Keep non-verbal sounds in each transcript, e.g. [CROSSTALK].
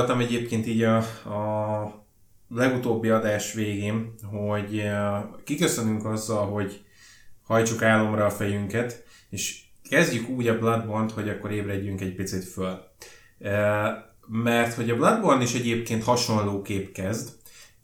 gondoltam egyébként így a, a legutóbbi adás végén, hogy kiköszönünk azzal, hogy hajtsuk álomra a fejünket, és kezdjük úgy a Bloodborne-t, hogy akkor ébredjünk egy picit föl. Mert hogy a Bloodborne is egyébként hasonló kép kezd,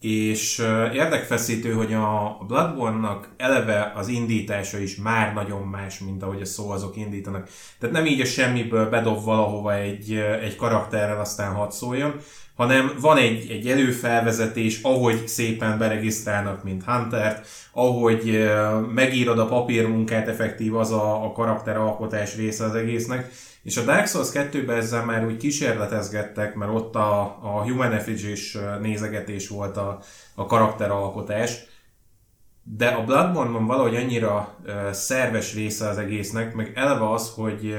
és érdekfeszítő, hogy a Bloodborne-nak eleve az indítása is már nagyon más, mint ahogy a szó azok indítanak. Tehát nem így a semmiből bedob valahova egy, egy karakterrel, aztán hadd szóljon, hanem van egy, egy előfelvezetés, ahogy szépen beregisztrálnak, mint hunter ahogy megírod a papírmunkát, effektív az a, a karakteralkotás része az egésznek, és a Dark Souls 2-ben ezzel már úgy kísérletezgettek, mert ott a, a Human Effigy-s nézegetés volt a, a karakteralkotás, de a Bloodborne-ban valahogy annyira szerves része az egésznek, meg eleve az, hogy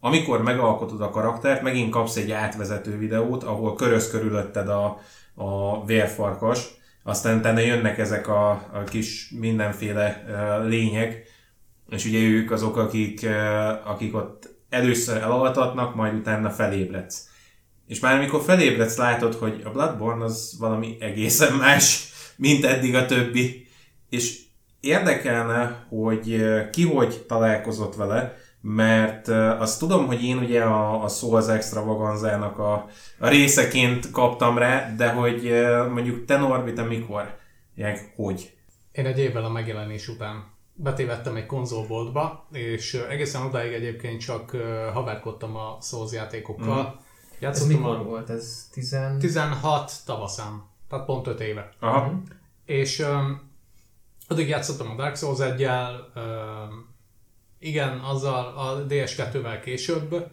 amikor megalkotod a karaktert, megint kapsz egy átvezető videót, ahol köröz körülötted a, a vérfarkas, aztán utána jönnek ezek a, a kis mindenféle lények, és ugye ők azok, akik, uh, akik ott először elaltatnak, majd utána felébredsz. És már amikor felébredsz, látod, hogy a Bloodborne az valami egészen más, mint eddig a többi. És érdekelne, hogy ki hogy találkozott vele, mert azt tudom, hogy én ugye a, a Souls extravaganzának a, a részeként kaptam rá, de hogy mondjuk te Norbi, te mikor? Jak, hogy? Én egy évvel a megjelenés után betévettem egy konzolboltba, és egészen odáig egyébként csak haverkodtam a Souls játékokkal. Mm. Játszottam ez mikor a... volt? Ez 10... 16 tavaszán, tehát pont 5 éve. Aha. Mm. És um, addig játszottam a Dark Souls 1 um, igen, azzal a DS2-vel később,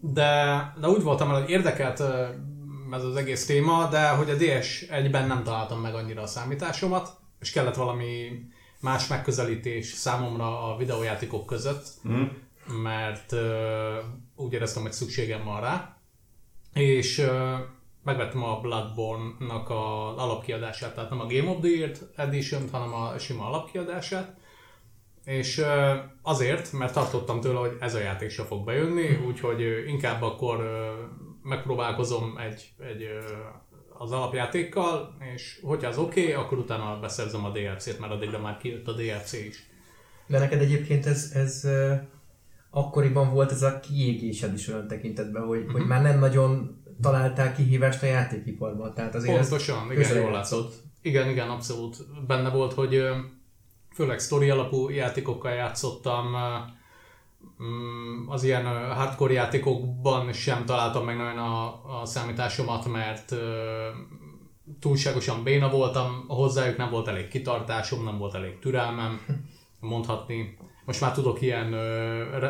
de, de úgy voltam hogy érdekelt ez az egész téma, de hogy a DS1-ben nem találtam meg annyira a számításomat, és kellett valami más megközelítés számomra a videójátékok között, mm. mert uh, úgy éreztem, hogy szükségem van rá. És uh, megvettem a Bloodborne-nak az alapkiadását, tehát nem a Game of the Year edition hanem a sima alapkiadását. És uh, azért, mert tartottam tőle, hogy ez a játék se fog bejönni, úgyhogy uh, inkább akkor uh, megpróbálkozom egy, egy az alapjátékkal, és hogyha az oké, okay, akkor utána beszerzem a DLC-t, mert addigra már kijött a DLC is. De neked egyébként ez, ez akkoriban volt ez a kiégésed is olyan tekintetben, hogy, uh-huh. hogy mhm. már nem nagyon találtál kihívást a játékiparban. Tehát azért Pontosan, igen, jól látszott. Igen, igen, abszolút benne volt, hogy főleg sztori alapú játékokkal játszottam, az ilyen hardcore játékokban sem találtam meg nagyon a, a számításomat, mert túlságosan béna voltam, hozzájuk nem volt elég kitartásom, nem volt elég türelmem, [LAUGHS] mondhatni. Most már tudok ilyen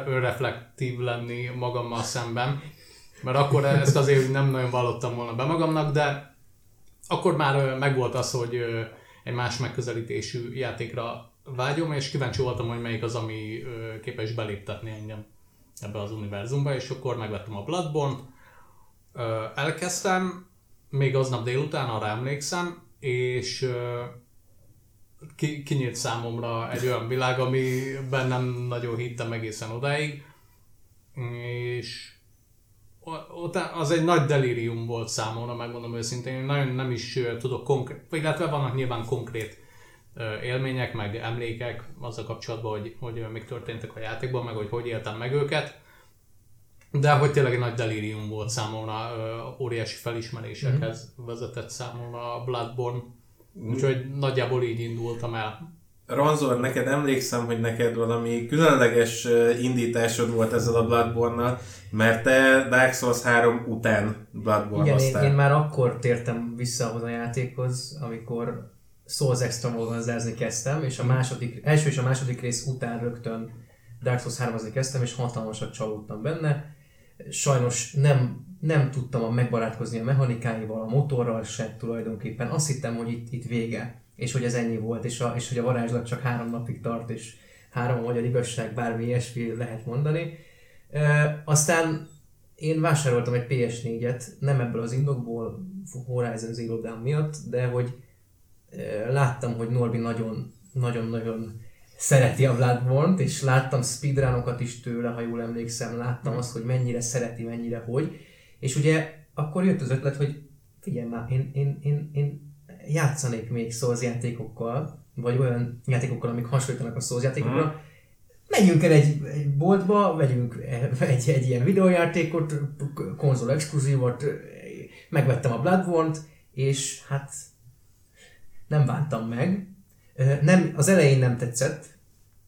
reflektív lenni magammal szemben, mert akkor ezt azért nem nagyon vallottam volna be magamnak, de akkor már megvolt az, hogy egy más megközelítésű játékra vágyom, és kíváncsi voltam, hogy melyik az, ami képes beléptetni engem ebbe az univerzumba, és akkor megvettem a Bloodborne-t, elkezdtem, még aznap délután, arra emlékszem, és ki, kinyílt számomra egy olyan világ, amiben nem nagyon hittem egészen odáig, és az egy nagy delírium volt számomra, megmondom őszintén, én nagyon nem is tudok konkrét, illetve vannak nyilván konkrét élmények, meg emlékek azzal kapcsolatban, hogy, hogy mik történtek a játékban, meg hogy hogy éltem meg őket. De hogy tényleg egy nagy delírium volt számomra, óriási felismerésekhez mm. vezetett számomra a Bloodborne. Úgyhogy nagyjából így indultam el. Ranzor, neked emlékszem, hogy neked valami különleges indításod volt ezzel a bloodborne mert te Dark Souls 3 után bloodborne Igen, én, én, már akkor tértem vissza ahhoz a játékhoz, amikor Souls extravaganzázni kezdtem, és a mhm. második, első és a második rész után rögtön Dark Souls 3 kezdtem, és hatalmasat csalódtam benne. Sajnos nem, nem tudtam megbarátkozni a mechanikáival, a motorral se tulajdonképpen. Azt hittem, hogy itt, itt vége, és hogy ez ennyi volt, és, a, és hogy a varázslat csak három napig tart, és három a magyar igazság, bármi ilyesmi lehet mondani. E, aztán én vásároltam egy PS4-et, nem ebből az indokból, Horizon Zero Dawn miatt, de hogy láttam, hogy Norbi nagyon, nagyon-nagyon szereti a Bloodborne-t, és láttam speedrunokat is tőle, ha jól emlékszem, láttam azt, hogy mennyire szereti, mennyire hogy. És ugye akkor jött az ötlet, hogy figyelj már, én, én, én, én játszanék még Souls játékokkal, vagy olyan játékokkal, amik hasonlítanak a Souls játékokra, mm. menjünk el egy, egy boltba, vegyünk egy, egy ilyen videójátékot, konzol exkluzívot, megvettem a Bloodborne-t, és hát nem bántam meg. Nem, az elején nem tetszett,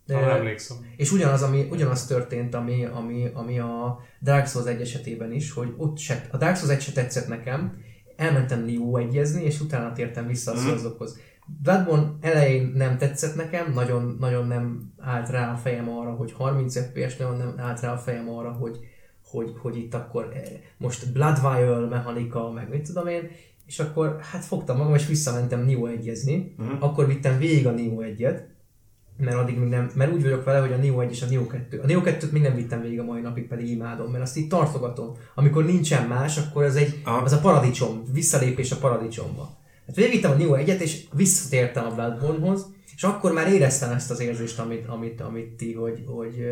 de, emlékszem. És ugyanaz, ami, ugyanaz történt, ami, ami, ami a Dark Souls 1 esetében is, hogy ott se, a Dark Souls 1 se tetszett nekem, elmentem Nioh egyezni, és utána tértem vissza a mm. Soulsokhoz. Bloodborne elején nem tetszett nekem, nagyon, nagyon nem állt rá a fejem arra, hogy 30 FPS, nagyon nem állt rá a fejem arra, hogy, hogy, hogy itt akkor eh, most Blood Vial mechanika, meg mit tudom én, és akkor hát fogtam magam, és visszamentem Nioh egyezni, mm. akkor vittem végig a Nioh egyet, mert addig még nem, mert úgy vagyok vele, hogy a Neo 1 és a Neo 2. A Neo 2-t még nem vittem végig a mai napig, pedig imádom, mert azt így tartogatom. Amikor nincsen más, akkor az, egy, az a paradicsom, visszalépés a paradicsomba. Hát végigvittem a Neo 1-et, és visszatértem a Bloodborne-hoz, és akkor már éreztem ezt az érzést, amit, amit, amit ti, hogy, hogy,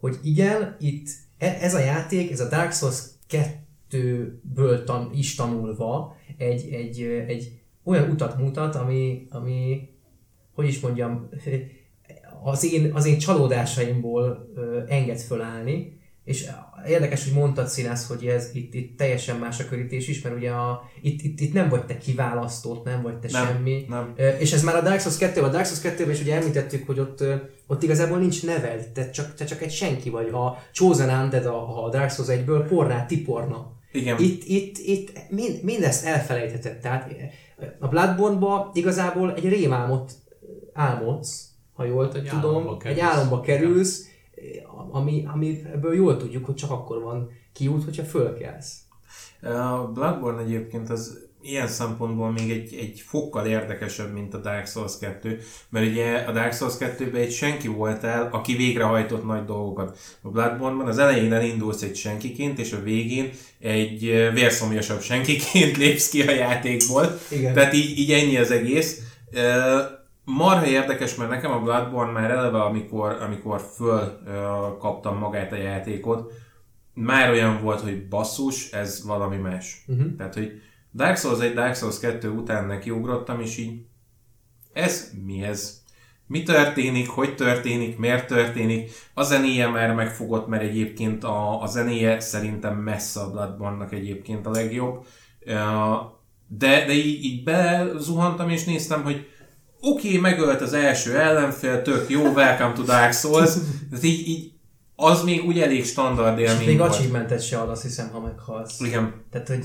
hogy igen, itt e, ez a játék, ez a Dark Souls 2-ből tan, is tanulva egy, egy, egy olyan utat mutat, ami, ami hogy is mondjam, [LAUGHS] az én, az én csalódásaimból enged fölállni, és érdekes, hogy mondtad Színász, hogy ez itt, itt teljesen más a körítés is, mert ugye a, itt, itt, itt nem vagy te kiválasztott, nem vagy te nem, semmi. Nem. És ez már a Dark Souls 2 a Dark Souls 2 is ugye említettük, hogy ott, ott igazából nincs neved, te csak, te csak egy senki vagy. A Chosen Undead a, a Dark Souls 1-ből porrá tiporna. Igen. Itt, itt, itt mind, mindezt elfelejtetett. Tehát a Bloodborne-ba igazából egy rémálmot álmodsz, ha jól egy tudom, álomba egy álomba kerülsz, ami, ami ebből jól tudjuk, hogy csak akkor van kiút, hogyha fölkelsz. A Bloodborne egyébként az ilyen szempontból még egy, egy fokkal érdekesebb, mint a Dark Souls 2, mert ugye a Dark Souls 2-ben egy senki volt el, aki végrehajtott nagy dolgokat. A Bloodborne-ban az elején elindulsz egy senkiként, és a végén egy vérszomjasabb senkiként [LAUGHS] lépsz ki a játékból. Igen. Tehát így, így ennyi az egész marha érdekes, mert nekem a Bloodborne már eleve, amikor, amikor föl uh, kaptam magát a játékot, már olyan volt, hogy basszus, ez valami más. Uh-huh. Tehát, hogy Dark Souls 1, Dark Souls 2 után nekiugrottam, és így ez mi ez? Mi történik, hogy történik, miért történik? A zenéje már megfogott, mert egyébként a, a zenéje szerintem messze a Bloodborne-nak egyébként a legjobb. De, de így, így bezuhantam és néztem, hogy oké, okay, megölt az első ellenfél, tök jó, welcome to Dark Souls, de így, így az még úgy elég standard élmény És még achievementet se ad, azt hiszem, ha meghalsz. Igen. Tehát, hogy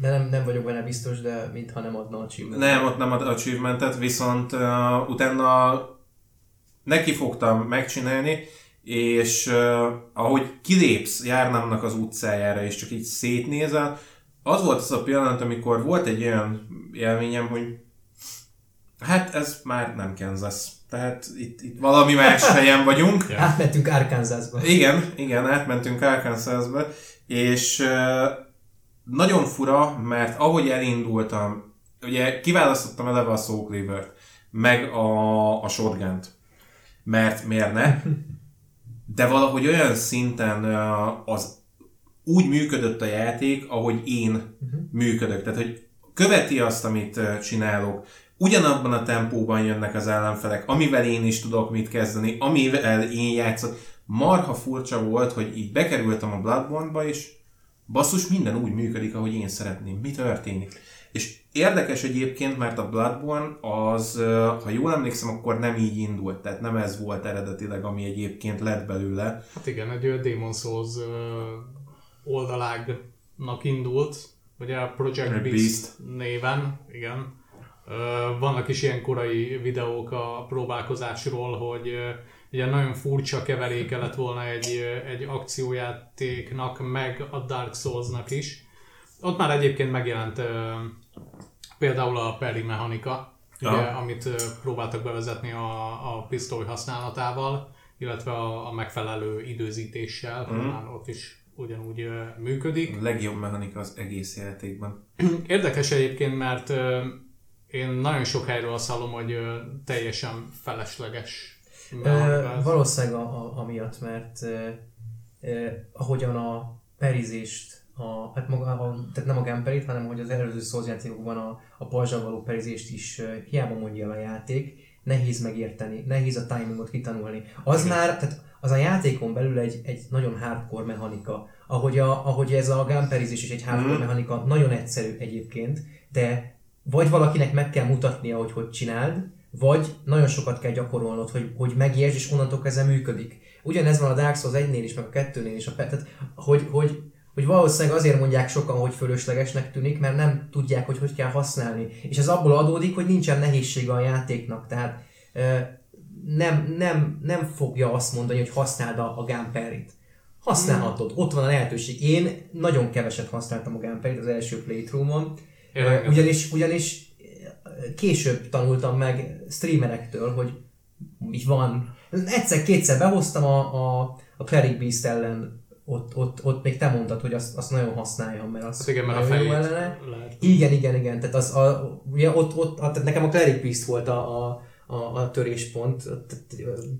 de nem, nem vagyok benne biztos, de mintha nem adna achievementet. Nem, ott nem ad achievementet, viszont uh, utána neki fogtam megcsinálni, és uh, ahogy kilépsz járnámnak az utcájára, és csak így szétnézel, az volt az a pillanat, amikor volt egy olyan élményem, hogy Hát ez már nem Kansas. Tehát itt, itt valami más helyen vagyunk. ja. [LAUGHS] Átmentünk Arkansasba. Igen, igen, átmentünk Arkansasba, és nagyon fura, mert ahogy elindultam, ugye kiválasztottam eleve a Soul Cleaver-t, meg a, a shotgun mert miért ne? [LAUGHS] De valahogy olyan szinten az úgy működött a játék, ahogy én uh-huh. működök. Tehát, hogy követi azt, amit csinálok, ugyanabban a tempóban jönnek az ellenfelek, amivel én is tudok mit kezdeni, amivel én játszok. Marha furcsa volt, hogy így bekerültem a Bloodborne-ba, és basszus, minden úgy működik, ahogy én szeretném. Mi történik? És érdekes egyébként, mert a Bloodborne az, ha jól emlékszem, akkor nem így indult, tehát nem ez volt eredetileg, ami egyébként lett belőle. Hát igen, egy Demon Souls oldalágnak indult, ugye a Project Beast, Beast néven, igen, vannak is ilyen korai videók a próbálkozásról, hogy ugye nagyon furcsa keveréke lett volna egy, egy akciójátéknak, meg a Dark Souls-nak is. Ott már egyébként megjelent például a Perry mechanika, ugye, amit próbáltak bevezetni a, a pisztoly használatával, illetve a, a megfelelő időzítéssel, mm. ott is ugyanúgy működik. A legjobb mechanika az egész játékban. Érdekes egyébként, mert én nagyon sok helyről azt hallom, hogy teljesen felesleges. E, valószínűleg a, a, amiatt, mert e, ahogyan a perizést, a, hát maga, a, tehát nem a gameplay hanem hogy az előző Souls játékokban a, a pajzsal való perizést is uh, hiába mondja el a játék, nehéz megérteni, nehéz a timingot kitanulni. Az Igen. már, tehát az a játékon belül egy, egy nagyon hardcore mechanika. Ahogy, a, ahogy ez a gunperizés is egy hardcore mm. mechanika, nagyon egyszerű egyébként, de vagy valakinek meg kell mutatnia, hogy hogy csináld, vagy nagyon sokat kell gyakorolnod, hogy, hogy megértsd, és onnantól kezdve működik. Ugyanez van a Dark Souls 1-nél is, meg a 2-nél is, a, tehát, hogy, hogy, hogy valószínűleg azért mondják sokan, hogy fölöslegesnek tűnik, mert nem tudják, hogy hogy kell használni. És ez abból adódik, hogy nincsen nehézsége a játéknak. Tehát nem, nem, nem fogja azt mondani, hogy használd a, a Gamperit. Használhatod, ott van a lehetőség. Én nagyon keveset használtam a Gamperit az első playthrough-on, ugyanis, ugyanis később tanultam meg streamerektől, hogy így van. Egyszer-kétszer behoztam a, a, a Cleric Beast ellen ott, ott, ott még te mondtad, hogy azt, azt nagyon használjam, mert az hát igen, mert a fejét ellene. Lehet. Igen, igen, igen. Tehát az, a, ugye ott, ott, tehát nekem a Cleric Beast volt a, a, a, a töréspont,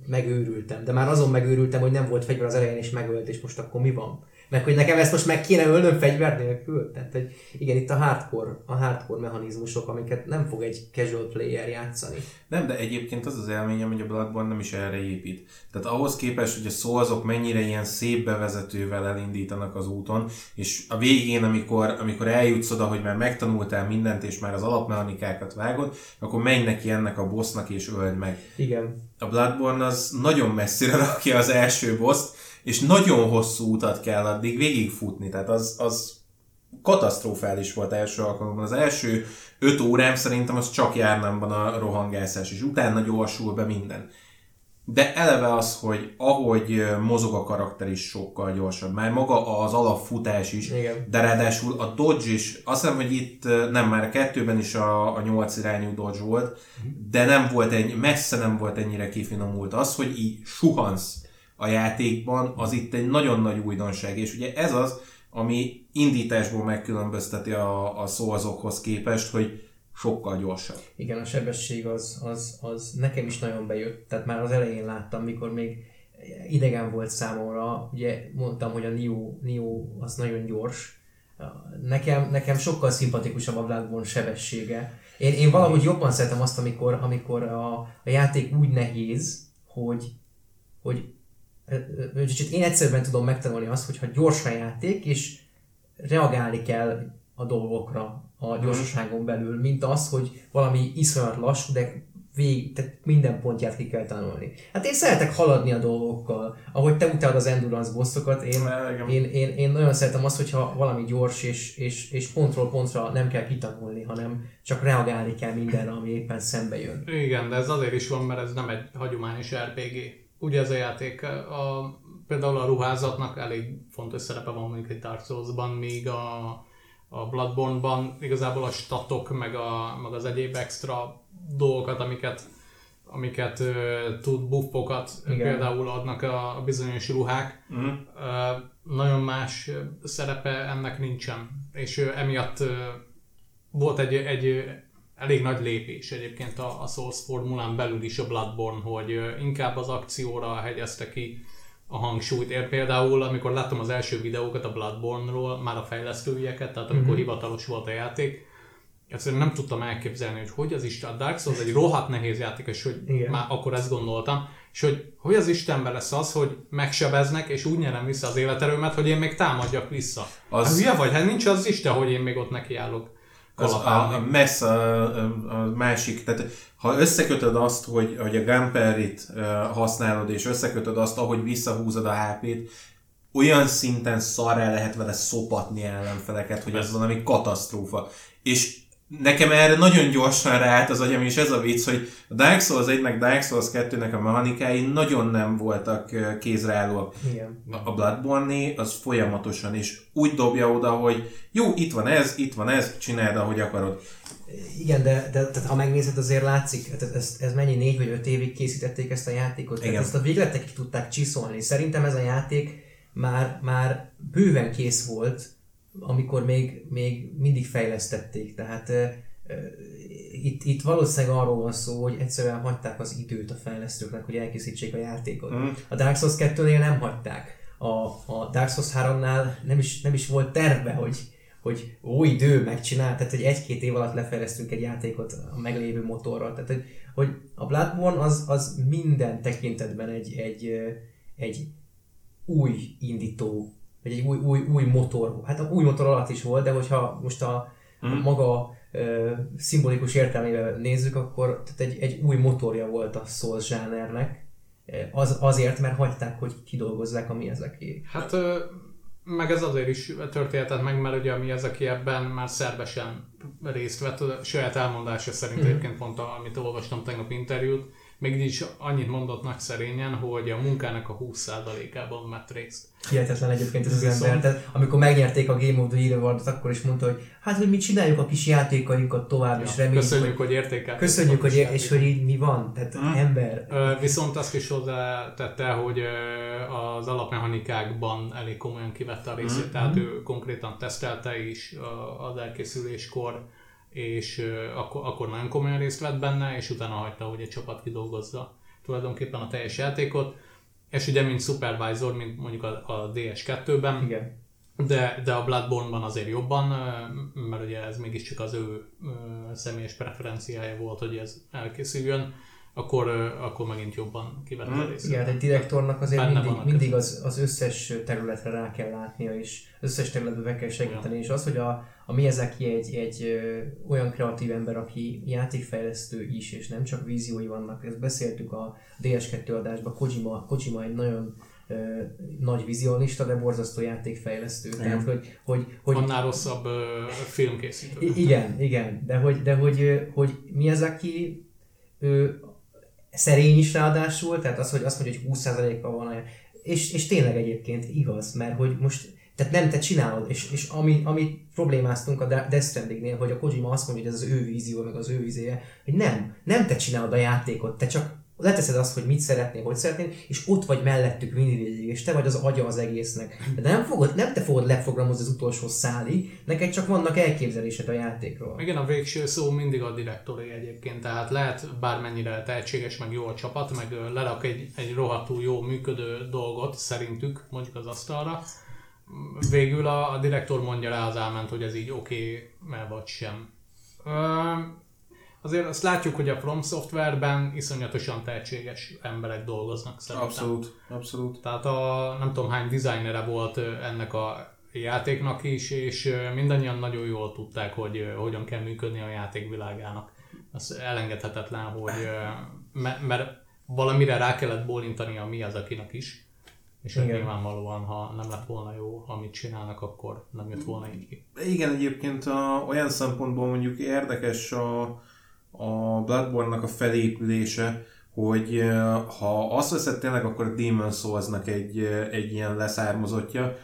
megőrültem. De már azon megőrültem, hogy nem volt fegyver az elején, és megölt, és most akkor mi van? Meg hogy nekem ezt most meg kéne ölnöm fegyver nélkül. Tehát, hogy igen, itt a hardcore, a hardcore mechanizmusok, amiket nem fog egy casual player játszani. Nem, de egyébként az az élményem, hogy a Bloodborne nem is erre épít. Tehát ahhoz képest, hogy a szó azok mennyire ilyen szép bevezetővel elindítanak az úton, és a végén, amikor, amikor eljutsz oda, hogy már megtanultál mindent, és már az alapmechanikákat vágod, akkor menj neki ennek a bossnak, és öld meg. Igen. A Bloodborne az nagyon messzire rakja az első boszt, és nagyon hosszú utat kell addig végigfutni, tehát az, az katasztrofális volt első alkalommal. Az első öt órám szerintem az csak járnámban a rohangászás, és utána gyorsul be minden. De eleve az, hogy ahogy mozog a karakter is sokkal gyorsabb, már maga az alapfutás is, Igen. de ráadásul a dodge is, azt hiszem, hogy itt nem már a kettőben is a, a nyolc irányú dodge volt, de nem volt egy, messze nem volt ennyire kifinomult az, hogy így suhansz a játékban, az itt egy nagyon nagy újdonság, és ugye ez az, ami indításból megkülönbözteti a, a szóazokhoz képest, hogy sokkal gyorsabb. Igen, a sebesség az, az, az nekem is nagyon bejött, tehát már az elején láttam, mikor még idegen volt számomra, ugye mondtam, hogy a Nio, Nio az nagyon gyors, nekem, nekem sokkal szimpatikusabb a Bloodborne sebessége. Én, én valahogy jobban szeretem azt, amikor, amikor a, a játék úgy nehéz, hogy, hogy Úgyhogy én egyszerűen tudom megtanulni azt, hogyha gyors a játék, és reagálni kell a dolgokra a mhm. gyorsaságon belül, mint az, hogy valami iszonyat lassú, de vég, tehát minden pontját ki kell tanulni. Hát én szeretek haladni a dolgokkal. Ahogy te utálod az endurance bossokat, én, én, én, én, nagyon szeretem azt, hogyha valami gyors és, és, és pontról pontra nem kell kitanulni, hanem csak reagálni kell mindenre, ami éppen szembe jön. Igen, de ez azért is van, mert ez nem egy hagyományos RPG ugye ez a játék, a, például a ruházatnak elég fontos szerepe van mondjuk egy Dark Souls-ban, míg a, a Bloodborne-ban igazából a statok, meg, a, meg az egyéb extra dolgokat, amiket amiket uh, tud buffokat Igen. például adnak a, a bizonyos ruhák. Mm. Uh, nagyon más szerepe ennek nincsen. És uh, emiatt uh, volt egy, egy elég nagy lépés egyébként a, a Souls formulán belül is a Bloodborne, hogy inkább az akcióra hegyezte ki a hangsúlyt. Én például, amikor láttam az első videókat a Bloodborne-ról, már a fejlesztőieket, tehát amikor mm-hmm. hivatalos volt a játék, egyszerűen nem tudtam elképzelni, hogy hogy az Isten, a Dark Souls egy rohadt nehéz játék, és hogy Igen. már akkor ezt gondoltam, és hogy hogy az Istenben lesz az, hogy megsebeznek, és úgy nyerem vissza az életerőmet, hogy én még támadjak vissza. Az... Hát hülye vagy? Hát nincs az Isten, hogy én még ott nekiállok az a, a messz a, a, másik, tehát ha összekötöd azt, hogy, hogy a Gamperit uh, használod, és összekötöd azt, ahogy visszahúzod a HP-t, olyan szinten szarrá lehet vele szopatni ellenfeleket, hogy ez valami katasztrófa. És nekem erre nagyon gyorsan ráállt az agyam, és ez a vicc, hogy a Dark Souls 1 meg Dark Souls 2-nek a mechanikái nagyon nem voltak kézreállóak. Igen. A bloodborne az folyamatosan is úgy dobja oda, hogy jó, itt van ez, itt van ez, csináld, ahogy akarod. Igen, de, de tehát, ha megnézed, azért látszik, ez, ez, ez mennyi négy vagy öt évig készítették ezt a játékot. Igen. Tehát ezt a végletekig tudták csiszolni. Szerintem ez a játék már, már bőven kész volt, amikor még, még mindig fejlesztették. Tehát itt, itt valószínűleg arról van szó, hogy egyszerűen hagyták az időt a fejlesztőknek, hogy elkészítsék a játékot. Mm. A Dark Souls 2-nél nem hagyták. a, a Dark Souls 3-nál nem is, nem is volt terve, hogy, hogy ó, idő megcsinál, tehát hogy egy-két év alatt lefejlesztünk egy játékot a meglévő motorral. Tehát, hogy, hogy a Bloodborne az, az minden tekintetben egy, egy, egy új indító, vagy egy új, új, új motor. Hát a új motor alatt is volt, de hogyha most a, a maga ö, szimbolikus értelmével nézzük, akkor tehát egy, egy új motorja volt a Souls zsánernek, az, azért, mert hagyták, hogy kidolgozzák a mi ezekét. Hát ö, meg ez azért is történetet meg, mert ugye mi ezek ebben már szervesen részt vett, a saját elmondása szerint mm. egyébként pont, amit olvastam tegnap interjút, még így is annyit mondott nagy szerényen, hogy a munkának a 20%-ában vett részt. Hihetetlen egyébként ez az Viszont... ember. Tehát, amikor megnyerték a Game of the Year award akkor is mondta, hogy hát, hogy mi csináljuk a kis játékainkat tovább, ja, és reméljük, Köszönjük, hogy, hogy értékelték. Köszönjük, hogy ér- és hogy így mi van. Tehát hmm. ember. Viszont azt is hozzátette, hogy az alapmechanikákban elég komolyan kivette a részét, hmm. tehát ő konkrétan tesztelte is az elkészüléskor és akkor, akkor nagyon komolyan részt vett benne, és utána hagyta, hogy egy csapat kidolgozza tulajdonképpen a teljes játékot. És ugye, mint supervisor, mint mondjuk a, a DS2-ben, Igen. De, de a Bloodborne-ban azért jobban, mert ugye ez mégiscsak az ő személyes preferenciája volt, hogy ez elkészüljön akkor, akkor megint jobban kivette a részt. Igen, egy direktornak azért mindig, mindig az, az összes területre rá kell látnia, és az összes területbe be kell segíteni, ja. és az, hogy a, a Miyazaki egy, egy ö, olyan kreatív ember, aki játékfejlesztő is, és nem csak víziói vannak, ezt beszéltük a DS2 adásban, Kojima, Kojima egy nagyon ö, nagy vizionista, de borzasztó játékfejlesztő. Igen. Tehát, hogy, hogy, hogy, Annál rosszabb ö, filmkészítő. Igen, igen, de hogy, de hogy, hogy Miyazaki ő szerény is ráadásul, tehát az, hogy mondja, hogy 20%-a van, és, és tényleg egyébként igaz, mert hogy most tehát nem te csinálod, és, és ami, ami problémáztunk a Death Stranding-nél, hogy a Kojima azt mondja, hogy ez az ő vízió, meg az ő vizéje, hogy nem, nem te csinálod a játékot, te csak leteszed azt, hogy mit szeretnél, hogy szeretnél, és ott vagy mellettük mindig, és te vagy az agya az egésznek. De nem, fogod, nem te fogod leprogramozni az utolsó szálig, neked csak vannak elképzelésed a játékról. Igen, a végső szó mindig a direktori egyébként, tehát lehet bármennyire tehetséges, meg jó a csapat, meg lerak egy, egy rohadtul jó működő dolgot szerintük, mondjuk az asztalra, végül a, a direktor mondja rá az álment, hogy ez így oké, okay, vagy sem. Azért azt látjuk, hogy a From Software-ben iszonyatosan tehetséges emberek dolgoznak szerintem. Abszolút, abszolút. Tehát a nem tudom hány designere volt ennek a játéknak is, és mindannyian nagyon jól tudták, hogy hogyan kell működni a játék világának. Az elengedhetetlen, hogy mert valamire rá kellett bólintani a mi az akinek is és Igen. nyilvánvalóan, ha nem lett volna jó, amit csinálnak, akkor nem jött volna így ki. Igen, egyébként a, olyan szempontból mondjuk érdekes a, a Bloodborne-nak a felépülése, hogy ha azt veszed tényleg, akkor a Demon Souls-nak egy, egy ilyen leszármazottja,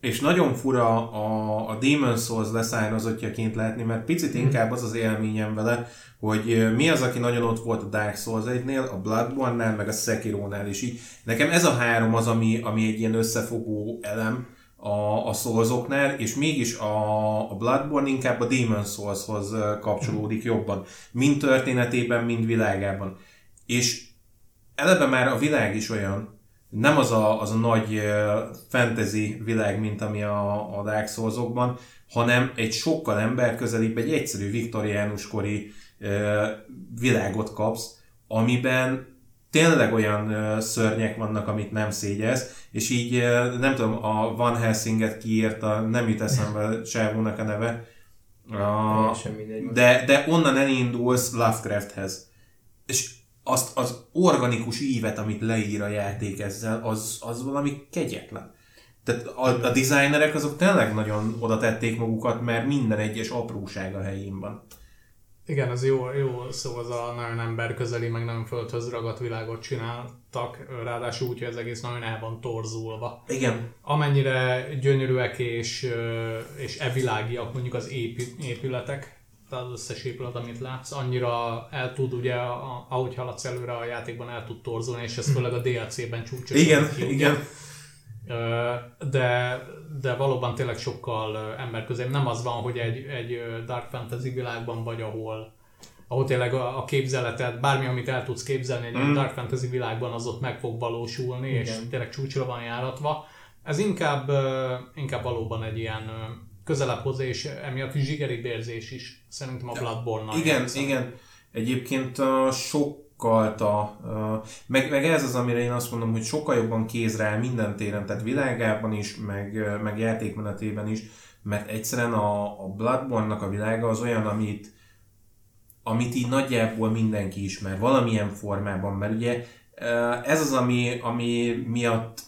és nagyon fura a, a Demon Souls leszármazottjaként látni, mert picit mhm. inkább az az élményem vele, hogy mi az, aki nagyon ott volt a Dark Souls 1-nél, a Bloodborne-nál, meg a Sekiro-nál is így. Nekem ez a három az, ami, ami egy ilyen összefogó elem a, a Soulsoknál, és mégis a, a Bloodborne inkább a Demon Soulshoz kapcsolódik jobban, mind történetében, mind világában. És eleve már a világ is olyan, nem az a, az a nagy fantasy világ, mint ami a, a Dark Souls-okban, hanem egy sokkal emberközelibb, egy egyszerű viktoriánus kori világot kapsz, amiben tényleg olyan szörnyek vannak, amit nem szégyez, és így nem tudom, a Van Helsinget kiírta, nem jut eszembe Sávónak a neve, a, de, de onnan elindulsz Lovecrafthez. És azt az organikus ívet, amit leír a játék ezzel, az, az valami kegyetlen. Tehát a, a designerek azok tényleg nagyon oda tették magukat, mert minden egyes apróság a helyén van. Igen, az jó, jó szó, az a nagyon ember közeli, meg nagyon földhöz ragadt világot csináltak, ráadásul úgy, hogy az egész nagyon el van torzulva. Igen. Amennyire gyönyörűek és, és evilágiak mondjuk az épületek, tehát az összes épület, amit látsz, annyira el tud ugye, ahogy haladsz előre a játékban el tud torzulni, és ez főleg a DLC-ben csúcsos. Igen, ki, igen. De, de valóban tényleg sokkal emberközém. Nem az van, hogy egy, egy Dark Fantasy világban vagy, ahol, ahol tényleg a, a képzeleted, bármi, amit el tudsz képzelni egy mm. Dark Fantasy világban, az ott meg fog valósulni, Igen. és tényleg csúcsra van járatva, Ez inkább, inkább valóban egy ilyen közelebb hozzá, és emiatt is zsigeri érzés is szerintem a bloodborne Igen, igen. Egyébként a sokkal a, meg, meg, ez az, amire én azt mondom, hogy sokkal jobban kézre áll minden téren, tehát világában is, meg, meg játékmenetében is, mert egyszerűen a, a Bloodborne-nak a világa az olyan, amit, amit így nagyjából mindenki ismer, valamilyen formában, mert ugye ez az, ami, ami miatt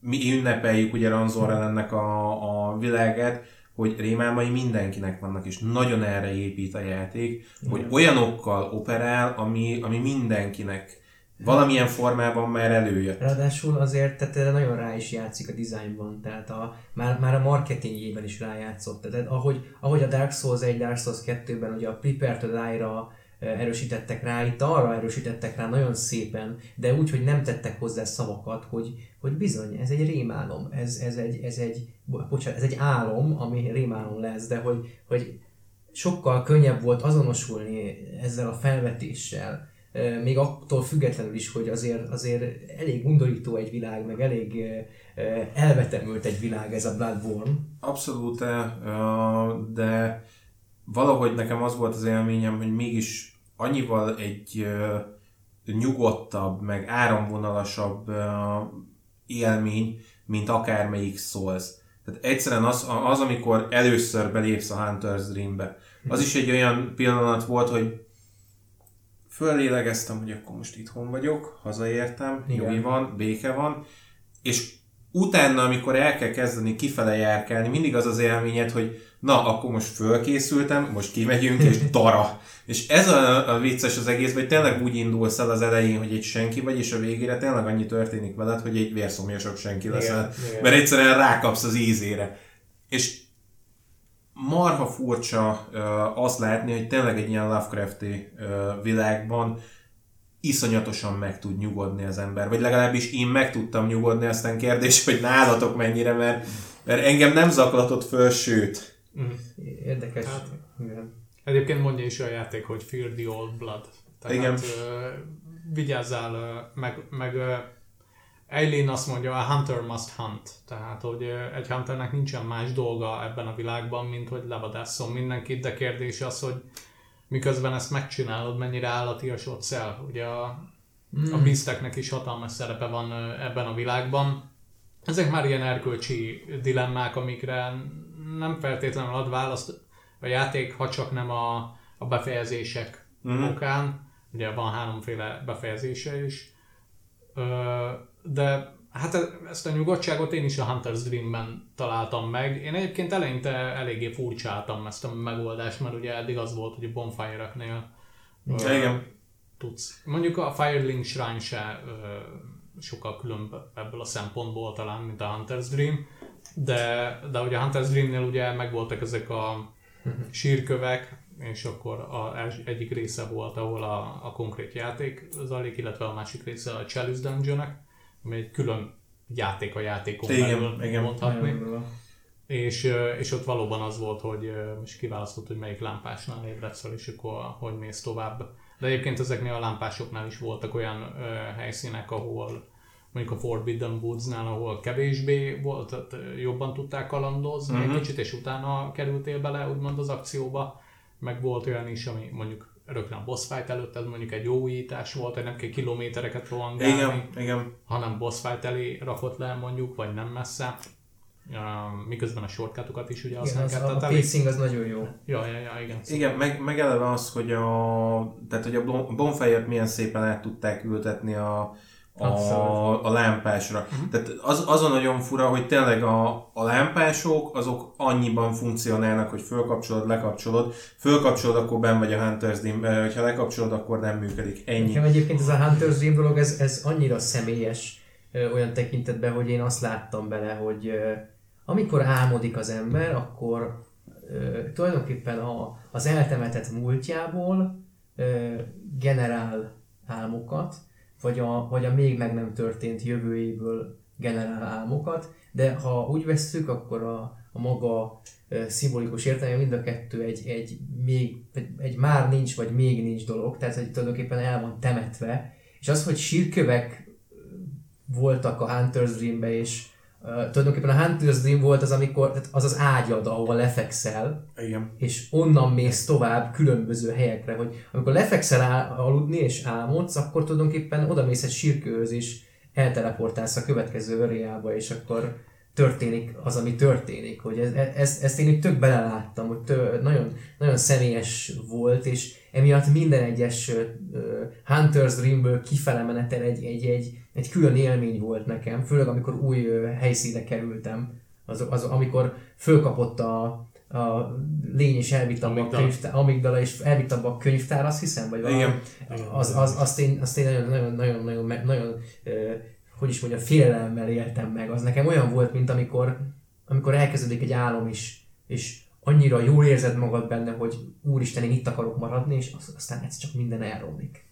mi ünnepeljük ugye Ranzorral ennek a, a világát, hogy rémálmai mindenkinek vannak, és nagyon erre épít a játék, Igen. hogy olyanokkal operál, ami, ami mindenkinek valamilyen formában már előjött. Ráadásul azért tehát nagyon rá is játszik a dizájnban, tehát a, már, már a marketingjében is rájátszott. Tehát ahogy, ahogy a Dark Souls 1, Dark Souls 2-ben ugye a Prepare to Die-ra erősítettek rá, itt arra erősítettek rá nagyon szépen, de úgy, hogy nem tettek hozzá szavakat, hogy, hogy bizony, ez egy rémálom, ez, ez, egy, ez, egy, bocsánat, ez egy álom, ami rémálom lesz, de hogy, hogy sokkal könnyebb volt azonosulni ezzel a felvetéssel, még attól függetlenül is, hogy azért, azért elég undorító egy világ, meg elég elvetemült egy világ ez a Bloodborne. Abszolút, de valahogy nekem az volt az élményem, hogy mégis annyival egy nyugodtabb, meg áramvonalasabb élmény, mint akármelyik Souls. Tehát egyszerűen az, az, amikor először belépsz a Hunter's Dreambe, az is egy olyan pillanat volt, hogy föllélegeztem, hogy akkor most itthon vagyok, hazaértem, nyugi van, béke van, és utána, amikor el kell kezdeni kifele járkálni, mindig az az élményed, hogy na, akkor most fölkészültem, most kimegyünk, és [LAUGHS] dara. és ez a, a vicces az egész, hogy tényleg úgy indulsz el az elején, hogy egy senki vagy, és a végére tényleg annyi történik veled, hogy egy vérszomjasabb senki leszel. Igen, mert egyszerűen rákapsz az ízére. És marha furcsa uh, azt látni, hogy tényleg egy ilyen Lovecrafti uh, világban iszonyatosan meg tud nyugodni az ember. Vagy legalábbis én meg tudtam nyugodni, aztán kérdés, hogy nálatok mennyire, mert, mert engem nem zaklatott föl, sőt. Mm. Érdekes. Hát, igen. Egyébként mondja is a játék, hogy Fear the Old Blood. Tehát Igen. Uh, vigyázzál, meg, meg Eileen azt mondja, a hunter must hunt. Tehát, hogy egy hunternek nincsen más dolga ebben a világban, mint hogy levadásszon mindenkit, de kérdés az, hogy miközben ezt megcsinálod, mennyire állatiasodsz el. Ugye a, mm. a beasteknek is hatalmas szerepe van ebben a világban. Ezek már ilyen erkölcsi dilemmák, amikre nem feltétlenül ad választ a játék, ha csak nem a, a befejezések mm. okán. Ugye van háromféle befejezése is. De Hát ezt a nyugodtságot én is a Hunter's Dream-ben találtam meg. Én egyébként eleinte eléggé furcsáltam ezt a megoldást, mert ugye eddig az volt, hogy a bonfire-eknél uh, tudsz. Mondjuk a Firelink Shrine se sokkal különb ebből a szempontból talán, mint a Hunter's Dream, de, de ugye a Hunter's Dream-nél ugye megvoltak ezek a sírkövek, és akkor a egyik része volt, ahol a, a konkrét játék zajlik, illetve a másik része a Chalice dungeon ami egy külön játék a játékon igen, belül igen, mondhatni. Igen. És, és ott valóban az volt, hogy most kiválasztott, hogy melyik lámpásnál ébredsz fel, és akkor hogy mész tovább. De egyébként ezeknél a lámpásoknál is voltak olyan ö, helyszínek, ahol mondjuk a Forbidden Woods-nál, ahol kevésbé volt, tehát jobban tudták kalandozni uh-huh. egy mhm. kicsit, és utána kerültél bele úgymond az akcióba. Meg volt olyan is, ami mondjuk rögtön a boss fight előtt, ez mondjuk egy jó újítás volt, hogy nem kell kilométereket rohangálni, igen, igen. hanem boss fight elé rakott le mondjuk, vagy nem messze. Miközben a shortcutokat is ugye használják. Az, a, a pacing az nagyon jó. Ja, ja, ja, igen. Igen, meg, meg eleve az, hogy a, tehát, hogy a bonfire milyen szépen át tudták ültetni a, a, a lámpásra. Uh-huh. Tehát az, az a nagyon fura, hogy tényleg a, a lámpások azok annyiban funkcionálnak, hogy fölkapcsolod, lekapcsolod. Fölkapcsolod, akkor ben vagy a Hunter's Dream, ha lekapcsolod, akkor nem működik. Ennyi. Nekem egyébként ez a Hunter's Dream dolog, ez, ez annyira személyes ö, olyan tekintetben, hogy én azt láttam bele, hogy ö, amikor álmodik az ember, akkor tulajdonképpen a, az eltemetett múltjából generál álmokat, vagy a, vagy a még meg nem történt jövőjéből generál álmokat, de ha úgy vesszük, akkor a, a maga szimbolikus értelme mind a kettő egy, egy, még, egy, egy már nincs, vagy még nincs dolog, tehát hogy tulajdonképpen el van temetve, és az, hogy sírkövek voltak a Hunter's Dreambe, és tulajdonképpen a Hunter's Dream volt az, amikor, tehát az az ágyad, ahol lefekszel, Igen. és onnan mész tovább különböző helyekre, hogy amikor lefekszel áll, aludni és álmodsz, akkor tulajdonképpen oda mész egy sírkőhöz, és elteleportálsz a következő öréjába, és akkor történik az, ami történik. Hogy ez, ez, ezt én itt tök beleláttam, hogy tő, nagyon, nagyon személyes volt, és emiatt minden egyes Hunter's Dreamből kifele menetel egy, egy, egy, egy külön élmény volt nekem, főleg amikor új helyszínre kerültem, az, az, amikor fölkapott a, a lény és elvitt abba a könyvtár, amigdala és elvitt abba a könyvtár, azt hiszem, vagy valami, Igen. az, az, azt én, azt én nagyon, nagyon, nagyon, nagyon, nagyon, nagyon hogy is mondjam, félelemmel éltem meg. Az nekem olyan volt, mint amikor, amikor elkezdődik egy álom is, és annyira jól érzed magad benne, hogy úristen, én itt akarok maradni, és az- aztán ez csak minden elromlik.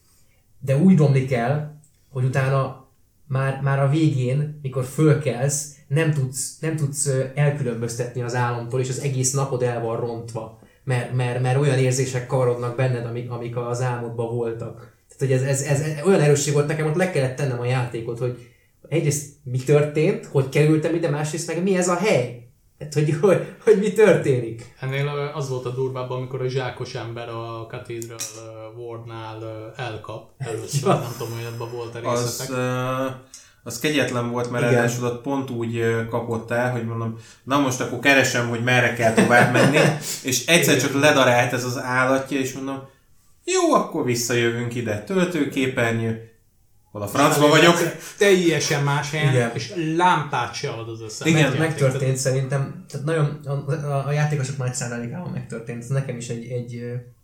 De úgy romlik el, hogy utána már, már a végén, mikor fölkelsz, nem tudsz, nem tudsz elkülönböztetni az álomtól, és az egész napod el van rontva. Mert, mert, mert olyan érzések kavarodnak benned, amik, amik az álmodban voltak. Tehát, hogy ez, ez, ez olyan erősség volt nekem, ott le kellett tennem a játékot, hogy egyrészt mi történt, hogy kerültem ide, másrészt meg mi ez a hely. Hát, hogy, hogy, hogy mi történik. Ennél az volt a durvább, amikor a zsákos ember a Cathedral Wardnál elkap. Először Ja. nem tudom, hogy ebben volt a Az, részletek. uh, az kegyetlen volt, mert ráadásul ott pont úgy kapott el, hogy mondom, na most akkor keresem, hogy merre kell tovább menni, [LAUGHS] és egyszer csak ledarált ez az állatja, és mondom, jó, akkor visszajövünk ide, töltőképernyő, hol a francba vagyok. Teljesen más helyen, Igen. és lámpát se ad az összes. Igen, Meg, megtörtént szerintem, tehát nagyon, a, a, a játékosok nagy százalékában megtörtént, ez nekem is egy, egy,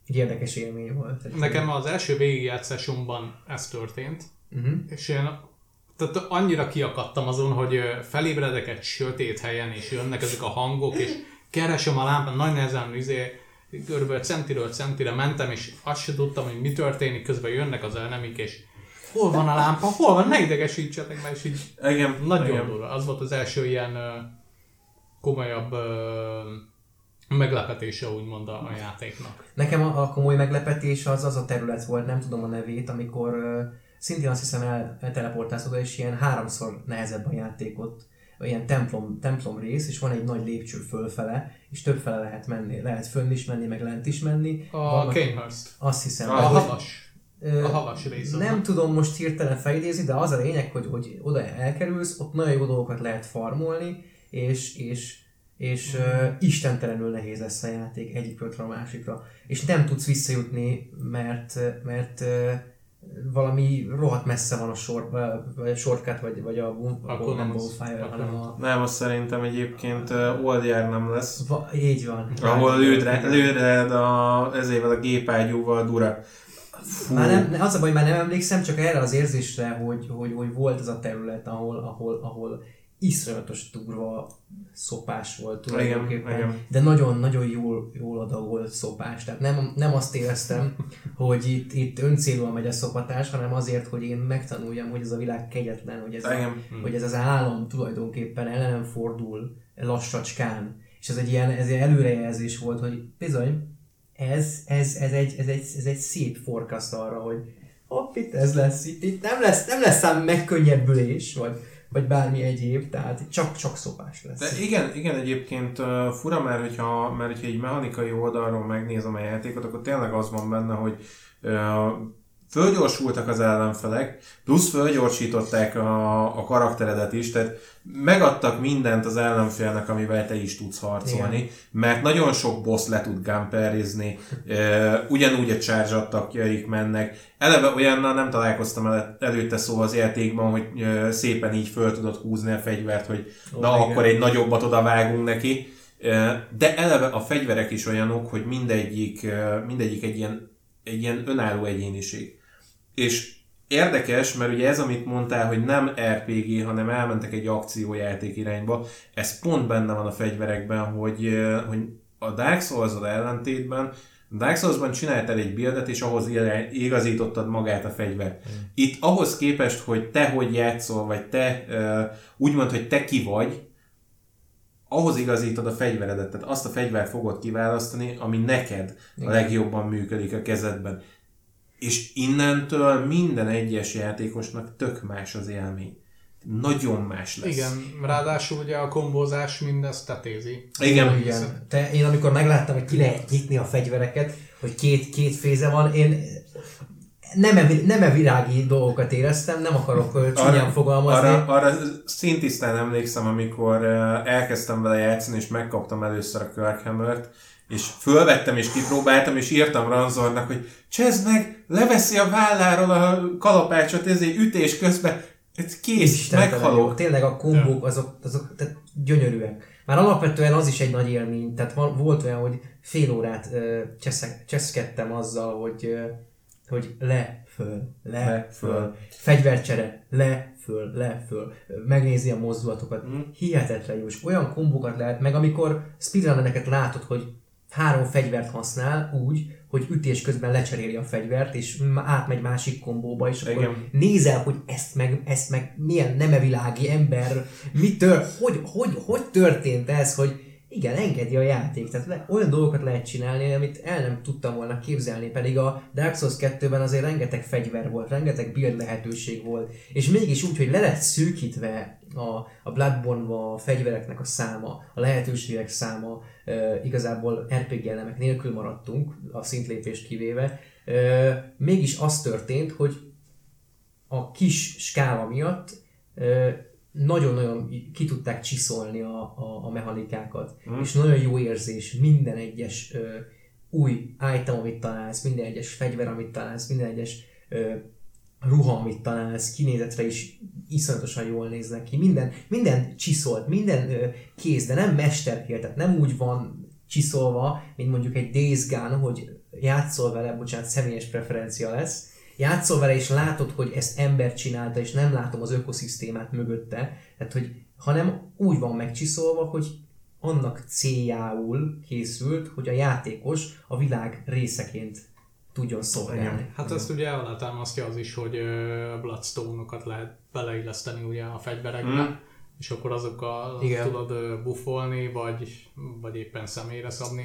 egy érdekes élmény volt. Nekem az első végigjátszásomban ez történt, Uh-huh. és én tehát annyira kiakadtam azon, hogy felébredek egy sötét helyen, és jönnek ezek a hangok, és keresem a lámpát, nagy nehezen izé, körülbelül centiről centire mentem, és azt se tudtam, hogy mi történik, közben jönnek az elnemik, és hol van a lámpa, hol van, ne idegesítsetek és így Igen, nagyon igen. durva. Az volt az első ilyen komolyabb meglepetése, úgymond a, a játéknak. Nekem a, a komoly meglepetés az az a terület volt, nem tudom a nevét, amikor uh, szintén azt hiszem el, elteleportálsz oda, és ilyen háromszor nehezebb a játékot, ilyen templom, templom rész, és van egy nagy lépcső fölfele, és többfele lehet menni, lehet fönn is menni, meg lent is menni. A Vannak- Kanehurst. Azt hiszem. A hogy- havas. Ö, A havas rész. Nem tudom most hirtelen felidézni, de az a lényeg, hogy, hogy oda elkerülsz, ott nagyon jó dolgokat lehet farmolni, és, és, és uh, istentelenül nehéz lesz a játék egyik pillanatra a másikra. És nem tudsz visszajutni, mert, mert uh, valami rohadt messze van a sor, vagy a shortcut, vagy, vagy a, boom, Akkor nem az- bonfire, akkor hanem nem a... Nem, azt szerintem egyébként uh, oldjár nem lesz. Va, így van. Ahol lődre, lődred a, ezével a gépágyúval dura. Fú. Már nem, az a baj, már nem emlékszem, csak erre az érzésre, hogy, hogy, hogy volt ez a terület, ahol, ahol, ahol iszonyatos durva szopás volt tulajdonképpen, igen. de nagyon-nagyon jól, jól oda volt szopás. Tehát nem, nem azt éreztem, [LAUGHS] hogy itt, itt öncélúan megy a szopatás, hanem azért, hogy én megtanuljam, hogy ez a világ kegyetlen, hogy ez, a, Igen. hogy ez az állam tulajdonképpen ellenem fordul lassacskán. És ez egy ilyen ez egy előrejelzés volt, hogy bizony, ez, ez, ez, egy, ez, egy, ez egy szép forecast arra, hogy hopp, itt ez lesz, itt, itt nem lesz, nem lesz ám megkönnyebbülés, vagy, vagy bármi egyéb, tehát csak, csak szopás lesz. De igen, igen egyébként uh, fura, mert hogyha, mert hogyha egy mechanikai oldalról megnézem a játékot, akkor tényleg az van benne, hogy uh, fölgyorsultak az ellenfelek, plusz fölgyorsították a, a karakteredet is, tehát megadtak mindent az ellenfélnek, amivel te is tudsz harcolni, Igen. mert nagyon sok boss le tud gamperizni, uh, [LAUGHS] ugyanúgy a charge attakjaik mennek. Eleve olyannal nem találkoztam el, előtte szó az játékban, hogy szépen így föl tudod húzni a fegyvert, hogy Ó, na igen. akkor egy nagyobbat oda vágunk neki. De eleve a fegyverek is olyanok, hogy mindegyik, mindegyik egy ilyen, egy ilyen önálló egyéniség. És érdekes, mert ugye ez, amit mondtál, hogy nem RPG, hanem elmentek egy akciójáték irányba, ez pont benne van a fegyverekben, hogy, hogy a Dark souls ellentétben a Dark Souls-ban csináltál egy buildet, és ahhoz igazítottad magát a fegyvert. Itt ahhoz képest, hogy te hogy játszol, vagy te úgymond, hogy te ki vagy, ahhoz igazítod a fegyveredet, tehát azt a fegyvert fogod kiválasztani, ami neked a legjobban működik a kezedben. És innentől minden egyes játékosnak tök más az élmény. nagyon más lesz. Igen, ráadásul ugye a kombózás mindezt tetézi. Igen. Igen. Te, én amikor megláttam, hogy ki lehet nyitni a fegyvereket, hogy két, két féze van, én nem e, nem e virági dolgokat éreztem, nem akarok csúnyán fogalmazni. arra, arra szintisztán emlékszem, amikor elkezdtem vele játszani, és megkaptam először a Kirkhammer-t, és fölvettem, és kipróbáltam, és írtam Ranzornak, hogy csezd meg, leveszi a válláról a kalapácsot, ezért ütés közben, ez kész, jó. meghalok. Tényleg a kombók azok, azok tehát gyönyörűek. Már alapvetően az is egy nagy élmény, tehát volt olyan, hogy fél órát ö, cseszek, cseszkedtem azzal, hogy, ö, hogy le, föl, le, Le, föl. föl, fegyvercsere, le, föl, le, föl, megnézi a mozdulatokat. Mm. Hihetetlen jó, és olyan kombókat lehet, meg amikor speedrunnereket látod, hogy három fegyvert használ úgy, hogy ütés közben lecseréli a fegyvert, és átmegy másik kombóba, és akkor Igen. nézel, hogy ezt meg, ezt meg milyen nemevilági ember, mi tör, hogy, hogy, hogy történt ez, hogy igen, engedi a játék. Tehát le, olyan dolgokat lehet csinálni, amit el nem tudtam volna képzelni, pedig a Dark Souls 2-ben azért rengeteg fegyver volt, rengeteg build lehetőség volt, és mégis úgy, hogy le lett szűkítve a, a bloodborne a fegyvereknek a száma, a lehetőségek száma, igazából RPG elemek nélkül maradtunk, a szintlépést kivéve, mégis az történt, hogy a kis skála miatt nagyon-nagyon ki tudták csiszolni a, a, a mechanikákat. Mm. És nagyon jó érzés minden egyes ö, új item, amit találsz, minden egyes fegyver, amit találsz, minden egyes ö, ruha, amit találsz, kinézetre is iszonyatosan jól néznek ki. Minden, minden csiszolt, minden ö, kéz, de nem mesterkér, tehát nem úgy van csiszolva, mint mondjuk egy Days Gone, hogy játszol vele, bocsánat, személyes preferencia lesz, játszol vele, és látod, hogy ezt ember csinálta, és nem látom az ökoszisztémát mögötte, tehát, hogy, hanem úgy van megcsiszolva, hogy annak céljául készült, hogy a játékos a világ részeként tudjon szolgálni. Hát ezt ugye alátámasztja az is, hogy Bloodstone-okat lehet beleilleszteni ugye a fegyverekbe, Mm. és akkor azokkal Igen. tudod buffolni, vagy, vagy éppen személyre szabni.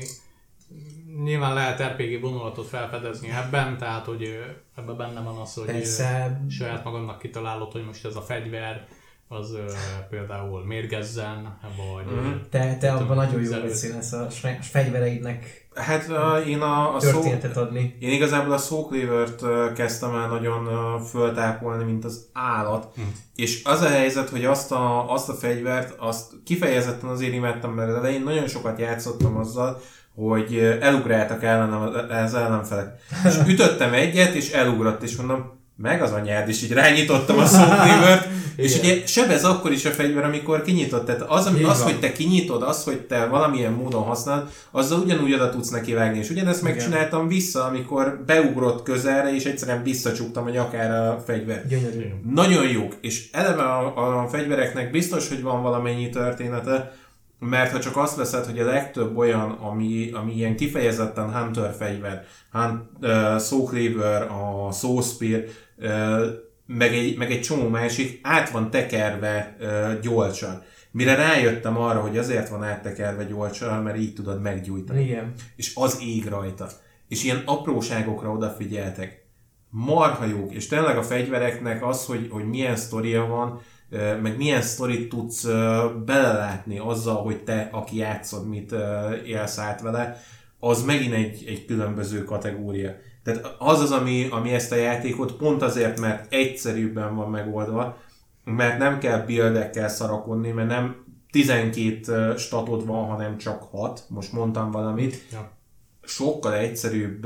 Nyilván lehet RPG vonulatot felfedezni ebben, tehát hogy ebben benne van az, hogy Persze, saját magadnak kitalálod, hogy most ez a fegyver az ö, például mérgezzen, vagy mm. te, te abban nagyon jó színesz a fe- fegyvereidnek Hát uh, én a, a szó, történetet adni. én igazából a uh, kezdtem el nagyon uh, föltápolni, mint az állat. Hm. És az a helyzet, hogy azt a, azt a fegyvert, azt kifejezetten azért imádtam, mert az elején nagyon sokat játszottam azzal, hogy elugráltak ellenem az ellenfelek. És [LAUGHS] ütöttem egyet, és elugrott, és mondom, meg az anyád, [LAUGHS] és így rányitottam a szóklívert, és ugye sebez akkor is a fegyver, amikor kinyitott. Tehát az, ami, az hogy te kinyitod, az, hogy te valamilyen módon használod, azzal ugyanúgy oda tudsz neki vágni. És ugyanezt Igen. megcsináltam vissza, amikor beugrott közelre, és egyszerűen visszacsuktam a nyakára a fegyvert. Gyönyörű. Nagyon jók, és eleve a, a fegyvereknek biztos, hogy van valamennyi története, mert ha csak azt veszed, hogy a legtöbb olyan, ami, ami ilyen kifejezetten Hunter fegyver, Hunt, uh, Soul Cleaver, a Soul Spear, meg, egy, meg egy csomó másik, át van tekerve gyolcsal. Mire rájöttem arra, hogy azért van áttekerve gyolcsal, mert így tudod meggyújtani Igen. és az ég rajta. És ilyen apróságokra odafigyeltek. Marha jók, és tényleg a fegyvereknek az, hogy, hogy milyen sztoria van, meg milyen sztorit tudsz belelátni azzal, hogy te, aki játszod, mit élsz át vele, az megint egy, egy különböző kategória. Tehát az az, ami, ami ezt a játékot pont azért, mert egyszerűbben van megoldva, mert nem kell buildekkel szarakodni, mert nem 12 statod van, hanem csak 6. Most mondtam valamit. Ja. Sokkal egyszerűbb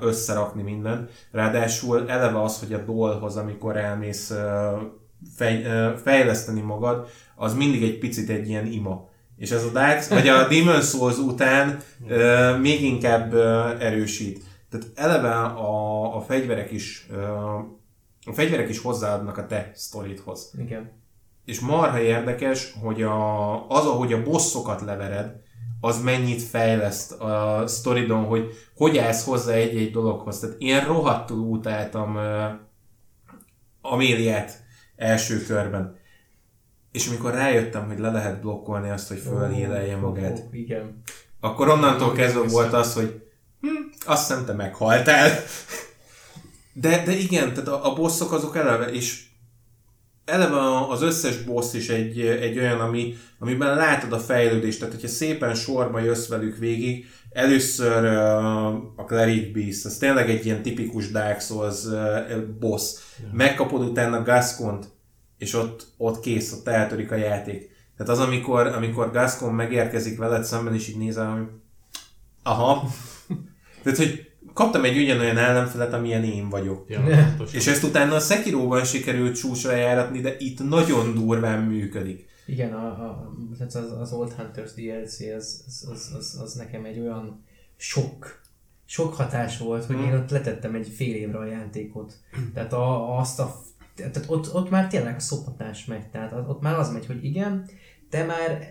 összerakni mindent. Ráadásul eleve az, hogy a dolhoz, amikor elmész fej, fejleszteni magad, az mindig egy picit egy ilyen ima. És ez a Dark, vagy a Demon Souls után ö, még inkább erősít. Tehát eleve a, a fegyverek is a fegyverek is hozzáadnak a te sztoridhoz. Igen. És marha érdekes, hogy a, az, ahogy a bosszokat levered, az mennyit fejleszt a sztoridon, hogy hogy állsz hozzá egy-egy dologhoz. Tehát én rohadtul utáltam uh, Améliát első körben. És amikor rájöttem, hogy le lehet blokkolni azt, hogy fölhélelje magát, Ó, Igen. akkor onnantól kezdve volt az, hogy hm, azt hiszem te meghaltál. De, de igen, tehát a, a bosszok azok eleve, és eleve az összes boss is egy, egy olyan, ami, amiben látod a fejlődést, tehát hogyha szépen sorba jössz velük végig, először uh, a Cleric Beast, az tényleg egy ilyen tipikus Dark Souls uh, boss. Ja. Megkapod utána Gascont, és ott, ott kész, ott eltörik a játék. Tehát az, amikor, amikor Gascon megérkezik veled szemben, és így nézel, hogy aha. Tehát, hogy kaptam egy ugyanolyan ellenfelet, amilyen én vagyok. Ja, és ezt utána a Sekiroban sikerült csúcsra járatni, de itt nagyon durván működik. Igen, a, a, az, az Old Hunters DLC, az, az, az, az, az nekem egy olyan sok, sok hatás volt, hogy hmm. én ott letettem egy fél évre a játékot. Tehát a, azt a tehát ott, ott már tényleg a szopatás megy, tehát ott már az megy, hogy igen, te már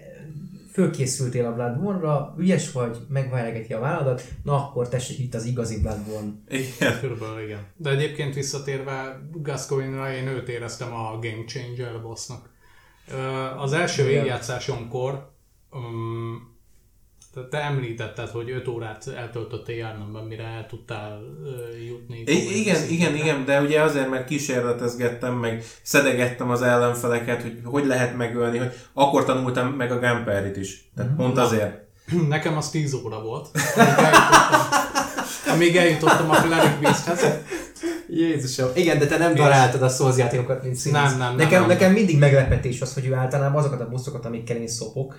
fölkészültél a Bloodborne-ra, ügyes vagy, megváregeti a válladat, na akkor tessék itt az igazi Bloodborne. Igen. Körülbelül igen. De egyébként visszatérve Gascoigne-ra, én őt éreztem a Game Changer bossnak. Az első végigjátszásomkor um, te említetted, hogy 5 órát eltöltöttél járnomban, mire el tudtál jutni. I- igen, igen, igen, de ugye azért, mert kísérletezgettem, meg szedegettem az ellenfeleket, hogy hogy lehet megölni, hogy akkor tanultam meg a Gunperit is. Tehát mm-hmm. pont azért. [CLEARS THROAT] Nekem az 10 óra volt. Amíg eljutottam, a Cleric Beasthez. Jézusom. Igen, de te nem daráltad a Souls játékokat, mint színész. Nem, nem, nekem, nem. nekem mindig meglepetés az, hogy ő általában azokat a buszokat, amikkel én szopok,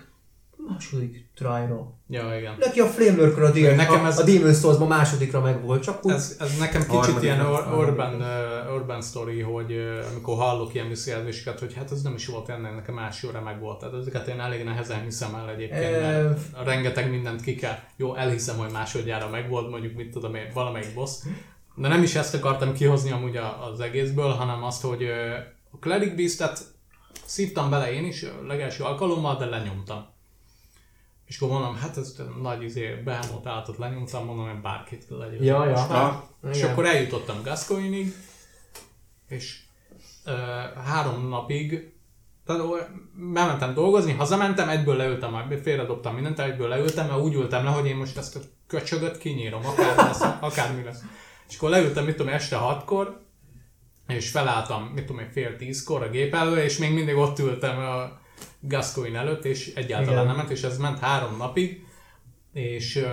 második tryra. Ja, igen. Neki a Flame Lurker a, Demon, nekem ez, a, Demon souls másodikra meg volt, csak úgy... Ez, ez nekem kicsit ilyen or, urban, uh, urban story, hogy uh, amikor hallok ilyen visszajelzéseket, hogy hát ez nem is volt ennek, nekem másodra meg volt. Tehát ezeket én elég nehezen hiszem el egyébként, e... mert rengeteg mindent ki kell. Jó, elhiszem, hogy másodjára meg volt, mondjuk mit tudom én, valamelyik boss. De nem is ezt akartam kihozni amúgy az egészből, hanem azt, hogy uh, a Cleric Beast-et szívtam bele én is legelső alkalommal, de lenyomtam és akkor mondom, hát ez nagy izé, behámolt állatot lenyomtam, mondom, hogy bárkit legyen. Ja, ja. Ha, és igen. akkor eljutottam Gascoinig, és uh, három napig tehát bementem dolgozni, hazamentem, egyből leültem, félredobtam mindent, egyből leültem, mert úgy ültem le, hogy én most ezt a köcsögöt kinyírom, akár lesz, akármi lesz. És akkor leültem, mit tudom, este hatkor, és felálltam, mit tudom, fél tízkor a gép elő, és még mindig ott ültem a Gascoigne előtt, és egyáltalán Igen. nem ment, és ez ment három napig, és uh,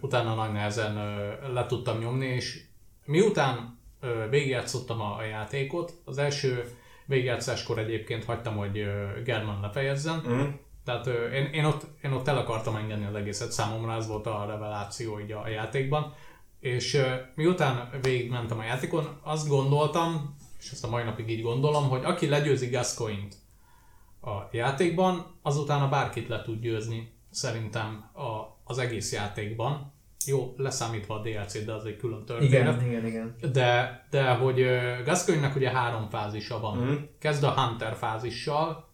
utána nagy nehezen uh, le tudtam nyomni, és miután uh, végigjátszottam a, a játékot, az első végigjátszáskor egyébként hagytam, hogy uh, German lefejezzen, mm. Tehát uh, én, én, ott, én ott el akartam engedni az egészet, számomra ez volt a reveláció így a, a játékban, és uh, miután végigmentem a játékon, azt gondoltam, és ezt a mai napig így gondolom, hogy aki legyőzi Gascoigne-t a játékban, azután a bárkit le tud győzni szerintem a, az egész játékban. Jó, leszámítva a DLC, de az egy külön történet. Igen, igen, igen. De, de hogy Gascoigne-nek ugye három fázisa van. Mm. Kezd a Hunter fázissal,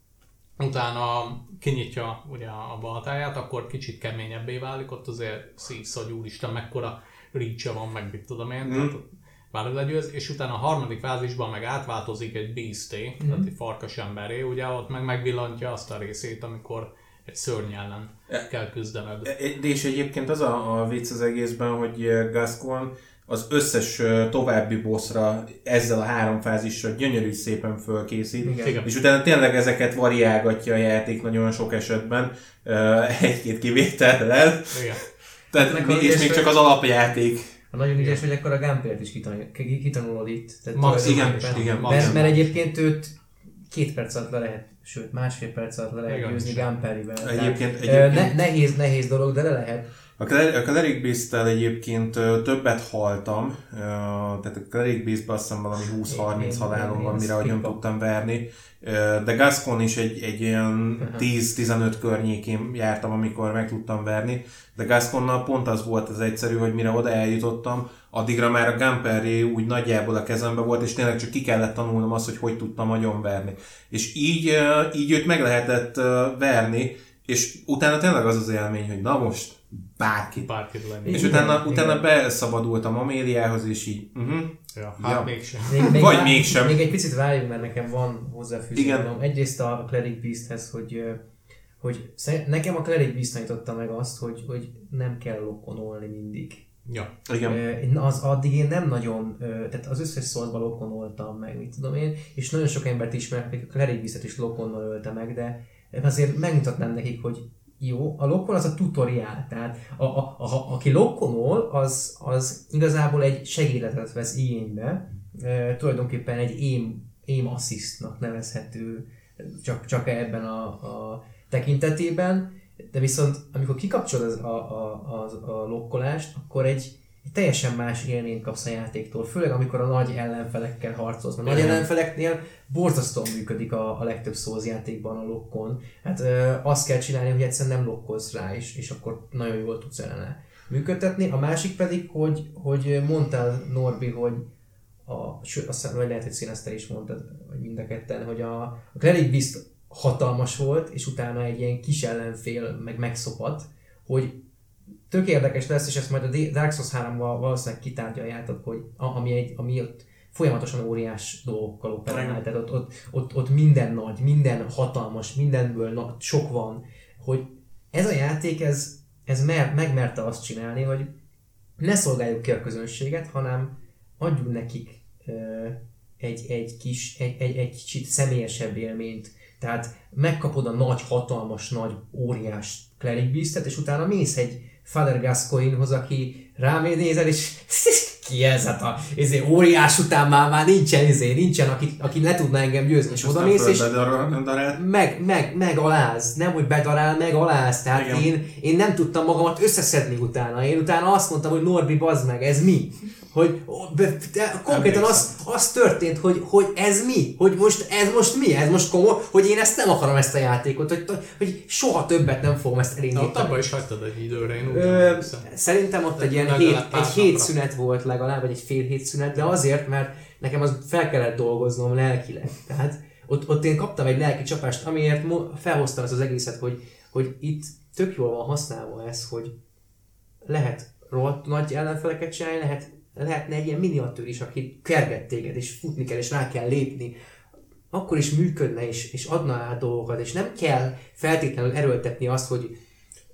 utána kinyitja ugye a baltáját, akkor kicsit keményebbé válik, ott azért szívsz, hogy úristen, mekkora reach van, meg mit tudom én. Mm. Tehát bár legyőz, és utána a harmadik fázisban meg átváltozik egy beasté, mm. tehát egy farkas emberé, ugye ott meg megvillantja azt a részét, amikor egy szörny ellen e, kell küzdened. E, de és egyébként az a, a vicc az egészben, hogy Gascon az összes további bossra ezzel a három fázissal gyönyörű szépen fölkészít, Igen. és utána tényleg ezeket variálgatja a játék nagyon sok esetben, egy-két kivétellel. Igen. Tehát, és még csak az alapjáték ha nagyon ügyes vagy, akkor a Gunpert is kitanulod itt. Tehát Max, igen, igen. Mert, mert egyébként őt két perc alatt le lehet, sőt másfél perc alatt le lehet győzni Gunperivel. Egyébként, egyébként ne, nehéz, nehéz dolog, de le lehet. A Cleric beast egyébként többet haltam, tehát a Cleric beast azt hiszem valami 20-30 halálom van, mire nagyon tudtam verni, de Gascon is egy, egy olyan 10-15 környékén jártam, amikor meg tudtam verni, de Gasconnal pont az volt az egyszerű, hogy mire oda eljutottam, addigra már a Gunperry úgy nagyjából a kezembe volt, és tényleg csak ki kellett tanulnom azt, hogy hogy tudtam nagyon verni. És így, így őt meg lehetett verni, és utána tényleg az az élmény, hogy na most bárkit. Bárkit lenni. És utána, igen. utána beszabadultam Améliához, és így, uh-huh. Ja, hát ja. mégsem. Még, még Vagy vár, mégsem. Még egy picit várjunk, mert nekem van hozzáfűzni. Egyrészt a Cleric Beasthez, hogy hogy nekem a Cleric Beast tanította meg azt, hogy, hogy nem kell lokonolni mindig. Ja. Igen. Én az addig én nem nagyon, tehát az összes szólt lokonoltam meg, mit tudom én, és nagyon sok embert ismerek, akik a Cleric is lokonnal ölte meg, de azért megmutatnám nekik, hogy jó, a lokkon az a tutoriál, tehát a, a, a, a, aki lokkonol, az, az igazából egy segéletet vesz igénybe, e, tulajdonképpen egy aim, aim assistnak nevezhető csak, csak ebben a, a tekintetében, de viszont amikor kikapcsolod az, a, a, a, a lokkolást, akkor egy, egy teljesen más élményt kapsz a játéktól, főleg amikor a nagy ellenfelekkel harcolsz. A nagy ellenfeleknél borzasztóan működik a, a legtöbb Souls játékban a lokkon. Hát ö, azt kell csinálni, hogy egyszerűen nem lokkolsz rá is, és akkor nagyon jól tudsz ellene működtetni. A másik pedig, hogy, hogy mondtál Norbi, hogy a, sőt, azt hiszem, vagy lehet, hogy Színeszter is mondtad, vagy mind a ketten, hogy a, a Cleric Beast hatalmas volt, és utána egy ilyen kis ellenfél meg megszopat, hogy tök érdekes lesz, és ezt majd a Dark Souls 3-val valószínűleg kitárgyaljátok, hogy ami, egy, ami ott folyamatosan óriás dolgokkal operál, tehát ott, ott, ott, ott, minden nagy, minden hatalmas, mindenből na, sok van, hogy ez a játék, ez, ez mer, megmerte azt csinálni, hogy ne szolgáljuk ki a közönséget, hanem adjunk nekik ö, egy, egy, kis, egy, egy, egy kicsit személyesebb élményt. Tehát megkapod a nagy, hatalmas, nagy, óriás Cleric Beastet, és utána mész egy Father Gascoignehoz, aki rámér nézel, és [LAUGHS] ki ez? Hát a izé, óriás után már, már nincsen, izé, nincsen, aki, aki le tudna engem győzni, és oda mész, és meg, meg, meg aláz. Nem, hogy bedarál, meg aláz. Tehát Igen. én, én nem tudtam magamat összeszedni utána. Én utána azt mondtam, hogy Norbi, bazd meg, ez mi? Hogy be, de konkrétan az, az történt, hogy, hogy ez mi? Hogy most ez most mi? Ez most komoly? Hogy én ezt nem akarom ezt a játékot, hogy, hogy soha többet nem fogom ezt Na, ott elindítani. abba is hagytad egy időre, én úgy Ö, szerintem ott De egy ilyen hét, egy hét szünet volt legalább, vagy egy fél hét szünet, de azért, mert nekem az fel kellett dolgoznom lelkileg. Tehát ott, ott én kaptam egy lelki csapást, amiért felhoztam ezt az egészet, hogy, hogy itt tök jól van használva ez, hogy lehet rohadt nagy ellenfeleket csinálni, lehet, lehetne egy ilyen miniatűr is, aki kerget téged, és futni kell, és rá kell lépni, akkor is működne, és, és adna át dolgokat, és nem kell feltétlenül erőltetni azt, hogy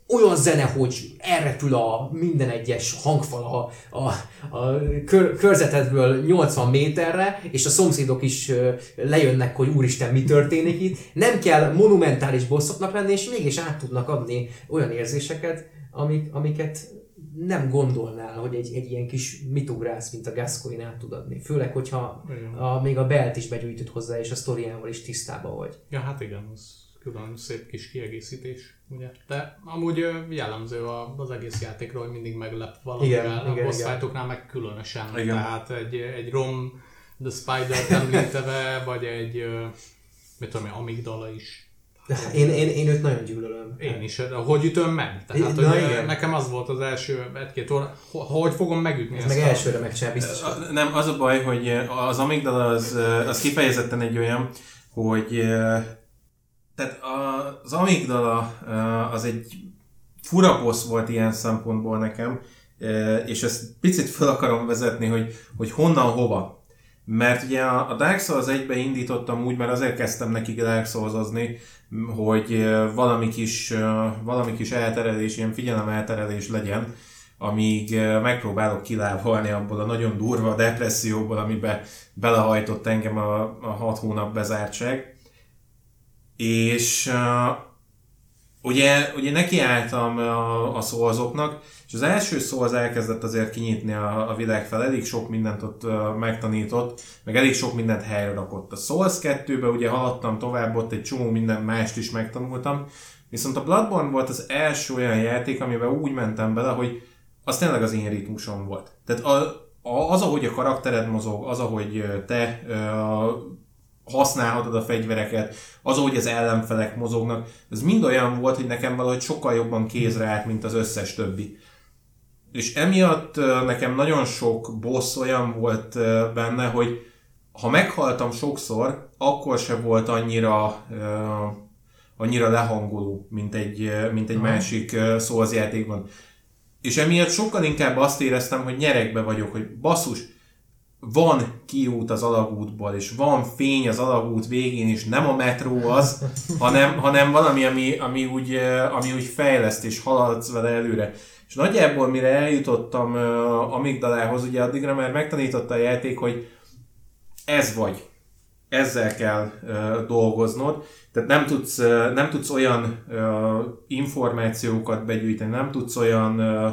olyan zene, hogy elrepül a minden egyes hangfal a, a, kör, körzetedből 80 méterre, és a szomszédok is lejönnek, hogy úristen, mi történik itt. Nem kell monumentális bosszoknak lenni, és mégis át tudnak adni olyan érzéseket, amik, amiket nem gondolnál, hogy egy, egy ilyen kis mitugrász, mint a Gascoigne át tud adni. Főleg, hogyha Igen. a, még a belt is begyűjtött hozzá, és a sztoriával is tisztában vagy. Ja, hát igen, az külön szép kis kiegészítés, ugye? De amúgy jellemző a- az egész játékról, hogy mindig meglep valamivel, Igen, a igen, boss meg különösen. Igen. Tehát egy, egy Rom The Spider említve, vagy egy, mit tudom én, Amigdala is. Én, én, én őt nagyon gyűlölöm. Én is, de hogy ütöm meg? Tehát, Na hogy igen. nekem az volt az első egy-két óra, ho- hogy fogom megütni Ez ezt meg a- elsőre megcsinál biztos. Nem, az a baj, hogy az amigdala az, az kifejezetten egy olyan, hogy tehát az amigdala az egy fura boss volt ilyen szempontból nekem, és ezt picit fel akarom vezetni, hogy, hogy honnan hova. Mert ugye a Dark Souls 1-be indítottam úgy, mert azért kezdtem neki Dark souls hogy valami kis, valami kis elterelés, ilyen figyelem elterelés legyen, amíg megpróbálok kilábalni abból a nagyon durva depresszióból, amiben belehajtott engem a, a hat hónap bezártság. És ugye, ugye nekiálltam a, a szózoknak, és az első szó az elkezdett azért kinyitni a, a világ fel, elég sok mindent ott uh, megtanított, meg elég sok mindent helyre rakott. A Souls 2-be ugye haladtam tovább, ott egy csomó minden mást is megtanultam, viszont a Bloodborne volt az első olyan játék, amiben úgy mentem bele, hogy az tényleg az én ritmusom volt. Tehát a, a, az, ahogy a karaktered mozog, az, ahogy te ö, használhatod a fegyvereket, az, ahogy az ellenfelek mozognak, ez mind olyan volt, hogy nekem valahogy sokkal jobban kézre állt, mint az összes többi. És emiatt nekem nagyon sok boss olyan volt benne, hogy ha meghaltam sokszor, akkor se volt annyira annyira lehangoló, mint egy, mint egy másik ö, Souls játékban. És emiatt sokkal inkább azt éreztem, hogy nyerekbe vagyok, hogy basszus, van kiút az alagútból, és van fény az alagút végén, és nem a metró az, hanem, hanem valami, ami, ami, úgy, eh, ami úgy fejleszt, és haladsz vele előre. És nagyjából mire eljutottam uh, amigdalához, ugye addigra már megtanította a játék, hogy ez vagy. Ezzel kell uh, dolgoznod. Tehát nem tudsz, uh, nem tudsz olyan uh, információkat begyűjteni, nem tudsz olyan uh,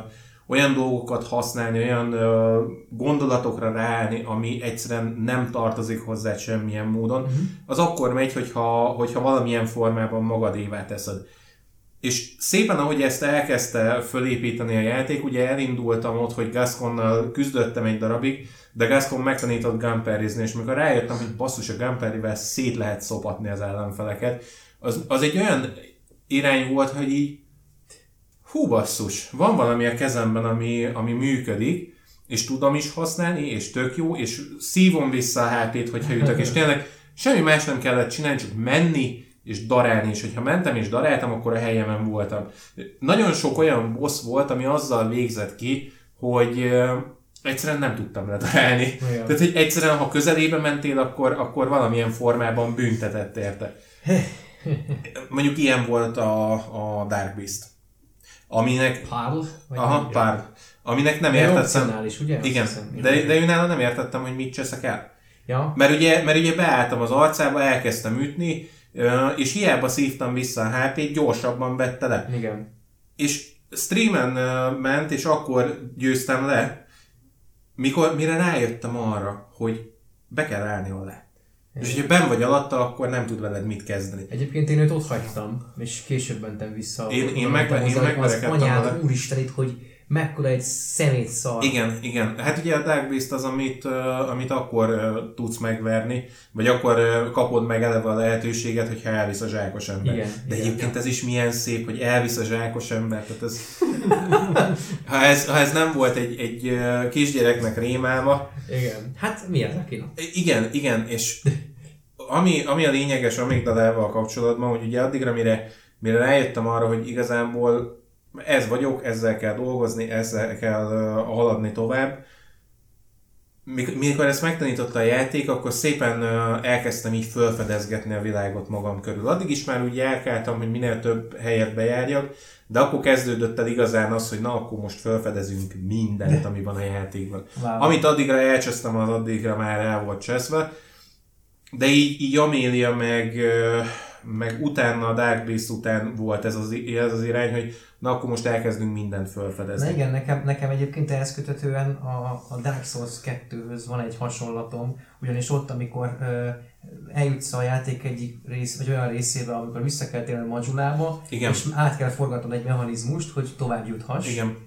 olyan dolgokat használni, olyan ö, gondolatokra ráállni, ami egyszerűen nem tartozik hozzá semmilyen módon, uh-huh. az akkor megy, hogyha, hogyha valamilyen formában magadévá teszed. És szépen, ahogy ezt elkezdte fölépíteni a játék, ugye elindultam ott, hogy Gasconnal küzdöttem egy darabig, de Gascon megtanított gunperrizni, és mikor rájöttem, hogy basszus a gunperrivel szét lehet szopatni az ellenfeleket, az, az egy olyan irány volt, hogy így hú basszus, van valami a kezemben, ami, ami működik, és tudom is használni, és tök jó, és szívom vissza a HP-t, hogyha jutok, és tényleg semmi más nem kellett csinálni, csak menni, és darálni, és hogyha mentem és daráltam, akkor a helyemen voltam. Nagyon sok olyan boss volt, ami azzal végzett ki, hogy egyszerűen nem tudtam ledarálni. Olyan. Tehát, hogy egyszerűen, ha közelébe mentél, akkor, akkor valamilyen formában büntetett érte. [LAUGHS] Mondjuk ilyen volt a, a Dark Beast. Aminek... Pál? Aha, pár. Aminek nem értettem. ugye? Igen, hiszem, de, de őnála nem értettem, hogy mit cseszek el. Ja. Mert ugye, mert ugye beálltam az arcába, elkezdtem ütni, és hiába szívtam vissza a HP-t, gyorsabban vette le. Igen. És streamen ment, és akkor győztem le, mikor, mire rájöttem arra, hogy be kell állni le. És hogyha ben vagy alatta, akkor nem tud veled mit kezdeni. Egyébként én őt ott hagytam, és később mentem vissza. Én, én, meg, én megverekedtem anyád, úristen itt, hogy mekkora egy szemét szar. Igen, igen. Hát ugye a Dark Beast az, amit, uh, amit akkor uh, tudsz megverni, vagy akkor uh, kapod meg eleve a lehetőséget, hogyha elvisz a zsákos ember. Igen, De igen, egyébként ez is milyen szép, hogy elvisz a zsákos ember. Tehát ez, [LAUGHS] ha, ez, ha ez nem volt egy, egy kisgyereknek rémálma. Igen. Hát mi az akinek? Igen, igen, és ami, ami a lényeges amigdalával kapcsolatban, hogy ugye addigra, mire, mire rájöttem arra, hogy igazából ez vagyok, ezzel kell dolgozni, ezzel kell uh, haladni tovább. Mikor ezt megtanította a játék, akkor szépen uh, elkezdtem így felfedezgetni a világot magam körül. Addig is már úgy járkáltam, hogy minél több helyet bejárjak, de akkor kezdődött el igazán az, hogy na, akkor most felfedezünk mindent, ami van a játékban. Wow. Amit addigra elcsesztem, az addigra már el volt cseszve. De így, így Amélia meg, meg utána a Dark Beast után volt ez az, ez az irány, hogy na akkor most elkezdünk mindent felfedezni. Na igen, nekem, nekem egyébként ehhez kötetően a, a Dark Souls 2-höz van egy hasonlatom, ugyanis ott, amikor ö, eljutsz a játék egyik rész, vagy olyan részébe, amikor vissza kell térni a madulába, igen. és át kell forgatnod egy mechanizmust, hogy tovább juthass. Igen.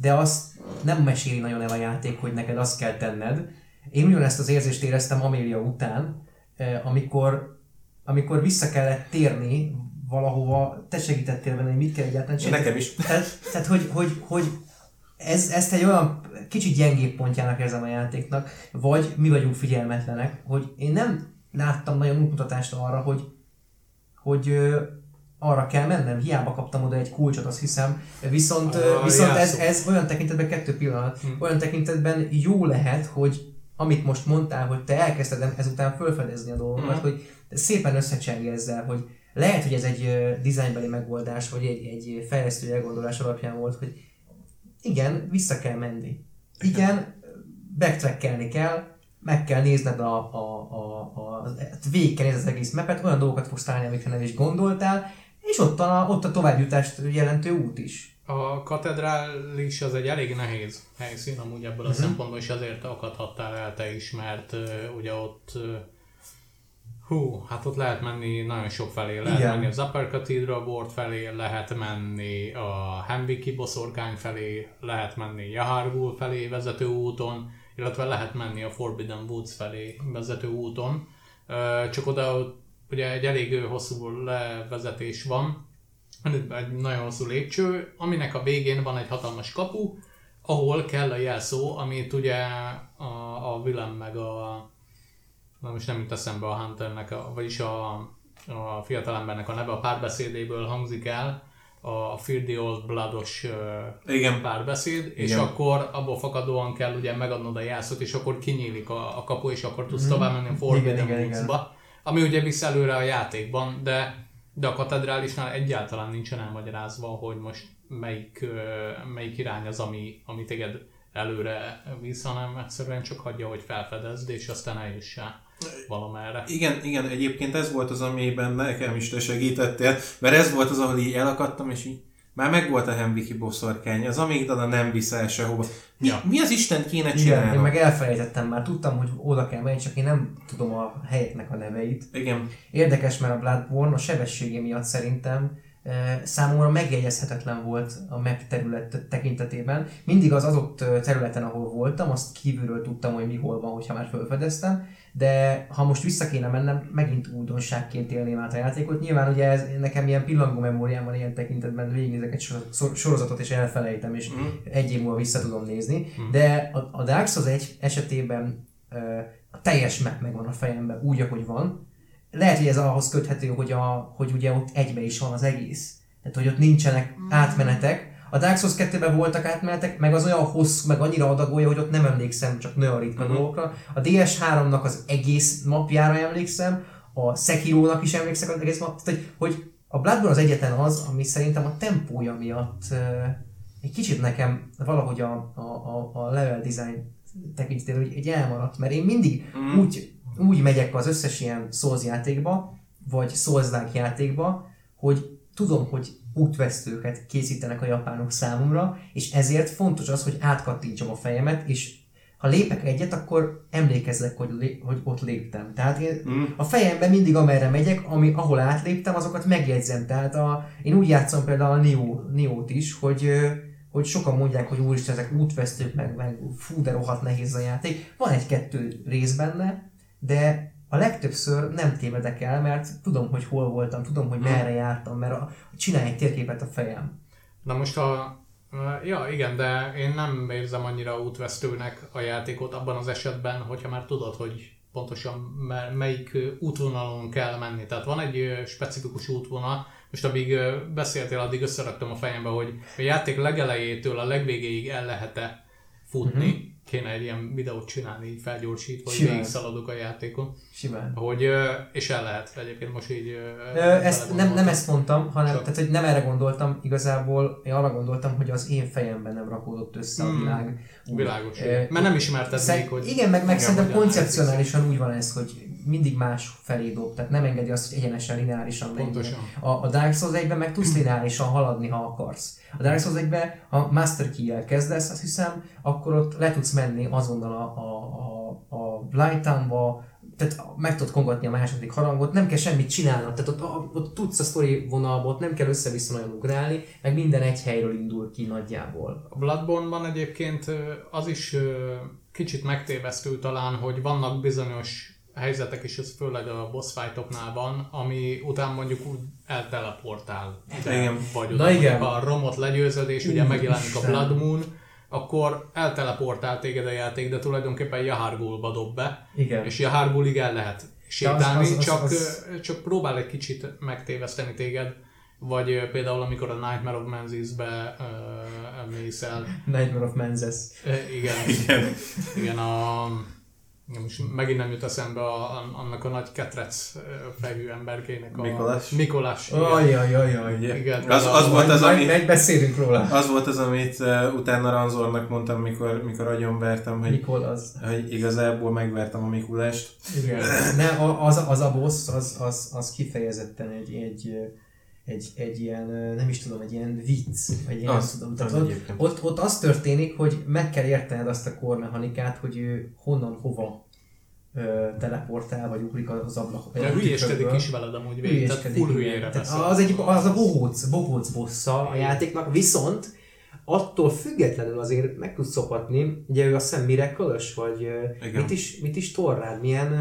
De azt nem meséli nagyon el a játék, hogy neked azt kell tenned. Én ugyanezt az érzést éreztem Amélia után, amikor, amikor vissza kellett térni valahova, te segítettél benne, hogy mit kell egyáltalán csinálni. Nekem is. Tehát, tehát hogy, hogy, hogy ez, ezt egy olyan kicsit gyengébb pontjának érzem a játéknak, vagy mi vagyunk figyelmetlenek, hogy én nem láttam nagyon útmutatást arra, hogy, hogy ö, arra kell mennem, hiába kaptam oda egy kulcsot, azt hiszem, viszont, ah, viszont ez, ez olyan tekintetben, kettő pillanat, hm. olyan tekintetben jó lehet, hogy amit most mondtál, hogy te elkezdted ezután felfedezni a dolgokat, mm. hogy szépen összecsengi ezzel, hogy lehet, hogy ez egy dizájnbeli megoldás, vagy egy, egy fejlesztő elgondolás alapján volt, hogy igen, vissza kell menni. Igen, backtrackelni kell, meg kell nézned a, a, a, a, a végig kell az egész mapet, olyan dolgokat fogsz találni, amikre nem is gondoltál, és ott a, ott a továbbjutást jelentő út is. A katedrális az egy elég nehéz helyszín, amúgy ebből uh-huh. a szempontból is azért akadhattál el te is, mert uh, ugye ott uh, hú, hát ott lehet menni nagyon sok felé, lehet Igen. menni az Upper Cathedral Board felé, lehet menni a Hembiki boszorkány felé, lehet menni Jahargul felé vezető úton, illetve lehet menni a Forbidden Woods felé vezető úton. Csak oda ugye egy elég hosszú levezetés van, egy nagyon hosszú lépcső, aminek a végén van egy hatalmas kapu, ahol kell a jelszó, amit ugye a, a Willem meg a na most nem jut eszembe a Hunternek, a, vagyis a, a fiatalembernek a neve a párbeszédéből hangzik el, a Fear the Old Bloodos Igen. párbeszéd, Igen. és akkor abból fakadóan kell ugye megadnod a jelszót, és akkor kinyílik a, a kapu, és akkor tudsz mm. tovább menni a Forbidden Woods-ba, ami ugye visz előre a játékban, de de a katedrálisnál egyáltalán nincsen elmagyarázva, hogy most melyik, melyik irány az, ami, ami téged előre visz, hanem egyszerűen csak hagyja, hogy felfedezd, és aztán eljuss valamerre. Igen, igen, egyébként ez volt az, amiben nekem is te segítettél, mert ez volt az, ahol így elakadtam, és így már meg volt a Hembiki boszorkány, az amígdala nem visz el sehova. Mi, ja. mi az Isten kéne csinálni? Igen, én meg elfelejtettem már, tudtam, hogy oda kell menni, csak én nem tudom a helyeknek a neveit. Igen. Érdekes, mert a Bloodborne a sebessége miatt szerintem számomra megjegyezhetetlen volt a map terület tekintetében. Mindig az adott területen, ahol voltam, azt kívülről tudtam, hogy mi hol van, hogyha már felfedeztem, de ha most vissza kéne mennem, megint újdonságként élném át a játékot. Nyilván ugye ez, nekem ilyen pillangó memóriám van ilyen tekintetben, végignézek egy sorozatot és elfelejtem, és mm. egy év múlva vissza tudom nézni, mm. de a, a Dark Souls egy esetében a teljes map megvan a fejemben, úgy, ahogy van, lehet, hogy ez ahhoz köthető, hogy, a, hogy ugye ott egybe is van az egész. Tehát, hogy ott nincsenek mm. átmenetek. A Dark Souls 2-ben voltak átmenetek, meg az olyan hosszú, meg annyira adagolja, hogy ott nem emlékszem, csak nagyon ritka mm-hmm. dolgokra. A DS3-nak az egész napjára emlékszem, a Sekiro-nak is emlékszem az egész nap, tehát, hogy a Bloodborne az egyetlen az, ami szerintem a tempója miatt uh, egy kicsit nekem valahogy a, a, a, a level design tekintetében hogy egy elmaradt, mert én mindig mm. úgy úgy megyek az összes ilyen Souls játékba, vagy souls játékba, hogy tudom, hogy útvesztőket készítenek a japánok számomra, és ezért fontos az, hogy átkattintsam a fejemet, és ha lépek egyet, akkor emlékezlek, hogy, lé, hogy ott léptem. Tehát én mm. a fejemben mindig amerre megyek, ami, ahol átléptem, azokat megjegyzem. Tehát a, én úgy játszom például a Neo, Neo-t is, hogy, hogy sokan mondják, hogy úristen, ezek útvesztők, meg, meg fú, de rohadt nehéz a játék. Van egy-kettő rész benne, de a legtöbbször nem tévedek el, mert tudom, hogy hol voltam, tudom, hogy merre jártam, mert a, csinálj egy térképet a fejem. Na most a Ja, igen, de én nem érzem annyira útvesztőnek a játékot abban az esetben, hogyha már tudod, hogy pontosan melyik útvonalon kell menni. Tehát van egy specifikus útvonal, most amíg beszéltél, addig összeraktam a fejembe, hogy a játék legelejétől a legvégéig el lehet-e futni, uh-huh kéne egy ilyen videót csinálni, így felgyorsítva, hogy végig szaladok a játékon. Simán. Hogy, és el lehet egyébként most így... Ö, ezt, nem, nem ezt mondtam, hanem Csak. tehát, hogy nem erre gondoltam, igazából én arra gondoltam, hogy az én fejemben nem rakódott össze a hmm. világ. Világos, e, mert nem ismerted szer- még, hogy... Igen, meg, meg szerintem koncepcionálisan úgy van ez, hogy mindig más felé dob, tehát nem engedi azt, hogy egyenesen lineárisan Pontosan. A, a Dark Souls 1-ben meg tudsz lineárisan haladni, ha akarsz. A Dark Souls 1-ben, ha Master Key-el kezdesz, azt hiszem, akkor ott le tudsz menni azonnal a, a, a, a Blight Town-ba, tehát meg tudod kongatni a második harangot, nem kell semmit csinálnod, tehát ott, ott tudsz a sztori vonalba, ott nem kell össze-vissza nagyon ugrálni, meg minden egy helyről indul ki nagyjából. A Bloodborne-ban egyébként az is kicsit megtévesztő talán, hogy vannak bizonyos helyzetek, és ez főleg a boss fightoknál van, ami után mondjuk úgy elteleportál. Igen. Vagy oda, igen. a romot legyőzöd, és ugye megjelenik a Blood Moon, akkor elteleportál téged a játék, de tulajdonképpen Jahargulba dob be. Igen. És Jahargulig el lehet sétálni, az, az, az, csak, az... csak próbál egy kicsit megtéveszteni téged. Vagy például amikor a Nightmare of Menzies-be uh, mész el. Nightmare of Menzies. Uh, igen. igen. igen, a most megint nem jut eszembe a, annak a nagy ketrec fejű emberkének a... Mikolás? Mikolás. Ajajajaj. Igen, az, az, volt az, ami, meg beszélünk róla. Az volt az, amit uh, utána Ranzornak mondtam, mikor, mikor agyonvertem, hogy, az? hogy igazából megvertem a Mikulást. Igen. ne, az, az a boss, az, az, az kifejezetten egy, egy egy, egy ilyen, nem is tudom, egy ilyen vicc, vagy ilyen, az, tudom. Tehát ott, ott, ott, az történik, hogy meg kell értened azt a kormechanikát, hogy ő honnan, hova ö, teleportál, vagy ugrik az ablak. De hülyéskedik is veled amúgy végig, tehát full hülyére Az, egy, az a bohóc, bohóc bossza a játéknak, viszont attól függetlenül azért meg tudsz szopatni, ugye ő azt hiszem miracle vagy mit is, mit is torrád, milyen,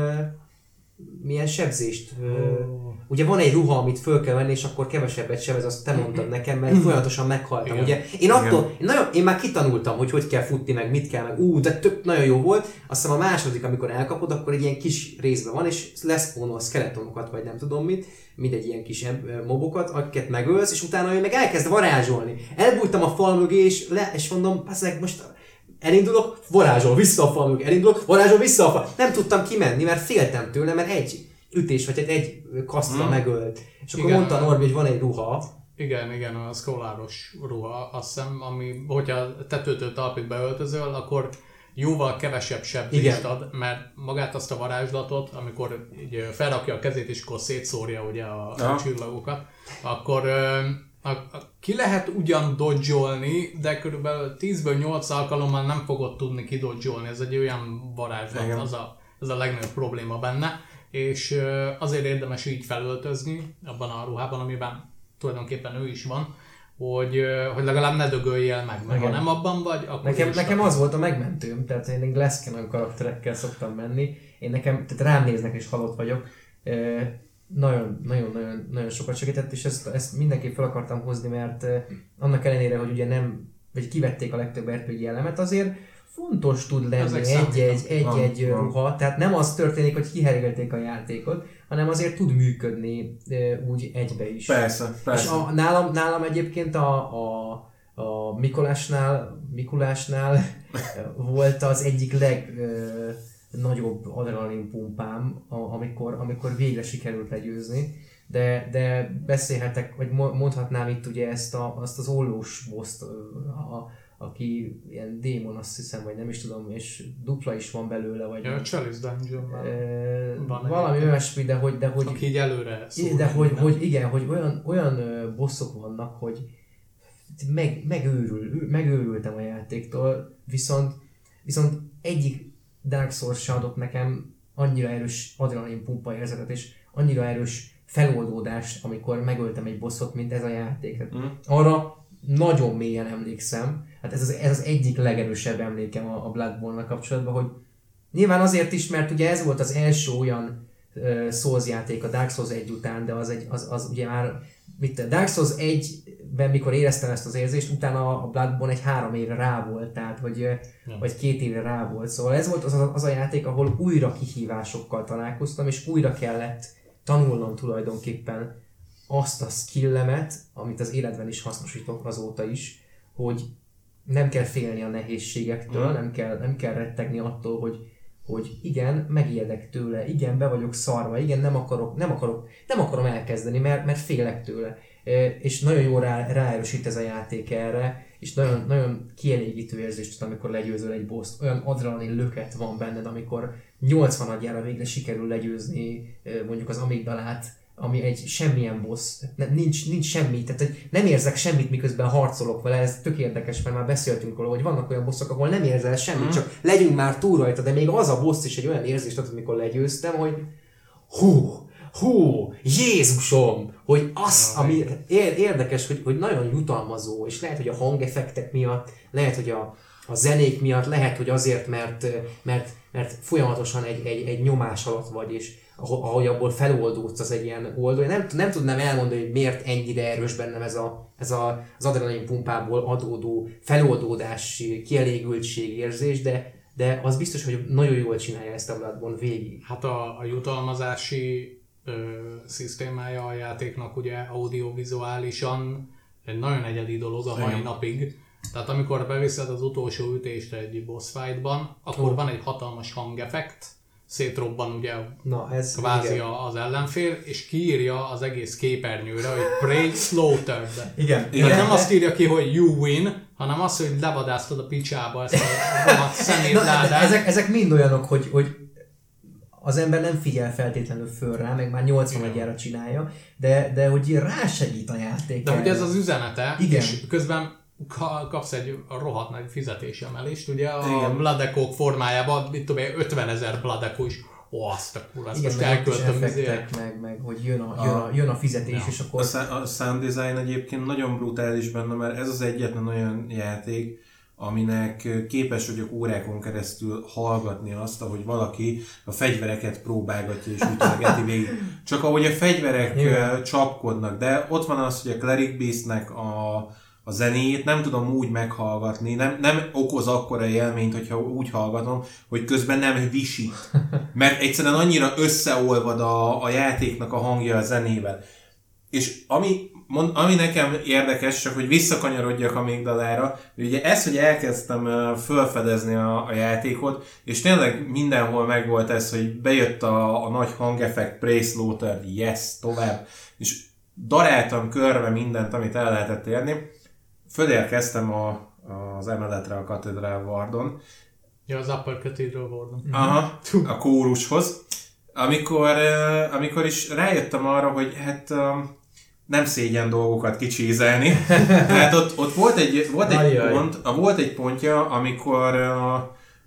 milyen sebzést oh ugye van egy ruha, amit föl kell venni, és akkor kevesebbet sebez, azt te mondtad nekem, mert mhm. folyamatosan meghaltam. Igen. Ugye én attól, én, nagyon, én már kitanultam, hogy hogy kell futni, meg mit kell, meg ú, de tök nagyon jó volt. Aztán a második, amikor elkapod, akkor egy ilyen kis részben van, és lesz a skeletonokat, vagy nem tudom mit, egy ilyen kis mobokat, akiket megölsz, és utána ő meg elkezd varázsolni. Elbújtam a fal mögé, és, le, és mondom, most elindulok, varázsol vissza a fal mögé, elindulok, varázsol vissza a fal. Nem tudtam kimenni, mert féltem tőle, mert egy ütés, vagy egy kasztra Hmm. megölt. És akkor Igen. mondta Norbi, hogy van egy ruha, Igen, igen, a scrolláros ruha, azt hiszem, ami, hogyha tetőtől talpig beöltözöl, akkor jóval kevesebb sebzést ad, mert magát azt a varázslatot, amikor így felrakja a kezét és akkor szétszórja ugye a, a csillagokat, akkor a, a, ki lehet ugyan dodgyolni, de körülbelül 10-ből 8 alkalommal nem fogod tudni kidodgyolni. Ez egy olyan varázslat, az a, ez a legnagyobb probléma benne. És azért érdemes így felöltözni abban a ruhában, amiben tulajdonképpen ő is van, hogy, hogy legalább ne dögöljél meg, mert ha nem abban vagy, akkor Nekem, nekem az volt a megmentőm, tehát én Glasscanon karakterekkel szoktam menni. Én nekem, tehát rám néznek és halott vagyok. Ö, Nagyon, nagyon, nagyon, nagyon sokat segített, és ezt, ezt mindenképp fel akartam hozni, mert ö, annak ellenére, hogy ugye nem, vagy kivették a legtöbb RPG elemet, azért fontos tud lenni egy-egy, egy-egy ruha, tehát nem az történik, hogy kiherégelték a játékot, hanem azért tud működni ö, úgy egybe is. Persze, És persze. a, nálam, nálam egyébként a, a, a Mikolásnál, Mikulásnál volt az egyik legnagyobb adrenalin pumpám, amikor, amikor végre sikerült legyőzni. De, de beszélhetek, vagy mo- mondhatnám itt ugye ezt a, azt az ollós boszt, a, aki ilyen démon, azt hiszem, vagy nem is tudom, és dupla is van belőle, vagy Ja, a Chalice dungeon ö, van valami olyasmi, de hogy, de hogy aki így előre szól. de hogy, hogy igen, hogy olyan, olyan bosszok vannak, hogy meg, megőrül, megőrültem a játéktól, viszont, viszont egyik Dark Souls adott nekem annyira erős adrenalin pumpa érzetet, és annyira erős feloldódást, amikor megöltem egy bosszot, mint ez a játék. Tehát Mm. arra nagyon mélyen emlékszem. Hát ez az, ez az egyik legerősebb emlékem a, a Bloodborne-nal kapcsolatban, hogy nyilván azért is, mert ugye ez volt az első olyan uh, Souls játék a Dark Souls 1 után, de az, egy, az, az ugye már, mit, Dark Souls 1-ben mikor éreztem ezt az érzést, utána a Bloodborne egy három évre rá volt, tehát hogy, ja. vagy két évre rá volt. Szóval ez volt az a, az a játék, ahol újra kihívásokkal találkoztam, és újra kellett tanulnom tulajdonképpen azt a skillemet, amit az életben is hasznosítok azóta is, hogy nem kell félni a nehézségektől, Mm. nem, kell, nem kell rettegni attól, hogy, hogy igen, megijedek tőle, igen, be vagyok szarva, igen, nem akarok, nem akarok, nem akarom elkezdeni, mert, mert félek tőle. És nagyon jó rá, ráerősít ez a játék erre, és nagyon, nagyon kielégítő érzést tud, amikor legyőzöl egy boss Olyan adrenalin löket van benned, amikor 80 adjára végre sikerül legyőzni mondjuk az amigdalát, ami egy semmilyen boss, nincs, nincs semmi, tehát hogy nem érzek semmit, miközben harcolok vele, ez tök érdekes, mert már beszéltünk róla, hogy vannak olyan bosszok, ahol nem érzel semmit, Mhm. csak legyünk már túl rajta, de még az a boss is egy olyan érzést ad, amikor legyőztem, hogy hú, hú, Jézusom, hogy az, Ja, ami ér- érdekes, hogy, hogy nagyon jutalmazó, és lehet, hogy a hangeffektek miatt, lehet, hogy a, a zenék miatt, lehet, hogy azért, mert, mert, mert folyamatosan egy, egy, egy nyomás alatt vagy, és ahogy abból feloldódsz az egy ilyen oldó. Nem, nem tudnám elmondani, hogy miért ennyire erős bennem ez, a, ez a, az adrenalin pumpából adódó feloldódás, kielégültség érzés, de, de az biztos, hogy nagyon jól csinálja ezt a Bloodborne végig. Hát a, a jutalmazási ö, szisztémája a játéknak ugye audiovizuálisan egy nagyon egyedi dolog a mai Igen. napig. Tehát amikor beviszed az utolsó ütést egy boss fightban, akkor Ó. van egy hatalmas hangeffekt, szétrobban ugye Na, ez kvázi igen. a- az ellenfél, és kiírja az egész képernyőre, hogy Prey Slaughtered. Igen, Igen, nem azt írja ki, hogy you win, hanem azt, hogy levadásztad a picsába ezt a rohadt [LAUGHS] Na, de szemétládát. ezek, ezek mind olyanok, hogy, hogy az ember nem figyel feltétlenül föl rá, meg már 80 Igen. agyára csinálja, de, de hogy rásegít a játék. De hogy ez az üzenete, Igen. és közben kapsz egy rohadt nagy fizetésemelést, ugye a Igen. Bladekók formájában, mit tudom én, 50 ezer Bladekó is, ó, azt a kurva, ezt igen, most elköltöm ezért. effektek, meg, meg hogy jön a, jön a, jön a fizetés, Ja. és A, akkor... szá- a sound design egyébként nagyon brutális benne, mert ez az egyetlen olyan játék, aminek képes vagyok órákon keresztül hallgatni azt, ahogy valaki a fegyvereket próbálgatja és ütögeti végig. Csak ahogy a fegyverek Igen. csapkodnak, de ott van az, hogy a Cleric Beastnek a, a zenéjét nem tudom úgy meghallgatni, nem, nem okoz akkora élményt, hogyha úgy hallgatom, hogy közben nem visít. [LAUGHS] Mert egyszerűen annyira összeolvad a, a játéknak a hangja a zenével. És ami ami nekem érdekes, csak hogy visszakanyarodjak a migdalára, ugye ez, hogy elkezdtem felfedezni a, a játékot, és tényleg mindenhol megvolt ez, hogy bejött a, a nagy hangeffekt, Praise Looter, yes, tovább, és daráltam körbe mindent, amit el lehetett érni. Fölérkeztem a, az emeletre a Cathedral Wardon, Ja, az Upper Cathedral Wardon. Aha, a kórushoz. Amikor, amikor is rájöttem arra, hogy hát nem szégyen dolgokat kicsízelni. [LAUGHS] Tehát ott, ott volt egy, volt egy Ajjaj. pont, a, volt egy pontja, amikor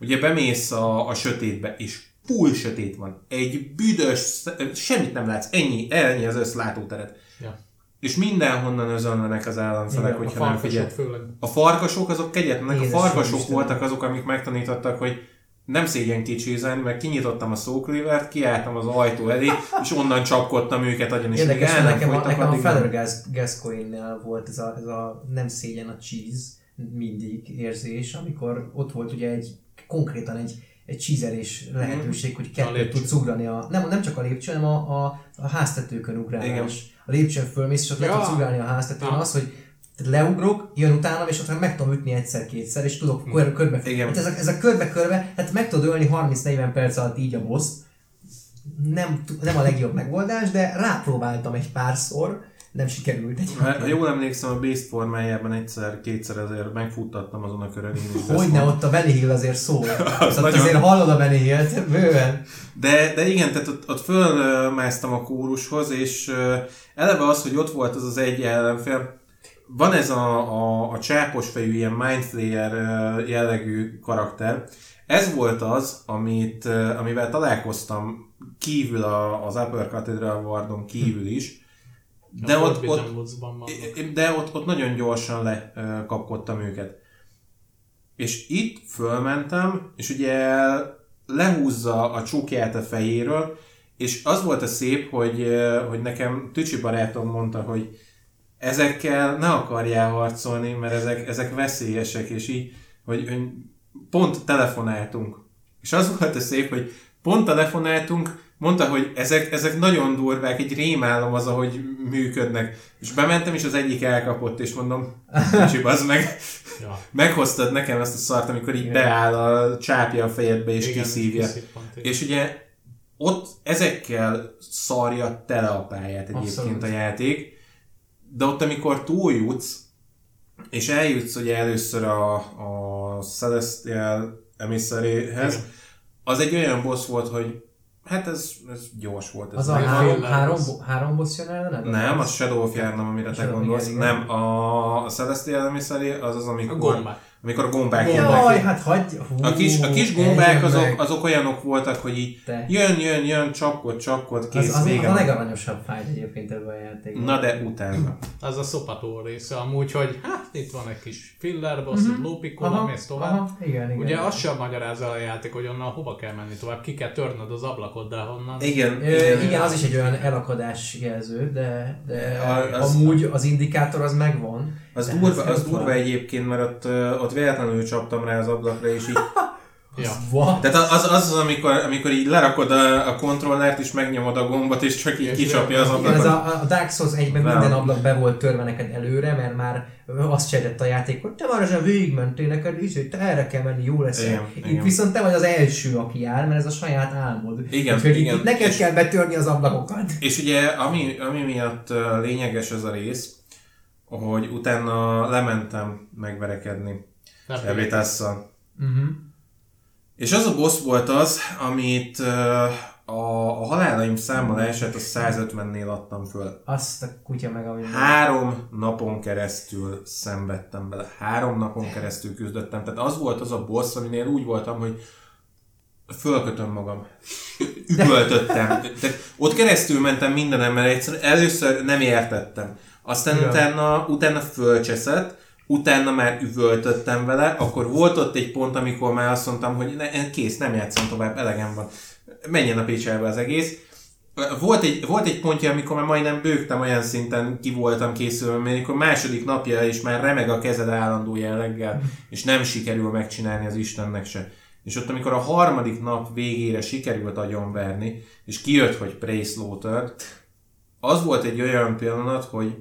ugye bemész a, a sötétbe, és full sötét van. Egy büdös, semmit nem látsz, ennyi, ennyi az összlátóteret. Ja. És mindenhonnan özönlenek az ellenfelek, Igen, a hogyha nem figyel. Főleg. A farkasok azok kegyetlenek, a farkasok voltak azok, amik megtanítottak, hogy nem szégyen kicsézelni, mert kinyitottam a szóklivert, kiálltam az ajtó elé, és onnan csapkodtam őket agyon, és Érdekes, el hogy nem nekem, a, nekem a Gas, Gascoigne-nel volt ez a, ez a nem szégyen a cheese mindig érzés, amikor ott volt ugye egy konkrétan egy, egy cheeserés lehetőség, hogy A kettőt lépcső. tudsz ugrani a, nem, nem csak a lépcsőn, hanem a, a, a háztetőkön ugrálás. Igen. A lépcsőn fölmész, és ott le Ja. tudsz ugrálni a háztetőn, Ja. az, hogy leugrok, jön utánam, és ott meg tudom ütni egyszer-kétszer, és tudok kör, körbe. Igen. Hát ez a, ez a körbe-körbe, hát meg tudod ölni 30-40 perc alatt így a boss nem, nem a legjobb megoldás, de rápróbáltam egy párszor, nem sikerült egy. Ha jól emlékszem, a Beast formájában egyszer-kétszer azért megfuttattam azon a körön. Hogyne, ott a Benny Hill azért szól. [LAUGHS] Szóval nagyon- azért hallod a Benny Hill-t, bőven. De, de igen, tehát ott, ott fölmásztam a kórushoz, és eleve az, hogy ott volt az az egy ellenfél, van ez a, a, a csápos fejű, ilyen mindflayer jellegű karakter. Ez volt az, amit, amivel találkoztam kívül a, az Upper Cathedral Wardon kívül is, de a ott, ott, de ott, ott nagyon gyorsan lekapkodtam őket. És itt fölmentem, és ugye lehúzza a csukját a fejéről, és az volt a szép, hogy, hogy nekem Tücsi barátom mondta, hogy ezekkel ne akarjál harcolni, mert ezek, ezek veszélyesek, és így, hogy, hogy pont telefonáltunk. És az volt a szép, hogy pont telefonáltunk, mondta, hogy ezek, ezek nagyon durvák, egy rémálom az, ahogy működnek. És bementem, és az egyik elkapott, és mondom, kicsi az meg, Ja. meghoztad nekem ezt a szart, amikor így Igen. beáll a csápja a fejedbe, és Igen, kiszívja. kiszippant, igen. És ugye ott ezekkel szarja tele a pályát egyébként Abszolút. a játék, de ott amikor túljutsz, és eljutsz ugye először a, a Celestial Emissary-hez, az egy olyan boss volt, hogy hát ez, ez gyors volt. Ez Az a három, három, három boss jön el, nem? nem, az Shadow of Yarnam, amire te Shadow, gondolsz. igen, igen. Nem, a, a Celestial Emissary az az, A amikor, gombák. Amikor a gombák jönnek. Jaj, hát hagyj! Hú, A kis, a kis gombák azok, azok olyanok voltak, hogy így Te. jön, jön, jön, csapkod, csapkod, kész, Az, az, vége a van. legaranyosabb fájt egyébként ebben a játékban. Na de utána. Az a szopató része amúgy, hogy hát itt van egy kis filler boss, uh-huh. lópikola, mész tovább. aha, igen, igen. Ugye azt sem magyarázza a játék, hogy onnan hova kell menni tovább, ki kell törnöd az ablakot, de honnan. Igen, Ö, igen, az is egy olyan elakadás jelző, de, de A- az- amúgy az indikátor az megvan. Az durva, az ott durva egyébként, mert ott, ö, ott véletlenül csaptam rá az ablakra, és így... [LAUGHS] Ja. What? Tehát az az, az amikor, amikor így lerakod a, a kontrollert, és megnyomod a gombot, és csak így kicsapja az ablakot. ez a, a Dark Souls 1-ben Nem. minden ablak be volt törve neked előre, mert már azt cserélt a játék, hogy te már ezen végigmentél neked, izé, te erre kell menni, jó lesz. Igen, Itt igen. viszont te vagy az első, aki jár, mert ez a saját álmod. Igen, Úgyhogy igen. Itt neked És- kell betörni az ablakokat. És ugye, ami, ami miatt lényeges ez a rész, hogy utána lementem megverekedni Nem Evitasszal. Uh-huh. És az a boss volt az, amit a, a halálaim számolását a 150-nél adtam föl. Azt a kutya meg, ami... Három napon keresztül szenvedtem bele. Három napon keresztül küzdöttem. Tehát az volt az a boss, aminél úgy voltam, hogy fölkötöm magam. [LAUGHS] Üvöltöttem. Tehát ott keresztül mentem mindenem, mert egyszer először nem értettem. Aztán Ja. utána, utána fölcseszett, utána már üvöltöttem vele, akkor volt ott egy pont, amikor már azt mondtam, hogy ne, kész, nem játszom tovább, elegem van. Menjen a pécselbe az egész. Volt egy, volt egy pontja, amikor már majdnem bőgtem olyan szinten, ki voltam készülve, mert amikor második napja is már remeg a kezed állandó jelleggel, és nem sikerül megcsinálni az Istennek se. És ott, amikor a harmadik nap végére sikerült agyonverni, és kijött, hogy Praise az volt egy olyan pillanat, hogy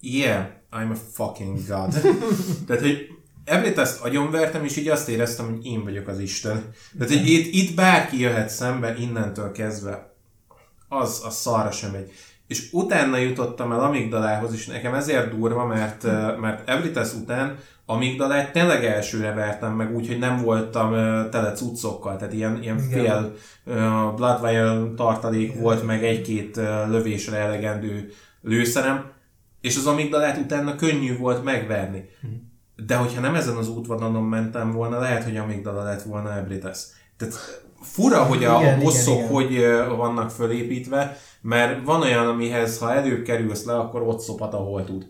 yeah, I'm a fucking god. [LAUGHS] Tehát, hogy Ebbet ezt agyonvertem, és így azt éreztem, hogy én vagyok az Isten. Tehát, hogy itt, itt bárki jöhet szembe innentől kezdve, az a szarra sem megy. És utána jutottam el Amigdalához, és nekem ezért durva, mert, mert Evrites után Amigdalát tényleg elsőre vertem meg úgy, hogy nem voltam uh, tele cuccokkal, tehát ilyen, ilyen fél uh, Bloodwire tartalék Igen. volt, meg egy-két uh, lövésre elegendő lőszerem, és az Amigdalát utána könnyű volt megverni. Hm. De hogyha nem ezen az útvonalon mentem volna, lehet, hogy Amigdala lett volna Ebrites. Tehát fura, hogy a, igen, bosszok igen, hogy igen. vannak fölépítve, mert van olyan, amihez ha előbb kerülsz le, akkor ott szopat, ahol tud.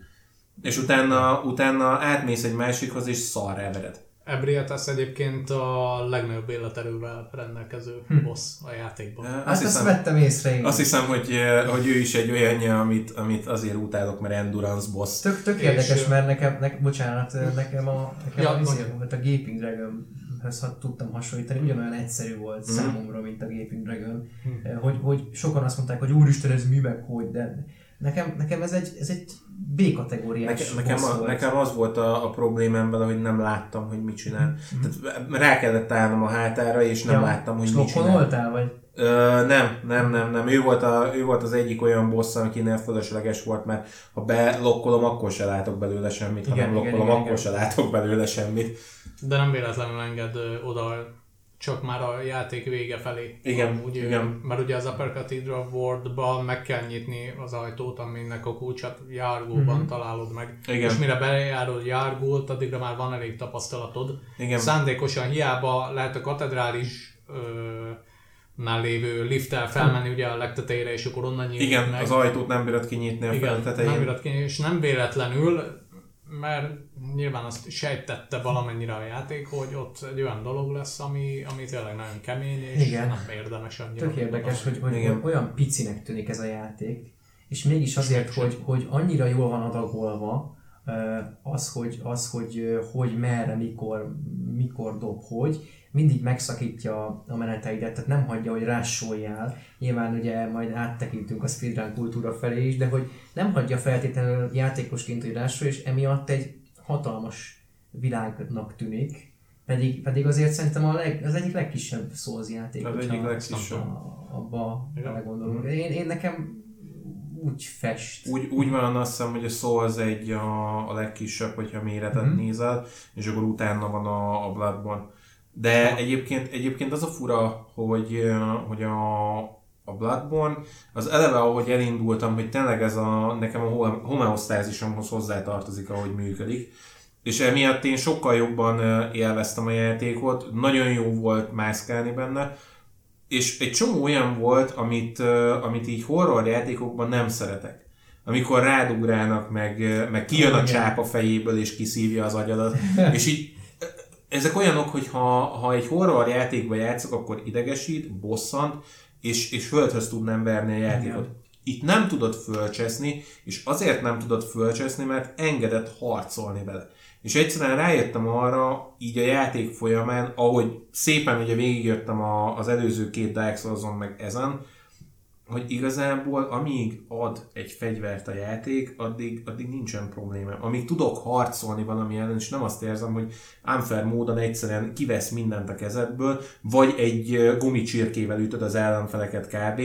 És utána, utána átmész egy másikhoz, és szar elvered. Ebrietas egyébként a legnagyobb életerővel rendelkező hm. boss a játékban. Hát azt, hiszem, ezt vettem észre én. Azt hiszem, hogy, hogy ő is egy olyan, amit, amit azért utálok, mert endurance boss. Tök, tök érdekes, mert nekem, ne, bocsánat, nekem a, nekem ja, a, a, a Gaping Dragon ha tudtam hasonlítani, ugyanolyan egyszerű volt mm. számomra, mint a Gaping Dragon. Mm. Hogy, hogy sokan azt mondták, hogy úristen, ez mi meg hogy, de nekem, nekem ez egy, ez egy B-kategóriás nekem, nekem, a, volt. nekem az volt a, a problémám vele, hogy nem láttam, hogy mit csinál. Mm. Tehát rá kellett állnom a hátára, és nem ja, láttam, hogy mit csinál. voltál, vagy? Ö, nem, nem, nem, nem. Ő volt, a, ő volt az egyik olyan boss, akinél fölösleges volt, mert ha belokkolom, akkor se látok belőle semmit, igen, ha nem lokkolom, igen, akkor igen. se látok belőle semmit. De nem véletlenül enged oda csak már a játék vége felé. Igen, úgy, igen. Mert ugye az Upper Cathedral Ward-ban meg kell nyitni az ajtót, aminek a kulcsát járgóban mm-hmm. találod meg. Igen. És mire bejárod járgót, addigra már van elég tapasztalatod. Igen. Szándékosan hiába lehet a katedrális ö, nál lévő lifttel felmenni ugye a legtetejére, és akkor onnan nyitni Igen, meg. az ajtót nem bírat kinyitni a Igen, tetején. nem bírat kinyitni, és nem véletlenül mert nyilván azt sejtette valamennyire a játék, hogy ott egy olyan dolog lesz, ami, ami tényleg nagyon kemény, és Igen. nem érdemes annyira. Tök érdekes, hogy, hogy Igen. olyan picinek tűnik ez a játék, és mégis azért, hogy, hogy annyira jól van adagolva, az, hogy, az, hogy, hogy merre, mikor, mikor dob, hogy, mindig megszakítja a meneteidet, tehát nem hagyja, hogy rássoljál. Nyilván ugye majd áttekintünk a speedrun kultúra felé is, de hogy nem hagyja feltétlenül játékosként, hogy rássolj, és emiatt egy hatalmas világnak tűnik. Pedig, pedig azért szerintem a leg, az egyik legkisebb Souls játék. Az egyik legkisebb. Abba belegondolunk. Én, én nekem úgy fest. Úgy, úgy van azt hiszem, hogy a Souls egy a, a legkisebb, hogyha méretet mm-hmm. nézel, és akkor utána van a, a Bloodborne. De ha. egyébként, egyébként az a fura, hogy, hogy a, a Bloodborne, az eleve, ahogy elindultam, hogy tényleg ez a, nekem a homeosztázisomhoz hozzátartozik, ahogy működik. És emiatt én sokkal jobban élveztem a játékot, nagyon jó volt mászkálni benne, és egy csomó olyan volt, amit, amit így horror játékokban nem szeretek. Amikor rádugrálnak, meg, meg kijön a csápa fejéből, és kiszívja az agyadat, [LAUGHS] és így ezek olyanok, hogy ha, ha egy horror játékba játszok, akkor idegesít, bosszant, és, és földhöz tudnám verni a játékot. Igen. Itt nem tudod fölcseszni, és azért nem tudod fölcseszni, mert engedett harcolni vele. És egyszerűen rájöttem arra, így a játék folyamán, ahogy szépen ugye végigjöttem a, az előző két Dark meg ezen, hogy igazából amíg ad egy fegyvert a játék, addig, addig nincsen probléma. Amíg tudok harcolni valami ellen, és nem azt érzem, hogy unfair módon egyszerűen kivesz mindent a kezedből, vagy egy gumicsirkével ütöd az ellenfeleket kb.,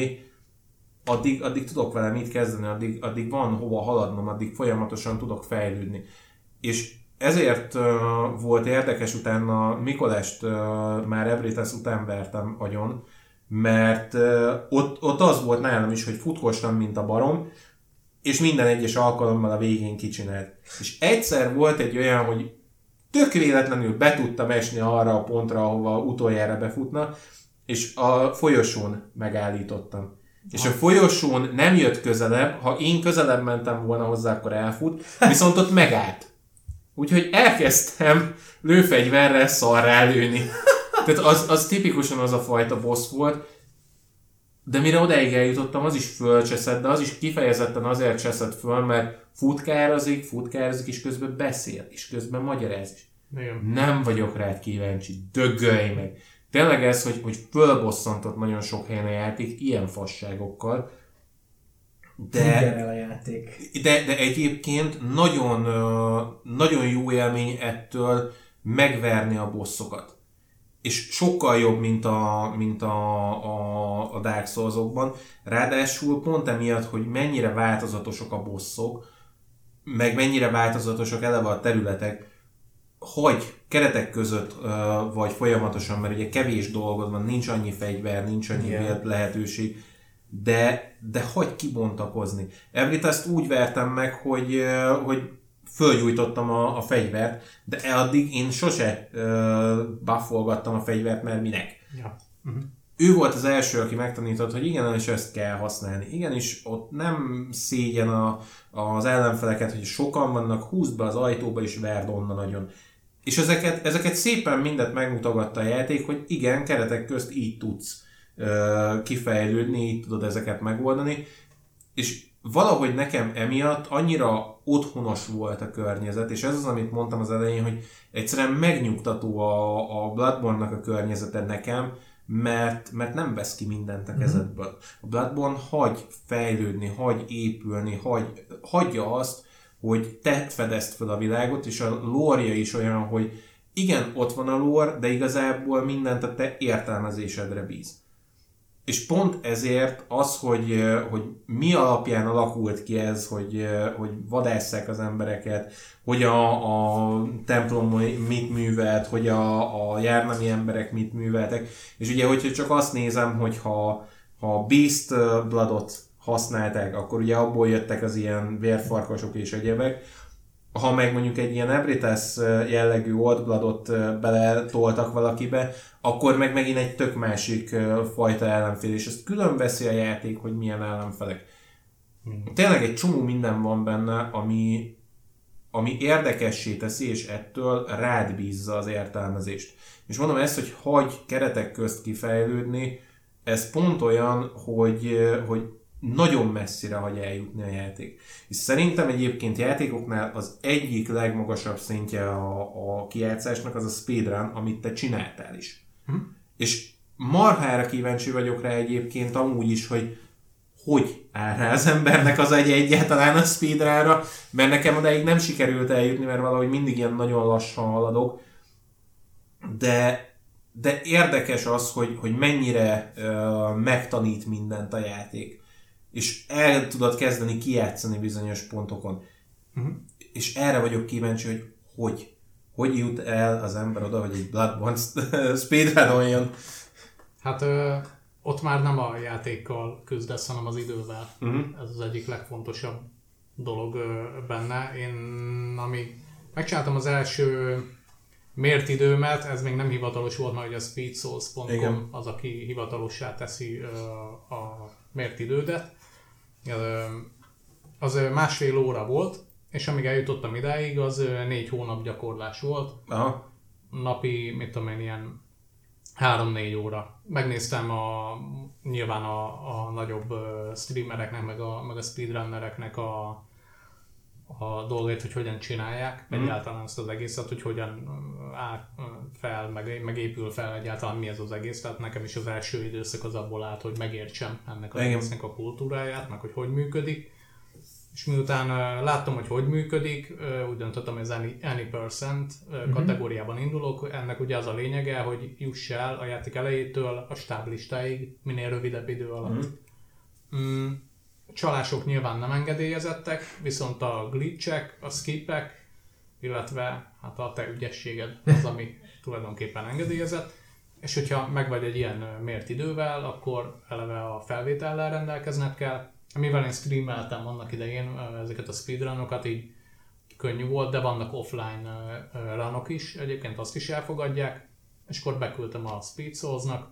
addig, addig tudok vele mit kezdeni, addig, addig van hova haladnom, addig folyamatosan tudok fejlődni. És ezért uh, volt érdekes utána Mikolest uh, már Ebrites után vertem agyon, mert ott, ott az volt nálam is, hogy futkostam, mint a barom, és minden egyes alkalommal a végén kicsinált. És egyszer volt egy olyan, hogy tök véletlenül be tudtam esni arra a pontra, ahova utoljára befutna, és a folyosón megállítottam. És a folyosón nem jött közelebb, ha én közelebb mentem volna hozzá, akkor elfut, viszont ott megállt. Úgyhogy elkezdtem lőfegyverrel szarrá lőni. Tehát az, az tipikusan az a fajta boss volt, de mire odáig eljutottam, az is fölcseszett, de az is kifejezetten azért cseszett föl, mert futkározik, futkározik, és közben beszél, és közben magyaráz is. Igen. Nem vagyok rád kíváncsi, dögölj meg. Tényleg ez, hogy, hogy fölbosszantott nagyon sok helyen a játék ilyen fasságokkal, De, a játék. De, de egyébként nagyon, nagyon jó élmény ettől megverni a bosszokat. És sokkal jobb, mint a, mint a, a, a Dark Souls-okban. Ráadásul pont emiatt, hogy mennyire változatosak a bosszok, meg mennyire változatosak eleve a területek, hogy keretek között vagy folyamatosan, mert ugye kevés dolgod van, nincs annyi fegyver, nincs annyi yeah. lehetőség, de, de hogy kibontakozni. Evrit ezt úgy vertem meg, hogy, hogy fölgyújtottam a, a fegyvert, de addig én sose uh, buffolgattam a fegyvert, mert minek. Ja. Uh-huh. Ő volt az első, aki megtanított, hogy igen, és ezt kell használni. Igenis, ott nem szégyen a, az ellenfeleket, hogy sokan vannak, húzd be az ajtóba és verd onnan nagyon. És ezeket, ezeket szépen mindet megmutogatta a játék, hogy igen, keretek közt így tudsz uh, kifejlődni, így tudod ezeket megoldani. És valahogy nekem emiatt annyira otthonos volt a környezet, és ez az, amit mondtam az elején, hogy egyszerűen megnyugtató a, a Bloodborne-nak a környezete nekem, mert, mert nem vesz ki mindent a mhm. kezedből. A Bloodborne hagy fejlődni, hagy épülni, hagy, hagyja azt, hogy te fedezd fel a világot, és a lória is olyan, hogy igen, ott van a lór, de igazából mindent a te értelmezésedre bíz. És pont ezért az, hogy, hogy mi alapján alakult ki ez, hogy, hogy vadásszák az embereket, hogy a, a templom mit művelt, hogy a, a járnami emberek mit műveltek. És ugye, hogyha csak azt nézem, hogy ha, ha Beast Bloodot használták, akkor ugye abból jöttek az ilyen vérfarkasok és egyebek, ha meg mondjuk egy ilyen Ebritas jellegű Old Bloodot beletoltak valakibe, akkor meg megint egy tök másik fajta ellenfél, és ezt külön veszi a játék, hogy milyen ellenfelek. Hmm. Tényleg egy csomó minden van benne, ami, ami érdekessé teszi, és ettől rád bízza az értelmezést. És mondom ezt, hogy hagy keretek közt kifejlődni, ez pont olyan, hogy, hogy nagyon messzire hagy eljutni a játék. És szerintem egyébként játékoknál az egyik legmagasabb szintje a, a kijátszásnak az a speedrun, amit te csináltál is. Hm? És marhára kíváncsi vagyok rá egyébként amúgy is, hogy hogy áll rá az embernek az egy egyáltalán a speedrára, mert nekem odáig nem sikerült eljutni, mert valahogy mindig ilyen nagyon lassan haladok, de, de érdekes az, hogy, hogy mennyire uh, megtanít mindent a játék és el tudod kezdeni kijátszani bizonyos pontokon. Uh-huh. És erre vagyok kíváncsi, hogy hogy. Hogy jut el az ember oda, hogy egy Bloodborne [LAUGHS] speedrunoljon. Hát ö, ott már nem a játékkal küzdesz, hanem az idővel. Uh-huh. Ez az egyik legfontosabb dolog ö, benne. Én, ami megcsináltam az első mért időmet, ez még nem hivatalos volt, mert a speedsouls.com az, aki hivatalossá teszi ö, a mért idődet az másfél óra volt, és amíg eljutottam idáig, az négy hónap gyakorlás volt. Aha. Napi, mit tudom én, ilyen 3-4 óra. Megnéztem a, nyilván a, a nagyobb streamereknek, meg a, meg a speedrunnereknek a, a dolgait, hogy hogyan csinálják mm. egyáltalán ezt az egészet, hogy hogyan áll fel, meg, meg épül fel egyáltalán mi ez az egész. Tehát nekem is az első időszak az abból állt, hogy megértsem ennek az egésznek a kultúráját, meg hogy hogy működik. És miután uh, láttam, hogy hogy működik, uh, úgy döntöttem, hogy az any, any percent uh, mm-hmm. kategóriában indulok. Ennek ugye az a lényege, hogy juss el a játék elejétől a stáblistáig minél rövidebb idő alatt. Mm-hmm. Mm, csalások nyilván nem engedélyezettek, viszont a glitchek, a skipek, illetve hát a te ügyességed az, ami tulajdonképpen engedélyezett. És hogyha megvagy egy ilyen mért idővel, akkor eleve a felvétellel rendelkezned kell. Mivel én streameltem annak idején ezeket a speedrunokat, így könnyű volt, de vannak offline runok is, egyébként azt is elfogadják, és akkor beküldtem a Speed Souls-nak,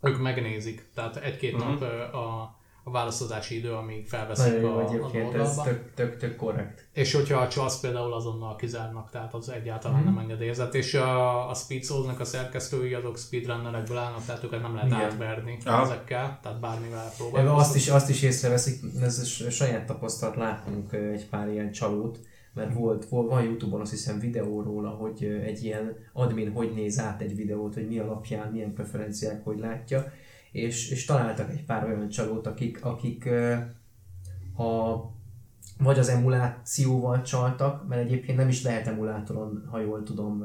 ők megnézik, tehát egy-két uh-huh. nap a a válaszodási idő, amíg felveszik a, egyébként az ez tök, tök, tök korrekt. És hogyha a csalsz például azonnal kizárnak, tehát az egyáltalán mm-hmm. nem engedélyezett. És a, a Speed Souls-nak a szerkesztői azok speedrunnerekből állnak, tehát őket nem lehet Igen. átverni Aha. ezekkel, tehát bármivel próbálni. Azt is, azt is észreveszik, ez saját tapasztalat, látunk egy pár ilyen csalót, mert volt, volt, van Youtube-on azt hiszem videó róla, hogy egy ilyen admin hogy néz át egy videót, hogy mi alapján, milyen preferenciák, hogy látja és, és találtak egy pár olyan csalót, akik, akik a, vagy az emulációval csaltak, mert egyébként nem is lehet emulátoron, ha jól tudom,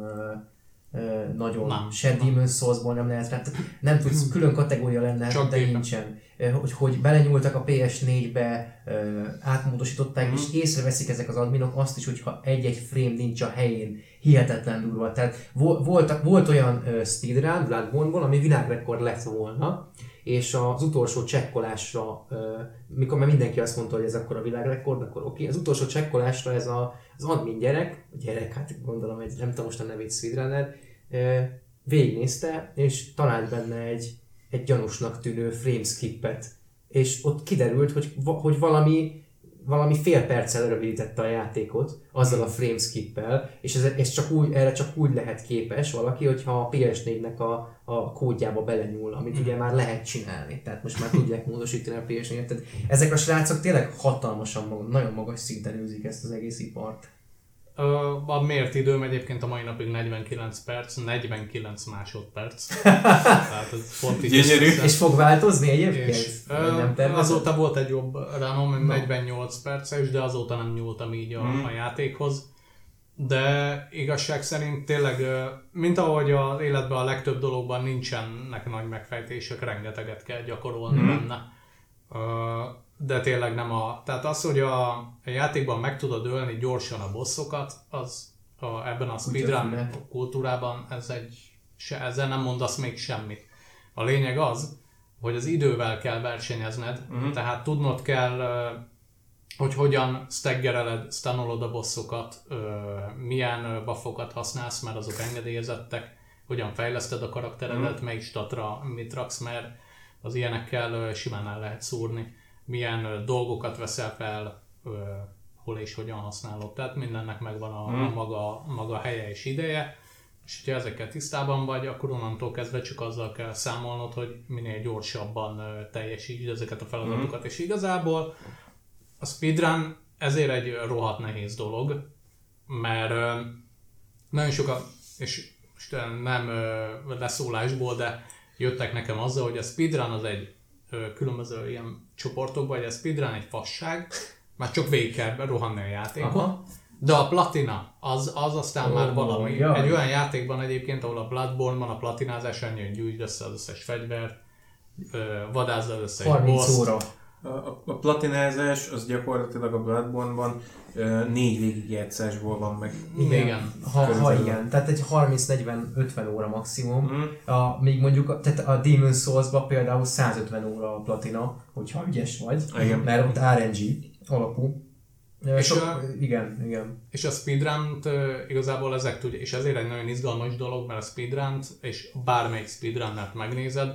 nagyon. Nem. Se Demon's Souls-ból nem lehet rá. Nem tudsz, külön kategória lenne, Csak de gépen. nincsen. Hogy, hogy belenyúltak a PS4-be, ö, átmódosították, Mhm. és észreveszik ezek az adminok azt is, hogyha egy-egy frame nincs a helyén. Hihetetlen durva. Tehát vo- voltak, volt olyan speedrun Bloodborne-ból, ami világrekord lett volna, és az utolsó csekkolásra, mikor már mindenki azt mondta, hogy ez akkor a világrekord, akkor oké, okay. az utolsó csekkolásra ez a, az admin gyerek, gyerek, hát gondolom, egy, nem tudom most a nevét speedrunner, végignézte, és talált benne egy, egy gyanúsnak tűnő frameskipet, és ott kiderült, hogy, hogy valami valami fél perccel rövidítette a játékot azzal a frameskippel, és ez, ez csak úgy, erre csak úgy lehet képes valaki, hogyha a PS4-nek a, a kódjába belenyúl, amit ugye már lehet csinálni. Tehát most már tudják módosítani a PS4-et. Tehát ezek a srácok tényleg hatalmasan, nagyon magas szinten űzik ezt az egész ipart. A mért időm egyébként a mai napig 49 perc, 49 másodperc. [LAUGHS] Tehát ez pont így Gyönyörű. össze- És fog változni egyébként? És nem azóta volt egy jobb ránom, 48 perces, de azóta nem nyúltam így a, Mm. a játékhoz. De igazság szerint tényleg, mint ahogy az életben a legtöbb dologban nincsenek nagy megfejtések, rengeteget kell gyakorolni Mm. benne. De tényleg nem a... Tehát az, hogy a, a játékban meg tudod ölni gyorsan a bosszokat, az a, ebben a speedrun kultúrában ez egy, se, ezzel nem mondasz még semmit. A lényeg az, hogy az idővel kell versenyezned, Mhm. tehát tudnod kell, hogy hogyan staggereled, stanolod a bosszokat, milyen buffokat használsz, mert azok engedélyezettek, hogyan fejleszted a karakteredet, melyik statra mit raksz, mert az ilyenekkel simán el lehet szúrni, milyen dolgokat veszel fel, hol és hogyan használod. Tehát mindennek megvan a, a maga, maga helye és ideje, és hogyha ezekkel tisztában vagy, akkor onnantól kezdve csak azzal kell számolnod, hogy minél gyorsabban teljesítsd ezeket a feladatokat, és igazából a speedrun ezért egy rohadt nehéz dolog, mert nagyon sokan, és most nem leszólásból, de jöttek nekem azzal, hogy a speedrun az egy különböző ilyen csoportokban, hogy a speedrun egy fasság, már csak végig kell rohanni a játékon, Aha. de a platina, az, az aztán Ó, már valami. jaj. Egy olyan játékban egyébként, ahol a Bloodborne-ban a platinázás annyi, hogy gyújtsd össze az összes fegyvert, ö, vadázd az összes 30 boss. óra. A, a, platinázás az gyakorlatilag a Bloodborne-ban négy végigjátszásból van meg. Igen. Ha, ha Körülbelül. igen, tehát egy 30-40-50 óra maximum. Mhm. A, még mondjuk, a- tehát a Demon's Souls-ba például 150 óra a platina, hogyha ügyes vagy, Igen. mert ott RNG alapú. És Sok, a- igen, igen. És a speedrun igazából ezek tudja, és ezért egy nagyon izgalmas dolog, mert a speedrun és bármelyik speedrunnert megnézed,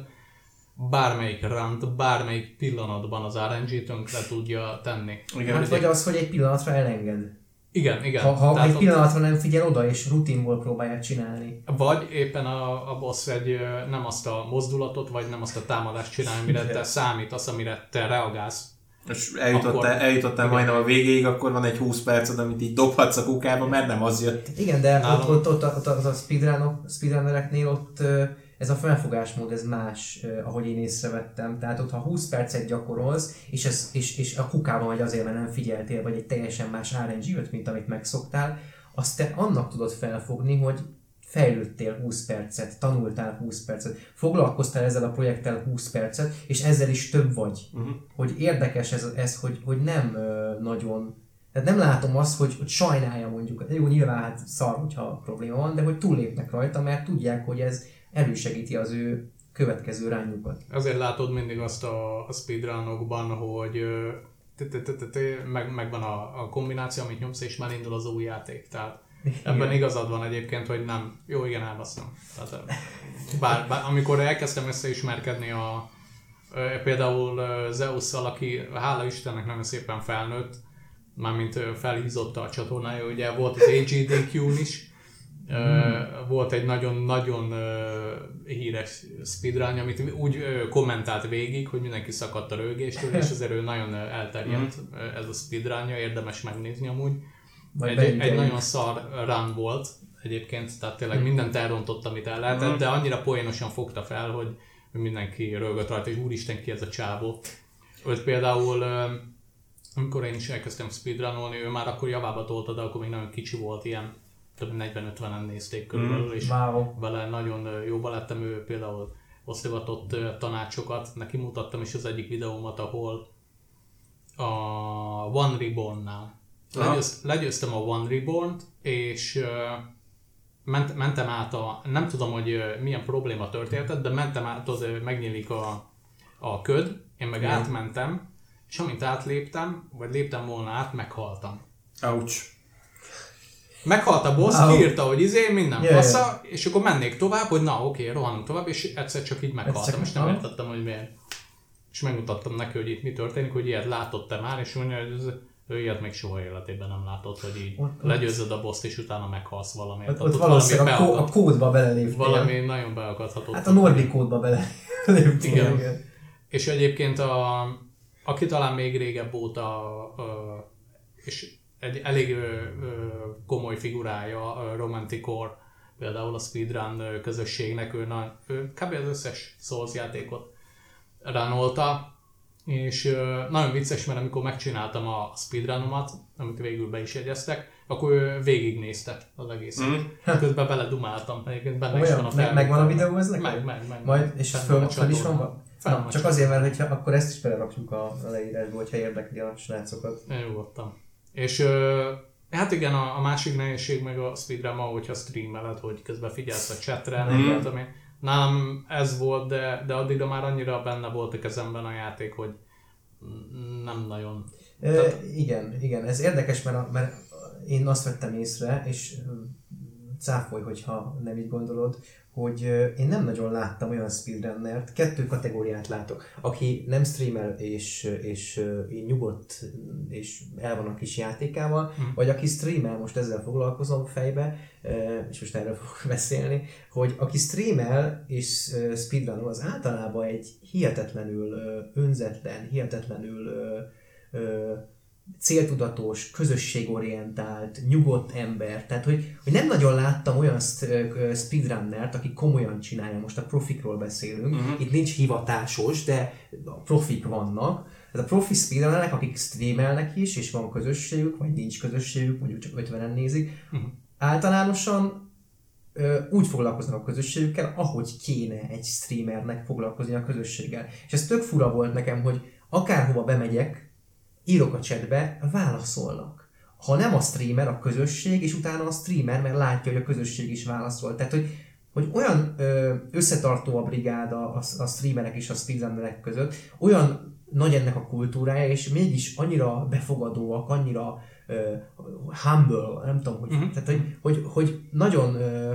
bármelyik rant, bármelyik pillanatban az RNG tönkre tudja tenni. Igen, Hát vagy az, hogy egy pillanatra elenged. Igen, igen. Ha, ha Tehát egy pillanatra nem figyel oda, és rutinból próbálják csinálni. Vagy éppen a, a boss egy, nem azt a mozdulatot, vagy nem azt a támadást csinál, amire te számítasz, amire te reagálsz. És eljutottál, Akkor- eljutottál igen. majdnem a végéig, akkor van egy 20 perced, amit így dobhatsz a kukába, mert nem az jött. Igen, de Nálam- ott, ott, ott, ott, ott a speedrunok, speedrunnereknél ott ez a felfogásmód, ez más, ahogy én észrevettem. Tehát ott, ha 20 percet gyakorolsz, és, ez, és, és a kukába vagy azért, mert nem figyeltél, vagy egy teljesen más RNG jött, mint amit megszoktál, azt te annak tudod felfogni, hogy fejlődtél 20 percet, tanultál 20 percet, foglalkoztál ezzel a projekttel 20 percet, és ezzel is több vagy. Uh-huh. Hogy érdekes ez, ez hogy, hogy nem nagyon tehát nem látom azt, hogy, hogy sajnálja mondjuk. Jó, nyilván hát szar, hogyha probléma van, de hogy túllépnek rajta, mert tudják, hogy ez elősegíti az ő következő rányukat. Ezért látod mindig azt a, a speedrunokban, hogy meg, megvan a, a kombináció, amit nyomsz, és már indul az új játék. Tehát ebben igazad van egyébként, hogy nem. Jó, igen, elbasztam. Tehát, bár, bár, amikor elkezdtem összeismerkedni a például Zeus-szal, aki hála Istennek nagyon szépen felnőtt, mármint felhízotta a csatornája, ugye volt az AGDQ-n is, Ö, volt egy nagyon-nagyon híres speedrun, amit úgy kommentált végig, hogy mindenki szakadt a rögéstől, és ezért ő nagyon elterjedt ö, ez a speedrunja, érdemes megnézni amúgy. Majd Egy, egy nagyon szar run volt egyébként, tehát tényleg mindent elrontott, amit el lehetett, de annyira poénosan fogta fel, hogy mindenki rögött rajta, és úristen ki ez a csávó. Őt például amikor én is elkezdtem speedrunolni, ő már akkor javába tolta, de akkor még nagyon kicsi volt, ilyen több 40-50-en nézték körülbelül, és Wow. vele nagyon jóba lettem, ő például osztogatott tanácsokat, neki mutattam is az egyik videómat, ahol a One Reborn-nál legyőz, legyőztem a One Reborn-t, és ment, mentem át a, nem tudom, hogy milyen probléma történt, de mentem át, az megnyílik a, a köd, én meg Igen. átmentem, és amint átléptem, vagy léptem volna át, meghaltam. Ouch. Meghalt a boss, Wow. kiírta, hogy izé, minden Yeah, fasza, és akkor mennék tovább, hogy na oké, rohanunk tovább, és egyszer csak így meghaltam, csak- és nem értettem, hogy miért. És megmutattam neki, hogy itt mi történik, hogy ilyet látott-e már, és mondja, hogy ez, ő ilyet még soha életében nem látott, hogy így Ott- ott- legyőzöd a boss és utána meghalsz valamiért. Ott, Tehát ott valószínűleg a, kó, a beakad, kódba beleléptél. valami nagyon beakadhatott. Hát a Nordic kódba beleléptél. Igen. igen. És egyébként a, aki talán még régebb óta, és egy elég ö, ö, komoly figurája a Romanticor, például a speedrun közösségnek, ő, na, ő kb. az összes Souls játékot runolta, és ö, nagyon vicces, mert amikor megcsináltam a speedrunomat, amit végül be is jegyeztek, akkor ő végignézte az egészet. Mm. Közben beledumáltam, egyébként benne is van a Olyan, meg, megvan a felvétel. videó ez neked? Meg, meg, meg. Majd, és föl, föl is van? Na, csak azért, mert hogyha, akkor ezt is belerakjuk a, a leírásba, hogyha érdekli a srácokat. Nyugodtan. És ö, hát igen, a, a másik nehézség meg a speedrun, hogyha streameled, hogy közben figyelsz a chatre, Mhm. nem tudom én. Nálam ez volt, de, de addigra már annyira benne volt a kezemben a játék, hogy mm, nem nagyon. E, Tehát- igen, igen, ez érdekes, mert, a, mert én azt vettem észre, és ö, cáfolj, hogyha nem így gondolod, hogy én nem nagyon láttam olyan speedrunnert, kettő kategóriát látok, aki nem streamel és, és így nyugodt és el van a kis játékával, Mhm. vagy aki streamel, most ezzel foglalkozom fejbe, és most erről [LAUGHS] fogok beszélni, hogy aki streamel és speedrunol, az általában egy hihetetlenül önzetlen, hihetetlenül céltudatos, közösségorientált, nyugodt ember. Tehát, hogy, hogy nem nagyon láttam olyan speedrunnert, aki komolyan csinálja. Most a profikról beszélünk. Uh-huh. Itt nincs hivatásos, de a profik vannak. Tehát a profi speedrunnerek, akik streamelnek is, és van közösségük, vagy nincs közösségük, mondjuk csak 50-en nézik, Mhm. általánosan úgy foglalkoznak a közösségükkel, ahogy kéne egy streamernek foglalkozni a közösséggel. És ez tök fura volt nekem, hogy akárhova bemegyek, írok a chatbe, válaszolnak. Ha nem a streamer, a közösség, és utána a streamer, mert látja, hogy a közösség is válaszol. Tehát, hogy, hogy olyan ö, összetartó a brigád a, a, streamerek és a speedrunnerek között, olyan nagy ennek a kultúrája, és mégis annyira befogadóak, annyira ö, humble, nem tudom, hogy, uh-huh. tehát, hogy, hogy, hogy nagyon ö,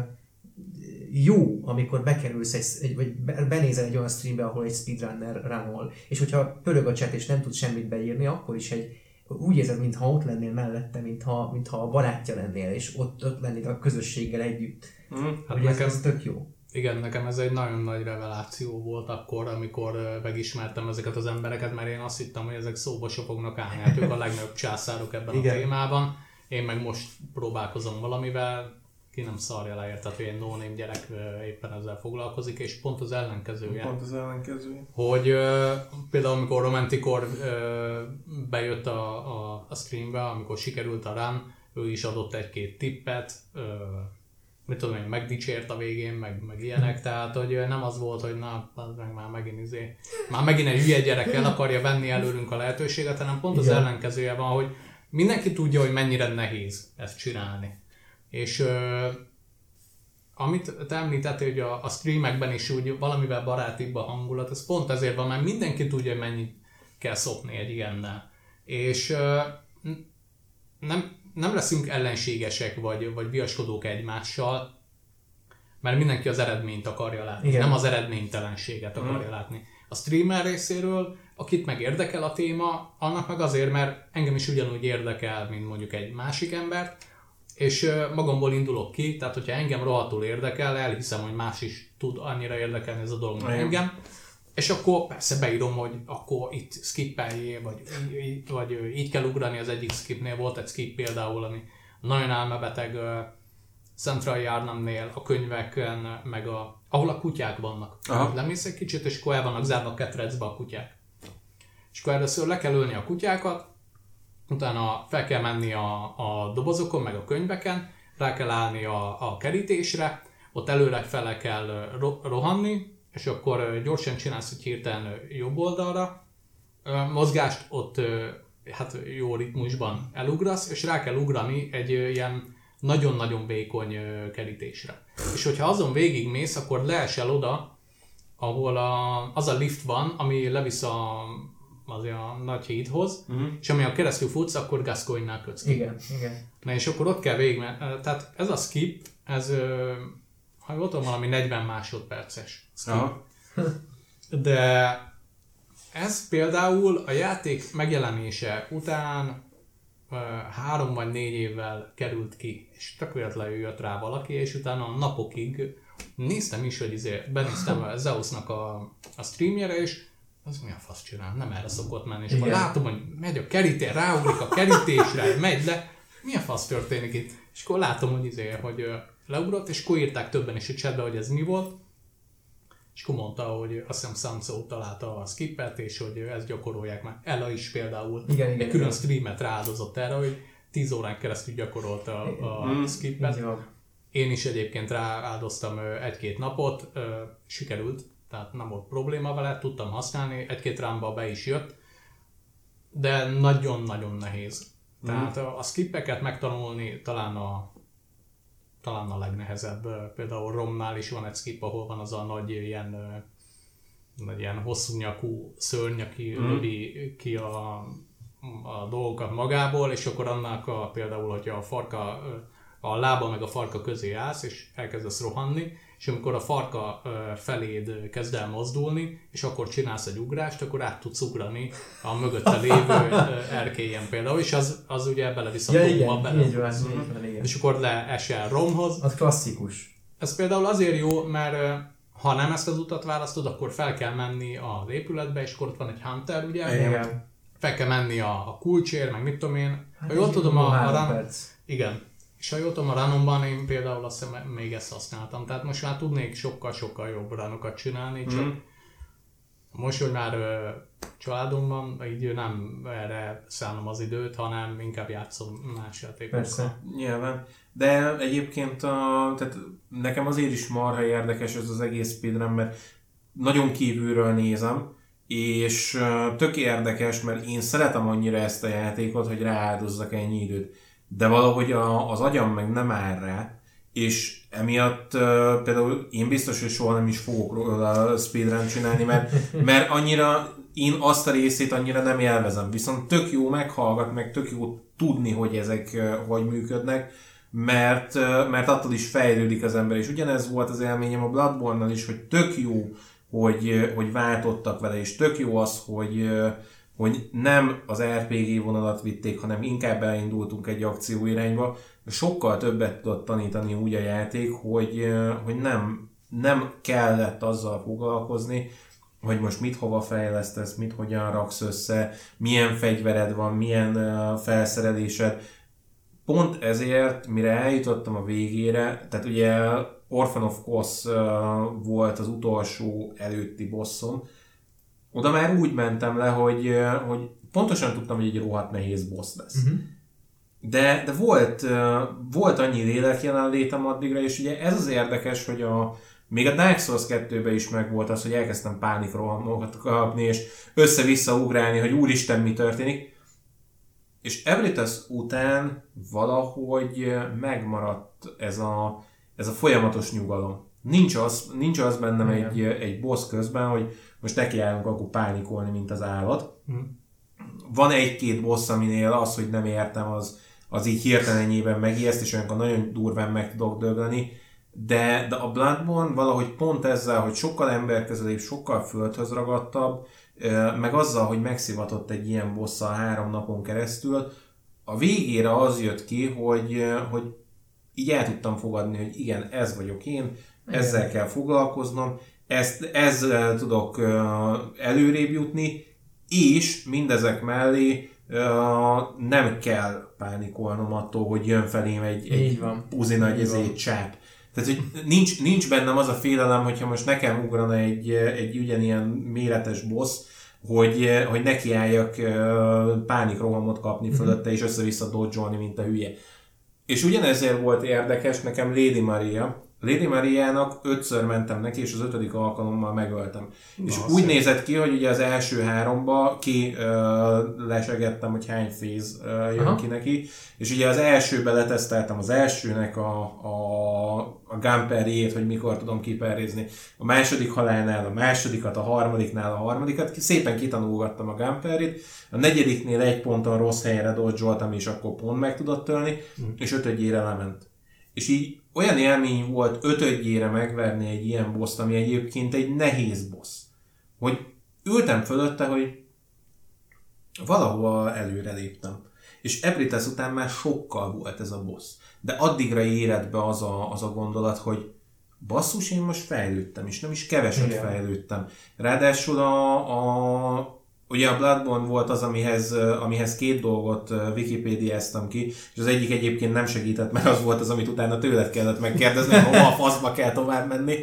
jó, amikor bekerülsz egy, egy, vagy be- benézel egy olyan streambe, ahol egy speedrunner runol, és hogyha pörög a chat és nem tud semmit beírni, akkor is egy úgy érzed, mintha ott lennél mellette, mintha, mintha a barátja lennél, és ott, ott lennél a közösséggel együtt. Mm. Hát Ugye ez, nekem, ez tök jó. igen, nekem ez egy nagyon nagy reveláció volt akkor, amikor megismertem ezeket az embereket, mert én azt hittem, hogy ezek szóba se fognak állni. Hát ők a legnagyobb császárok ebben Igen. a témában. Én meg most próbálkozom valamivel, ki nem szarja le, érted, hogy egy no gyerek éppen ezzel foglalkozik, és pont az ellenkezője. Pont az ellenkező. hogy például amikor Romanticor ö, bejött a, a, a streambe, amikor sikerült a run, ő is adott egy-két tippet, mit tudom én, megdicsért a végén, meg, meg ilyenek, tehát hogy nem az volt, hogy na, az meg már megint izé, már megint egy hülye gyerek el akarja venni előlünk a lehetőséget, hanem pont az Igen. ellenkezője van, hogy mindenki tudja, hogy mennyire nehéz ezt csinálni. És ö, amit te említettél, hogy a, a streamekben is úgy valamivel barátibb a hangulat, ez pont ezért van, mert mindenki tudja, hogy mennyit kell szopni egy ilyennel. És ö, nem, nem leszünk ellenségesek, vagy, vagy viaskodók egymással, mert mindenki az eredményt akarja látni, Igen. nem az eredménytelenséget akarja látni. A streamer részéről, akit meg érdekel a téma, annak meg azért, mert engem is ugyanúgy érdekel, mint mondjuk egy másik embert, és magamból indulok ki, tehát hogyha engem rohadtul érdekel, elhiszem, hogy más is tud annyira érdekelni ez a dolog, mint engem, és akkor persze beírom, hogy akkor itt skippeljél, vagy, í- í- vagy így kell ugrani az egyik skipnél. Volt egy skip például, ami nagyon elmebeteg ö, Central Yarnamnél, a könyveken, meg a, ahol a kutyák vannak. Aha. Lemész egy kicsit, és akkor el vannak zárva ketrecbe a kutyák. És akkor először le kell ölni a kutyákat, utána fel kell menni a, a dobozokon, meg a könyveken, rá kell állni a, a kerítésre, ott előre fele kell ro- rohanni, és akkor gyorsan csinálsz egy hirtelen jobb oldalra, mozgást ott hát jó ritmusban elugrasz, és rá kell ugrani egy ilyen nagyon-nagyon vékony kerítésre. És hogyha azon végig mész, akkor leesel oda, ahol a, az a lift van, ami levisz a, az a nagy hídhoz, uh-huh. és ami a keresztül futsz, akkor Gascoigne-nál kötsz ki. Igen, igen. Na és akkor ott kell végig, tehát ez a skip, ez, ha jól tudom, valami 40 másodperces skip. Aha. [LAUGHS] De ez például a játék megjelenése után három vagy négy évvel került ki, és tök véletlenül jött rá valaki, és utána napokig néztem is, hogy izé, benéztem a Zeusnak a, a streamjére, és az mi a fasz csinál, nem erre szokott menni, és Igen. akkor látom, hogy megy a kerítés, ráugrik a kerítésre, megy le, mi a fasz történik itt? És akkor látom, hogy izé, hogy leugrott, és akkor írták többen is a chatbe, hogy ez mi volt, és akkor mondta, hogy azt hiszem Samsung találta a skippet, és hogy ezt gyakorolják már. Ella is például igen, egy igen, külön igen. streamet rááldozott erre, hogy 10 órán keresztül gyakorolta a, a mm, skippet. Én is egyébként rááldoztam egy-két napot, sikerült, tehát nem volt probléma vele, tudtam használni, egy-két rámba be is jött, de nagyon-nagyon nehéz. Mm. Tehát a, a skippeket megtanulni talán a talán a legnehezebb. Például Romnál is van egy skip, ahol van az a nagy ilyen, nagy ilyen hosszú nyakú szörny, aki mm. lövi ki a, a dolgokat magából, és akkor annak a, például, hogyha a farka, a lába meg a farka közé állsz, és elkezdesz rohanni, és amikor a farka feléd kezd el mozdulni, és akkor csinálsz egy ugrást, akkor át tudsz ugrani a mögötte lévő erkélyen például, és az, az ugye belevisz a ja, igen, bele. Így van, így van, igen. És akkor leesel romhoz. Az klasszikus. Ez például azért jó, mert ha nem ezt az utat választod, akkor fel kell menni az épületbe, és akkor ott van egy hunter, ugye? Igen. Fel kell menni a, a kulcsér, meg mit tudom én. Hát ha jól tudom, a, a, a Igen, és ha jól tudom, a Ranomban én például azt hiszem még ezt használtam, tehát most már tudnék sokkal-sokkal jobb ranokat csinálni, csak mm. most, hogy már ö, családomban, így nem erre szállom az időt, hanem inkább játszom más játékokkal. Persze, nyilván. De egyébként a, tehát nekem azért is marha érdekes ez az egész speedrun, mert nagyon kívülről nézem, és tök érdekes, mert én szeretem annyira ezt a játékot, hogy rááldozzak ennyi időt de valahogy a, az agyam meg nem rá, és emiatt uh, például én biztos, hogy soha nem is fogok róla speedrun csinálni, mert, mert annyira én azt a részét annyira nem élvezem, viszont tök jó meghallgat, meg tök jó tudni, hogy ezek uh, hogy működnek, mert, uh, mert attól is fejlődik az ember, és ugyanez volt az élményem a bloodborne is, hogy tök jó, hogy, hogy váltottak vele, és tök jó az, hogy, hogy nem az RPG vonalat vitték, hanem inkább elindultunk egy akció irányba. Sokkal többet tudott tanítani úgy a játék, hogy, hogy nem, nem kellett azzal foglalkozni, hogy most mit hova fejlesztesz, mit hogyan raksz össze, milyen fegyvered van, milyen felszerelésed. Pont ezért, mire eljutottam a végére, tehát ugye Orphan of Kos volt az utolsó előtti bosszom, oda már úgy mentem le, hogy, hogy pontosan tudtam, hogy egy rohadt nehéz boss lesz. Uh-huh. De, de volt, volt annyi lélek jelenlétem addigra, és ugye ez az érdekes, hogy a, még a Dark Souls 2 is meg volt az, hogy elkezdtem pánikrohamokat kapni, és össze-vissza ugrálni, hogy úristen, mi történik. És Evritas után valahogy megmaradt ez a, ez a folyamatos nyugalom. Nincs az, nincs az bennem egy, egy boss közben, hogy most nekiállunk akkor pánikolni, mint az állat. Mm. Van egy-két boss, aminél az, hogy nem értem, az, az így hirtelenjében megijeszt, és olyankor nagyon durván meg tudok dögleni, de, de a Bloodborne valahogy pont ezzel, hogy sokkal emberközelébb, sokkal földhöz ragadtabb, meg azzal, hogy megszivatott egy ilyen bosszal három napon keresztül, a végére az jött ki, hogy, hogy így el tudtam fogadni, hogy igen, ez vagyok én, ezzel kell foglalkoznom, ezt, ezzel tudok előrébb jutni, és mindezek mellé nem kell pánikolnom attól, hogy jön felém egy, egy puzi nagy ezért csáp. Tehát, hogy nincs, nincs bennem az a félelem, hogyha most nekem ugrana egy, egy ugyanilyen méretes boss, hogy, hogy nekiálljak pánikrohamot kapni mm-hmm. fölötte, és össze-vissza dodge mint a hülye. És ugyanezért volt érdekes nekem Lady Maria, Lady Mariának ötször mentem neki, és az ötödik alkalommal megöltem. Na, és úgy nézett ki, hogy ugye az első háromba ki uh, lesegettem, hogy hány féz uh, jön Aha. ki neki, és ugye az elsőbe leteszteltem az elsőnek a, a, a gunperjét, hogy mikor tudom kiperrézni. A második halálnál a másodikat, a harmadiknál a harmadikat, szépen kitanulgattam a gunperjét. A negyediknél egy ponton rossz helyre dodge és akkor pont meg tudott tölni, mm. és ötödjére lement. És így olyan élmény volt ötödjére megverni egy ilyen boszt, ami egyébként egy nehéz boss. Hogy ültem fölötte, hogy valahova előre léptem. És Ebrites után már sokkal volt ez a boss. De addigra érett be az a, az a gondolat, hogy basszus, én most fejlődtem, és nem is keveset Igen. fejlődtem. Ráadásul a, a Ugye a Bloodborne volt az, amihez, amihez két dolgot Wikipédiáztam ki, és az egyik egyébként nem segített, mert az volt az, amit utána tőled kellett megkérdezni, hova a faszba kell tovább menni.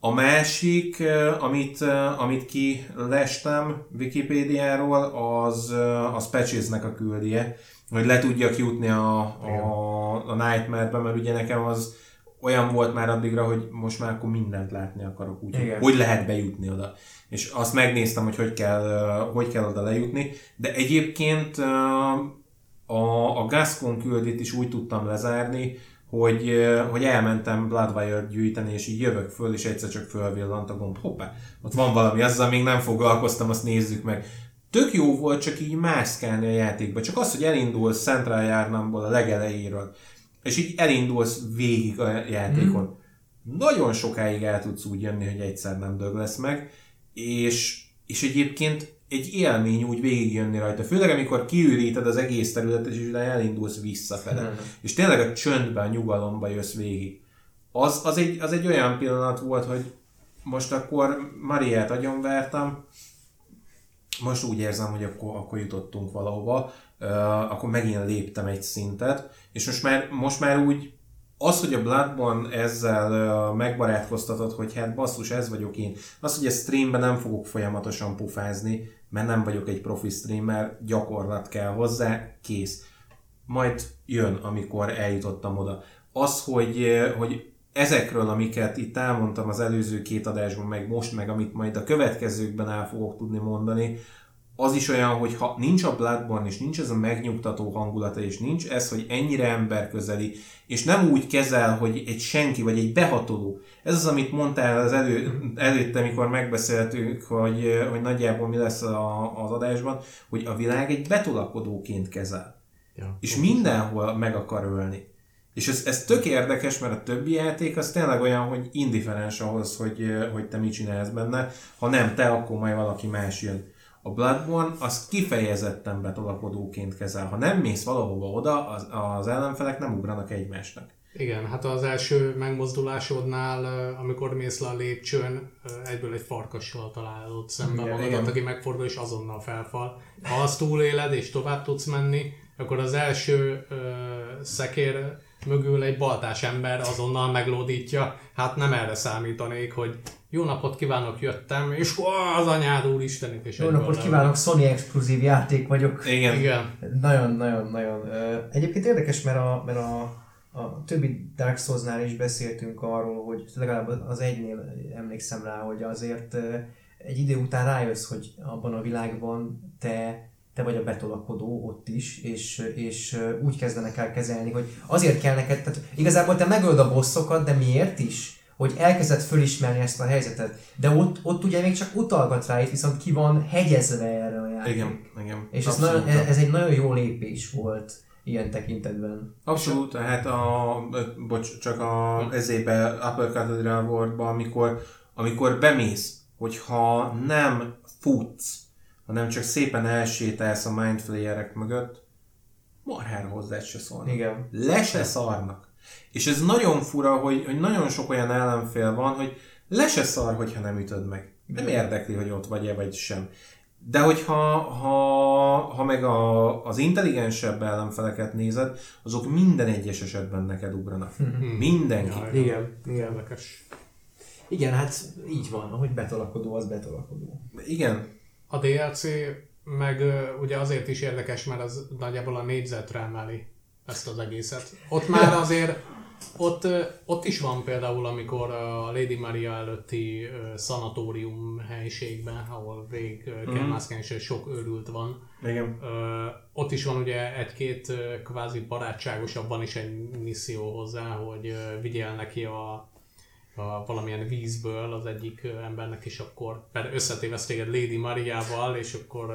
A másik, amit, amit kilestem Wikipédiáról, az, az Patchesnek a küldie, hogy le tudjak jutni a, a, a Nightmare-be, mert ugye nekem az olyan volt már addigra, hogy most már akkor mindent látni akarok, úgy, hogy lehet bejutni oda és azt megnéztem, hogy hogy kell, hogy kell oda lejutni, de egyébként a, a Gascon küldét is úgy tudtam lezárni, hogy, hogy elmentem Bloodwire gyűjteni, és így jövök föl, és egyszer csak fölvillant a gomb. Hoppá, ott van valami, azzal még nem foglalkoztam, azt nézzük meg. Tök jó volt csak így mászkálni a játékba, csak az, hogy elindulsz Central Járnamból a legelejéről, és így elindulsz végig a játékon. Mm. Nagyon sokáig el tudsz úgy jönni, hogy egyszer nem dög lesz meg, és, és egyébként egy élmény úgy végigjönni rajta. Főleg, amikor kiüríted az egész területet, és utána elindulsz visszafele. Mm. És tényleg a csöndben, a nyugalomba jössz végig. Az, az, egy, az egy olyan pillanat volt, hogy most akkor Mariát agyonvertem, most úgy érzem, hogy akkor, akkor jutottunk valahova, akkor megint léptem egy szintet, és most már, most már úgy az, hogy a Bloodborne ezzel megbarátkoztatott, hogy hát basszus, ez vagyok én. Az, hogy a streamben nem fogok folyamatosan pufázni, mert nem vagyok egy profi streamer, gyakorlat kell hozzá, kész. Majd jön, amikor eljutottam oda. Az, hogy, hogy ezekről, amiket itt elmondtam az előző két adásban, meg most, meg amit majd a következőkben el fogok tudni mondani, az is olyan, hogy ha nincs a Bloodborne, és nincs ez a megnyugtató hangulata, és nincs ez, hogy ennyire emberközeli, és nem úgy kezel, hogy egy senki, vagy egy behatoló. Ez az, amit mondtál az elő, előtte, amikor megbeszéltük, hogy, hogy nagyjából mi lesz a, az adásban, hogy a világ egy betolakodóként kezel. Ja, és mindenhol meg akar ölni. És ez, ez tök érdekes, mert a többi játék az tényleg olyan, hogy indiferens ahhoz, hogy, hogy te mit csinálsz benne. Ha nem te, akkor majd valaki más jön. A Bloodborne az kifejezetten betolakodóként kezel. Ha nem mész valahova oda, az, az ellenfelek nem ugranak egymásnak. Igen, hát az első megmozdulásodnál, amikor mész le a lépcsőn, egyből egy farkassal találod szembe igen, magadat, igen. aki megfordul és azonnal felfal. Ha azt túléled és tovább tudsz menni, akkor az első uh, szekér mögül egy baltás ember azonnal meglódítja. Hát nem erre számítanék, hogy jó napot kívánok, jöttem, és ó, az anyád úristenit is Jó napot kívánok, Sony exkluzív játék vagyok. Igen. Igen. Nagyon, nagyon, nagyon. Egyébként érdekes, mert a, mert a, a többi Dark Souls-nál is beszéltünk arról, hogy legalább az egynél emlékszem rá, hogy azért egy idő után rájössz, hogy abban a világban te te vagy a betolakodó ott is, és, és úgy kezdenek el kezelni, hogy azért kell neked, tehát igazából te megöld a bosszokat, de miért is? hogy elkezdett fölismerni ezt a helyzetet. De ott, ott ugye még csak utalgat rá, itt viszont ki van hegyezve erre a játék. Igen, igen. És ez, nagyon, ez egy nagyon jó lépés volt ilyen tekintetben. Abszolút, tehát a, bocs, csak a ezébe Upper Cathedral Worldba, amikor, amikor bemész, hogyha nem futsz, hanem csak szépen elsétálsz a mindflayerek mögött, marhára hozzá se szólnak. Igen. Le se szarnak. És ez nagyon fura, hogy, hogy nagyon sok olyan ellenfél van, hogy le se szar, hogyha nem ütöd meg. Nem érdekli, hogy ott vagy-e vagy sem. De hogyha ha, ha meg a, az intelligensebb ellenfeleket nézed, azok minden egyes esetben neked ugranak. Hmm. Mindenki. Ja, igen, igen. Érdekes. Igen, hát így van, ahogy betolakodó, az betolakodó. Igen. A DLC meg ugye azért is érdekes, mert az nagyjából a négyzetre emeli ezt az egészet. Ott már azért, ott, ott is van például, amikor a Lady Maria előtti szanatórium helyiségben, ahol végig kell Mhm. mászkálni, és sok őrült van, Igen. Ott is van ugye egy-két kvázi barátságosabban is egy misszió hozzá, hogy vigyél neki a, a valamilyen vízből az egyik embernek, és akkor per összetévesz téged Lady Mariával, és akkor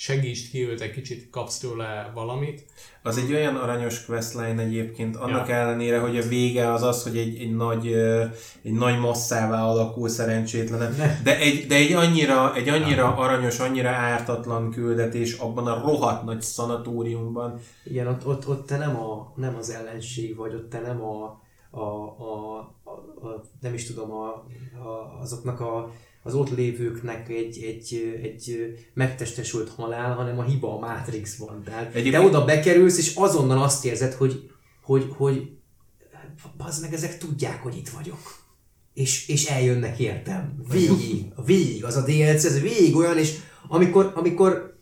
segítsd ki őt egy kicsit, kapsz tőle valamit. Az egy olyan aranyos questline egyébként, annak Ja. ellenére, hogy a vége az az, hogy egy, egy nagy, egy nagy masszává alakul szerencsétlene, de egy, de egy annyira, egy annyira aranyos, annyira ártatlan küldetés abban a rohadt nagy szanatóriumban. Igen, ott, ott, ott te nem, a, nem az ellenség vagy, ott te nem a, a, a, a, a nem is tudom, a, a, azoknak a, az ott lévőknek egy, egy, egy megtestesült halál, hanem a hiba a Matrixban. Tehát Egyébként- te oda bekerülsz, és azonnal azt érzed, hogy, hogy, hogy bazd meg, ezek tudják, hogy itt vagyok. És, és eljönnek értem. Végig, végig, az a DLC, ez végig olyan, és amikor, amikor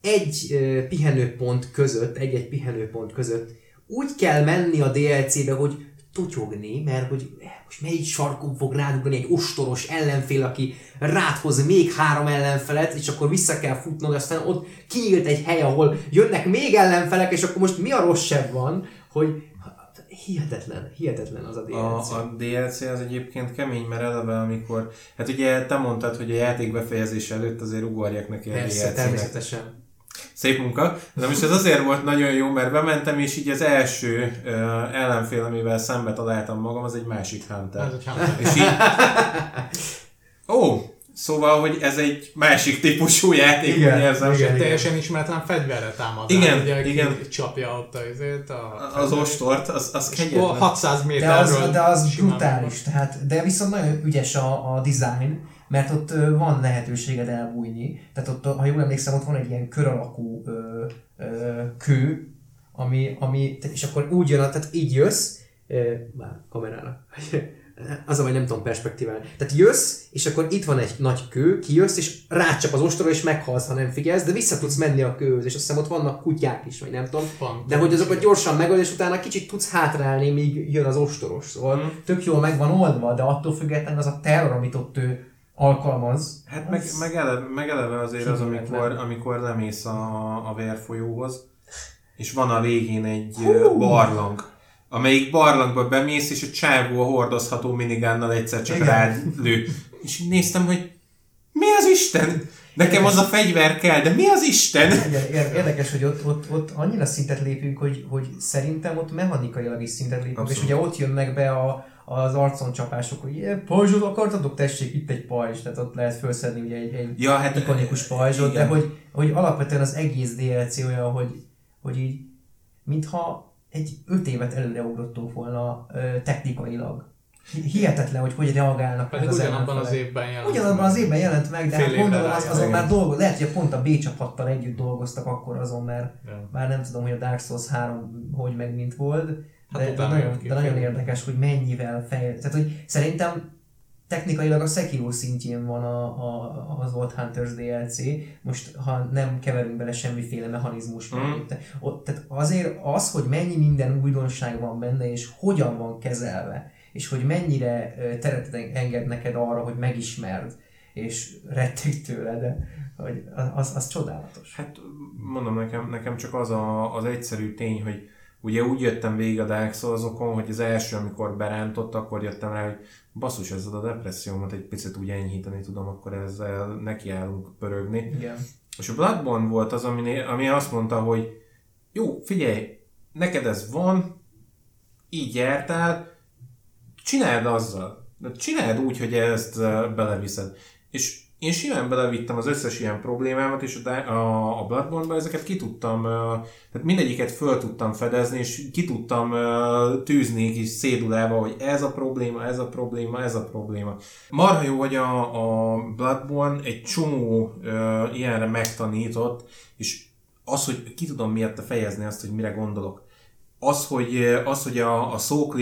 egy pihenőpont között, egy-egy pihenőpont között úgy kell menni a DLC-be, hogy tutyogni, mert hogy most melyik sarkon fog rádugni egy ostoros ellenfél, aki rád hoz még három ellenfelet, és akkor vissza kell futnod, aztán ott kinyílt egy hely, ahol jönnek még ellenfelek, és akkor most mi a rosszabb van, hogy hihetetlen, hihetetlen az a DLC. A, a DLC az egyébként kemény, mert eleve amikor, hát ugye te mondtad, hogy a játék befejezése előtt azért ugorják neki a Persze, DLC-nek. természetesen. Szép munka. De most ez azért volt nagyon jó, mert bementem, és így az első uh, ellenfél, amivel szembe találtam magam, az egy másik Hunter. Ez egy Hunter. És így... Ó, szóval, hogy ez egy másik típusú játék, Igen, úgy érzem. igen. Teljesen ismeretlen fegyverre támad. Igen, ugye, igen. Csapja ott azért a... Az ostort, az, az kegyetlen. 600 De méterről az, de az brutális, tehát, de viszont nagyon ügyes a, a design, mert ott van lehetőséged elbújni. Tehát ott, ha jól emlékszem, ott van egy ilyen kör alakú ö, ö, kő, ami, ami, és akkor úgy jön, tehát így jössz, már kamerára, [LAUGHS] az a, hogy nem tudom perspektíválni. Tehát jössz, és akkor itt van egy nagy kő, kijössz, és rácsap az ostorra, és meghalsz, ha nem figyelsz, de vissza tudsz menni a kőhöz, és azt hiszem ott vannak kutyák is, vagy nem tudom. Van. De hogy azokat gyorsan megöl, és utána kicsit tudsz hátrálni, míg jön az ostoros. Szóval Mhm. tök jól meg van oldva, de attól függetlenül az a terror, amit ott ő alkalmaz. Hát meg, az- meg, eleve, meg eleve azért az, amikor, amikor lemész a, a vérfolyóhoz, és van a végén egy Hú! Barlang, amelyik barlangba bemész, és a csávó a hordozható minigánnal egyszer csak Igen. rád lő. És néztem, hogy mi az Isten? Nekem az a fegyver kell, de mi az Isten? Igen, érdekes, hogy ott, ott, ott annyira szintet lépünk, hogy, hogy szerintem ott mechanikailag is szintet lépünk, Abszolút. és ugye ott jönnek be a, az arcon csapások, hogy ilyen pajzsot akartatok, tessék, itt egy pajzs, tehát ott lehet felszedni ugye egy, egy Ja, hát ikonikus pajzsot, de igen. hogy, hogy alapvetően az egész DLC olyan, hogy, hogy így, mintha egy öt évet előreugrottunk volna ö, technikailag. Hi- Hihetetlen, hogy hogy reagálnak Pedig meg az ugyanabban az évben jelent. Ugyanabban az évben jelent meg, de hát gondolom az, azon már dolgoz, lehet, hogy pont a B csapattal együtt dolgoztak akkor azon, mert Ja. már nem tudom, hogy a Dark Souls 3 hogy meg mint volt, de, Hát de, utána nagyon, de nagyon érdekes, hogy mennyivel fejl... Tehát, hogy szerintem technikailag a Sekiro szintjén van a, a, az Old Hunters DLC, most ha nem keverünk bele semmiféle mechanizmus, mm. ott, tehát azért az, hogy mennyi minden újdonság van benne, és hogyan van kezelve, és hogy mennyire teret enged neked arra, hogy megismerd, és retteg tőle, de hogy az, az csodálatos. Hát mondom nekem, nekem csak az a, az egyszerű tény, hogy ugye úgy jöttem végig a Dark Souls-okon, hogy az első, amikor berántott, akkor jöttem rá, hogy basszus, ezzel a depressziómat egy picit úgy enyhíteni tudom, akkor ezzel nekiállunk pörögni. Igen. És a Bloodborne volt az, ami, ami azt mondta, hogy jó, figyelj, neked ez van, így jártál, csináld azzal. De csináld úgy, hogy ezt beleviszed. És én simán belevittem az összes ilyen problémámat, és a, Bloodborne-ba ezeket ki tudtam, tehát mindegyiket föl tudtam fedezni, és ki tudtam tűzni kis szédulába, hogy ez a probléma, ez a probléma, ez a probléma. Marha jó, hogy a, a Bloodborne egy csomó ilyenre megtanított, és az, hogy ki tudom miatt fejezni azt, hogy mire gondolok. Az, hogy, az, hogy a, a Soul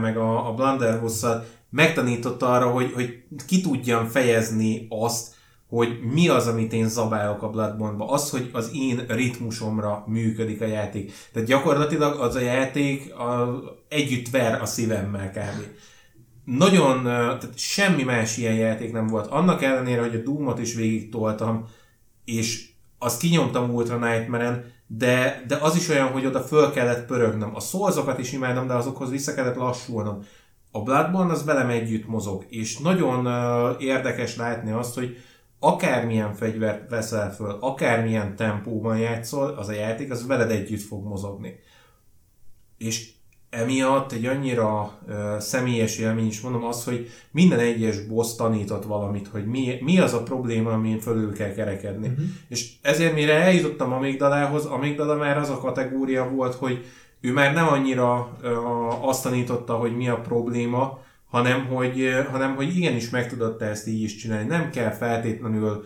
meg a, a Blunderbuss-szal megtanította arra, hogy, hogy ki tudjam fejezni azt, hogy mi az, amit én zabálok a Bloodborne-ba. Az, hogy az én ritmusomra működik a játék. Tehát gyakorlatilag az a játék a, együtt ver a szívemmel kb. Nagyon, tehát semmi más ilyen játék nem volt. Annak ellenére, hogy a Doom-ot is végig toltam, és azt kinyomtam Ultra Nightmare-en, de, de az is olyan, hogy oda föl kellett pörögnöm. A szolzokat is imádom, de azokhoz vissza kellett lassulnom. A Bloodborne az velem együtt mozog, és nagyon uh, érdekes látni azt, hogy akármilyen fegyvert veszel föl, akármilyen tempóban játszol, az a játék, az veled együtt fog mozogni. És emiatt egy annyira uh, személyes élmény is mondom az, hogy minden egyes boss tanított valamit, hogy mi, mi az a probléma, amin fölül kell kerekedni. Uh-huh. És ezért mire eljutottam Amigdalához, Amigdala már az a kategória volt, hogy ő már nem annyira azt tanította, hogy mi a probléma, hanem hogy, hanem hogy igenis meg tudod te ezt így is csinálni. Nem kell feltétlenül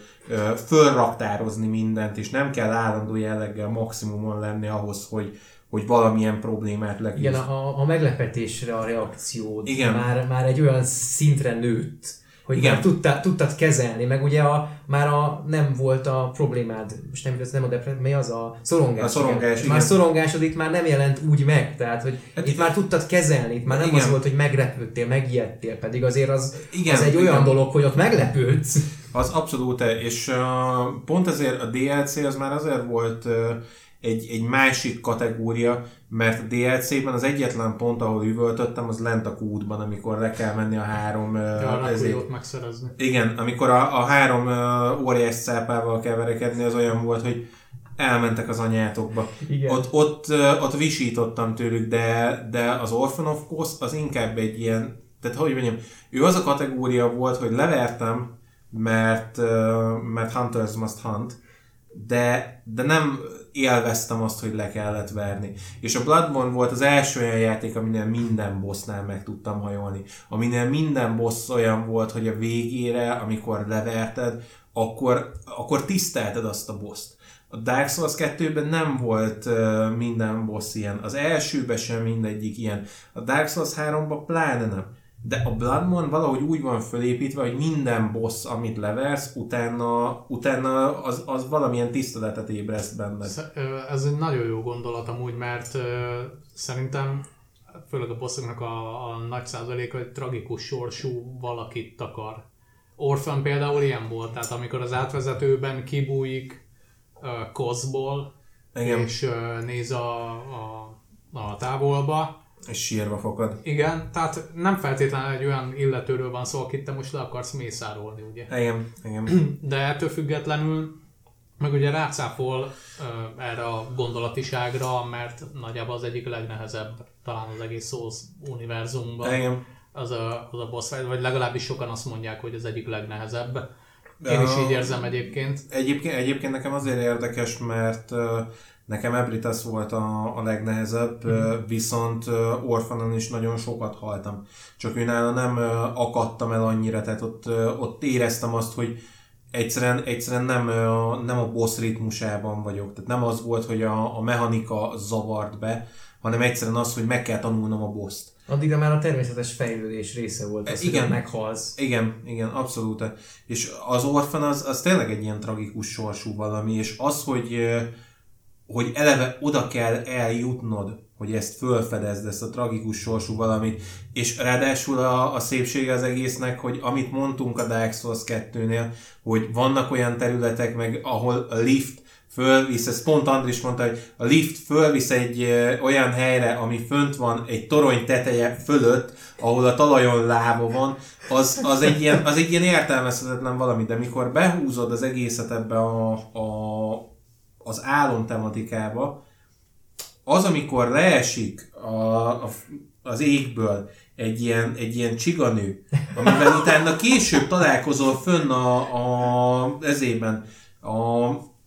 fölraktározni mindent, és nem kell állandó jelleggel maximumon lenni ahhoz, hogy, hogy valamilyen problémát leküzd. Igen, a, a meglepetésre a reakciód Igen. Már, már egy olyan szintre nőtt, hogy Igen. már tudtad, tudtad kezelni, meg ugye a, már a, nem volt a problémád, most nem, ez nem a depresszió, mi az a szorongás. A szorongás, igen. Már szorongásod itt már nem jelent úgy meg, tehát hogy hát itt már tudtad kezelni, itt már nem igen. az volt, hogy meglepődtél, megijedtél, pedig azért az, igen, az egy igen. olyan dolog, hogy ott meglepődsz. Az abszolút, és uh, pont ezért a DLC az már azért volt uh, egy, egy másik kategória, mert a DLC-ben az egyetlen pont, ahol üvöltöttem, az lent a kútban, amikor le kell menni a három... Ja, ezért, megszerezni. Igen, amikor a, a három uh, óriás cápával kell verekedni, az olyan volt, hogy elmentek az anyátokba. Igen. Ott, ott, ott visítottam tőlük, de, de az Orphan of Course az inkább egy ilyen, tehát hogy mondjam, ő az a kategória volt, hogy levertem, mert, mert Hunters must hunt, de, de nem élveztem azt, hogy le kellett verni. És a Bloodborne volt az első olyan játék, aminél minden bossnál meg tudtam hajolni. Aminél minden boss olyan volt, hogy a végére, amikor leverted, akkor, akkor tisztelted azt a bosst. A Dark Souls 2-ben nem volt minden boss ilyen. Az elsőben sem mindegyik ilyen. A Dark Souls 3-ban pláne nem de a Bloodborne valahogy úgy van fölépítve, hogy minden boss, amit leversz, utána, utána az, az valamilyen tiszteletet ébreszt benne. Ez egy nagyon jó gondolat amúgy, mert szerintem főleg a bosszoknak a, a nagy százaléka egy tragikus sorsú valakit takar. Orphan például ilyen volt, tehát amikor az átvezetőben kibújik uh, Kozból, és uh, néz a, a, a távolba, és sírva fogad. Igen, tehát nem feltétlenül egy olyan illetőről van szó, akit te most le akarsz mészárolni, ugye? Igen, igen. [CLEARS THROAT] De ettől függetlenül meg ugye rácáfol uh, erre a gondolatiságra, mert nagyjából az egyik legnehezebb talán az egész Souls univerzumban. Igen. Az a, az a boss fight, vagy legalábbis sokan azt mondják, hogy az egyik legnehezebb. Én is így érzem egyébként. Egyébként, egyébként nekem azért érdekes, mert Nekem Ebritas volt a, a legnehezebb, mm. viszont Orphanon is nagyon sokat haltam. Csak őnála nem akadtam el annyira, tehát ott, ott éreztem azt, hogy egyszerűen, egyszerűen nem, nem a boss ritmusában vagyok. Tehát nem az volt, hogy a, a mechanika zavart be, hanem egyszerűen az, hogy meg kell tanulnom a boss-t. Addigra már a természetes fejlődés része volt az, igen, hogy meghalsz. Igen, igen, abszolút. És az Orphan az, az tényleg egy ilyen tragikus sorsú valami, és az, hogy hogy eleve oda kell eljutnod, hogy ezt fölfedezd, ezt a tragikus sorsú valamit, és ráadásul a, a szépsége az egésznek, hogy amit mondtunk a Dark Souls 2-nél, hogy vannak olyan területek, meg ahol a lift fölvisz, ezt pont Andris mondta, hogy a lift fölvisz egy ö, olyan helyre, ami fönt van egy torony teteje fölött, ahol a talajon lába van, az, az, egy, ilyen, az egy ilyen értelmezhetetlen valami, de mikor behúzod az egészet ebbe a, a az álom tematikába, az, amikor leesik a, a, az égből egy ilyen, egy ilyen csiganő, amivel utána később találkozol fönn a, a ezében, a,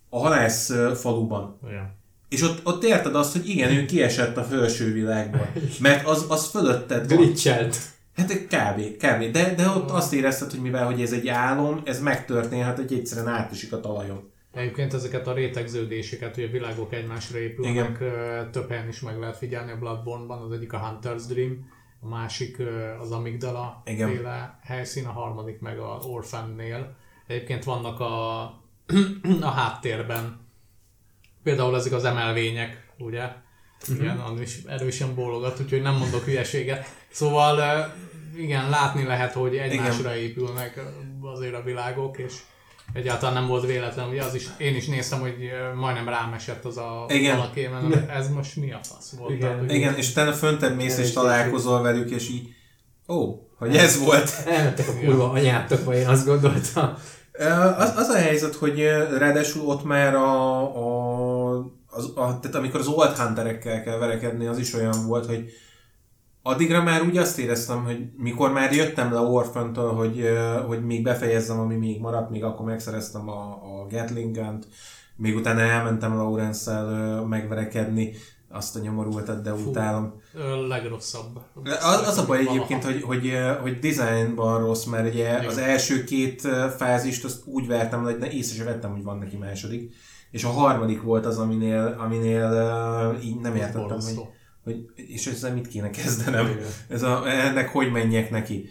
a halász faluban. Yeah. És ott, ott érted azt, hogy igen, ő kiesett a felső világból. Mert az, az fölötted van. Glitchelt. Hát kb. kb. De, de ott azt érezted, hogy mivel hogy ez egy álom, ez megtörténhet, hogy egyszerűen átesik a talajon. Egyébként ezeket a rétegződéseket, hogy a világok egymásra épülnek, Igen. több helyen is meg lehet figyelni a Bloodborne-ban, az egyik a Hunter's Dream, a másik az Amygdala Igen. féle helyszín, a harmadik meg a Orphan-nél. egyébként vannak a, [CLEARS THROAT] a háttérben. Például ezek az emelvények, ugye? Uh-huh. Igen, az is erősen bólogat, úgyhogy nem mondok hülyeséget. Szóval igen, látni lehet, hogy egymásra igen. épülnek azért a világok, és egyáltalán nem volt véletlen, ugye az is, én is néztem, hogy majdnem rám esett az a Igen. valaki, mert ez most mi a fasz volt. Igen. Tehát, Igen, és utána föntebb mész és is találkozol velük, és így, ó, hogy ez volt. Elmentek a kurva anyátokba, én azt gondoltam. Az, az a helyzet, hogy ráadásul ott már a, a, az, a tehát amikor az Old Hunterekkel kell verekedni, az is olyan volt, hogy addigra már úgy azt éreztem, hogy mikor már jöttem le Orphantól, hogy, hogy még befejezzem, ami még maradt, még akkor megszereztem a, a Gatling Gun-t, még utána elmentem Lawrence-szel megverekedni, azt a nyomorultat, de Fú. utálom. legrosszabb. Az, az a baj egyébként, hogy, hogy, hogy designban rossz, mert ugye az első két fázist azt úgy vertem hogy észre sem vettem, hogy van neki második. És a harmadik volt az, aminél, aminél így nem értettem, hogy, Borzasztó. hogy és ezzel mit kéne kezdenem. Igen. Ez a, ennek hogy menjek neki.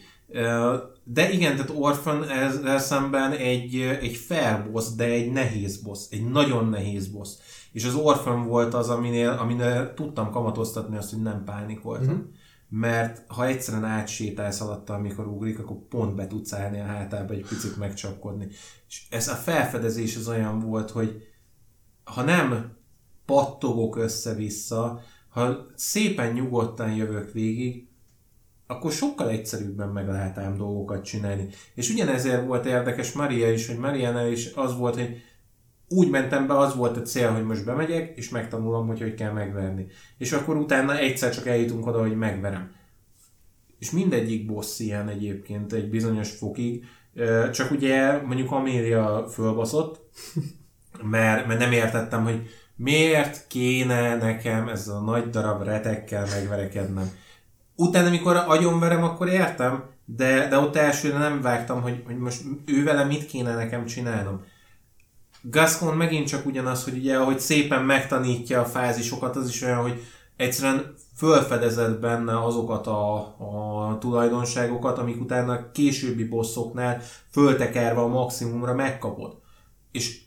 De igen, tehát Orphan ezzel szemben egy, egy fair boss, de egy nehéz boss, egy nagyon nehéz boss. És az Orphan volt az, aminél, aminél tudtam kamatoztatni azt, hogy nem pánikoltam. Mm-hmm. Mert ha egyszerűen átsétálsz alatta, amikor ugrik, akkor pont be tudsz állni a hátába egy picit megcsapkodni. És ez a felfedezés az olyan volt, hogy ha nem pattogok össze-vissza, ha szépen nyugodtan jövök végig, akkor sokkal egyszerűbben meg lehet ám dolgokat csinálni. És ugyanezért volt érdekes Maria is, hogy Mariana is az volt, hogy úgy mentem be, az volt a cél, hogy most bemegyek, és megtanulom, hogy hogy kell megverni. És akkor utána egyszer csak eljutunk oda, hogy megverem. És mindegyik boss ilyen egyébként egy bizonyos fokig, csak ugye mondjuk Amélia fölbaszott, [LAUGHS] mert, mert nem értettem, hogy miért kéne nekem ezzel a nagy darab retekkel megverekednem. Utána, amikor agyonverem, akkor értem, de, de ott elsőre nem vágtam, hogy, hogy most ő vele mit kéne nekem csinálnom. Gascon megint csak ugyanaz, hogy ugye, ahogy szépen megtanítja a fázisokat, az is olyan, hogy egyszerűen fölfedezed benne azokat a, a tulajdonságokat, amik utána későbbi bosszoknál föltekerve a maximumra megkapod. És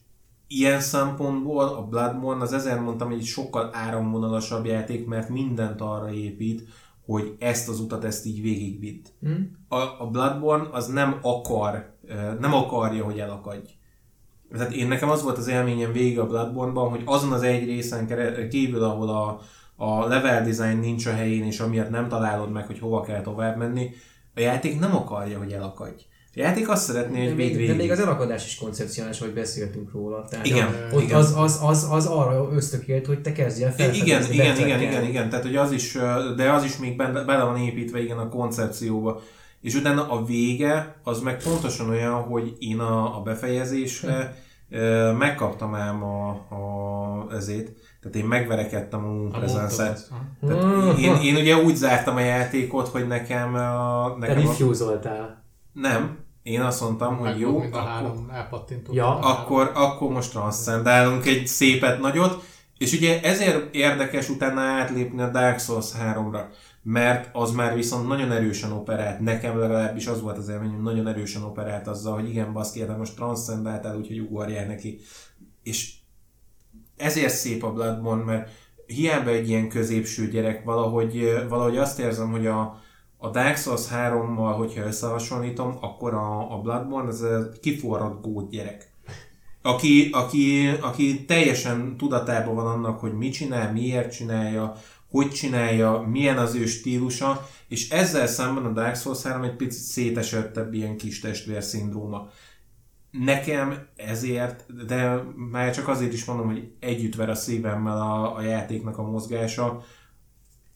ilyen szempontból a Bloodborne, az ezért mondtam, hogy egy sokkal áramvonalasabb játék, mert mindent arra épít, hogy ezt az utat ezt így végigvidd. Hm? A, a Bloodborne az nem akar, nem akarja, hogy elakadj. Tehát én nekem az volt az élményem végig a Bloodborne-ban, hogy azon az egy részen kívül, ahol a, a level design nincs a helyén, és amiatt nem találod meg, hogy hova kell tovább menni, a játék nem akarja, hogy elakadj. A játék azt szeretné, hogy még, de még az elakadás is koncepcionális, hogy beszéltünk róla. Tehát Igen, a- igen. Az, az, az, az, arra ösztökélt, hogy te kezdj el Igen, igen, igen, igen, igen, tehát hogy az is, de az is még benne, bele van építve igen a koncepcióba. És utána a vége, az meg pontosan olyan, hogy én a, a befejezésre ö, megkaptam ám a, a ezét, tehát én megverekedtem a mondtad. Tehát én, én ugye úgy zártam a játékot, hogy nekem, a, Te nekem a, refuse-oltál. Nem, én azt mondtam, hogy Meg jó, volt mind a akkor, három elpattintó. Ja. akkor, akkor most transzcendálunk egy szépet nagyot, és ugye ezért érdekes utána átlépni a Dark Souls 3-ra, mert az már viszont nagyon erősen operált, nekem legalábbis az volt az élményem, nagyon erősen operált azzal, hogy igen, baszki, de most transzcendáltál, úgyhogy ugorjál neki. És ezért szép a Bloodborne, mert hiába egy ilyen középső gyerek, valahogy, valahogy azt érzem, hogy a, a Dark Souls 3-mal, hogyha összehasonlítom, akkor a, a Bloodborne az kiforrott gót gyerek. Aki, aki, aki teljesen tudatában van annak, hogy mit csinál, miért csinálja, hogy csinálja, milyen az ő stílusa, és ezzel szemben a Dark Souls 3 egy picit szétesettebb ilyen kis testvér szindróma. Nekem ezért, de már csak azért is mondom, hogy együtt ver a szívemmel a, a játéknak a mozgása,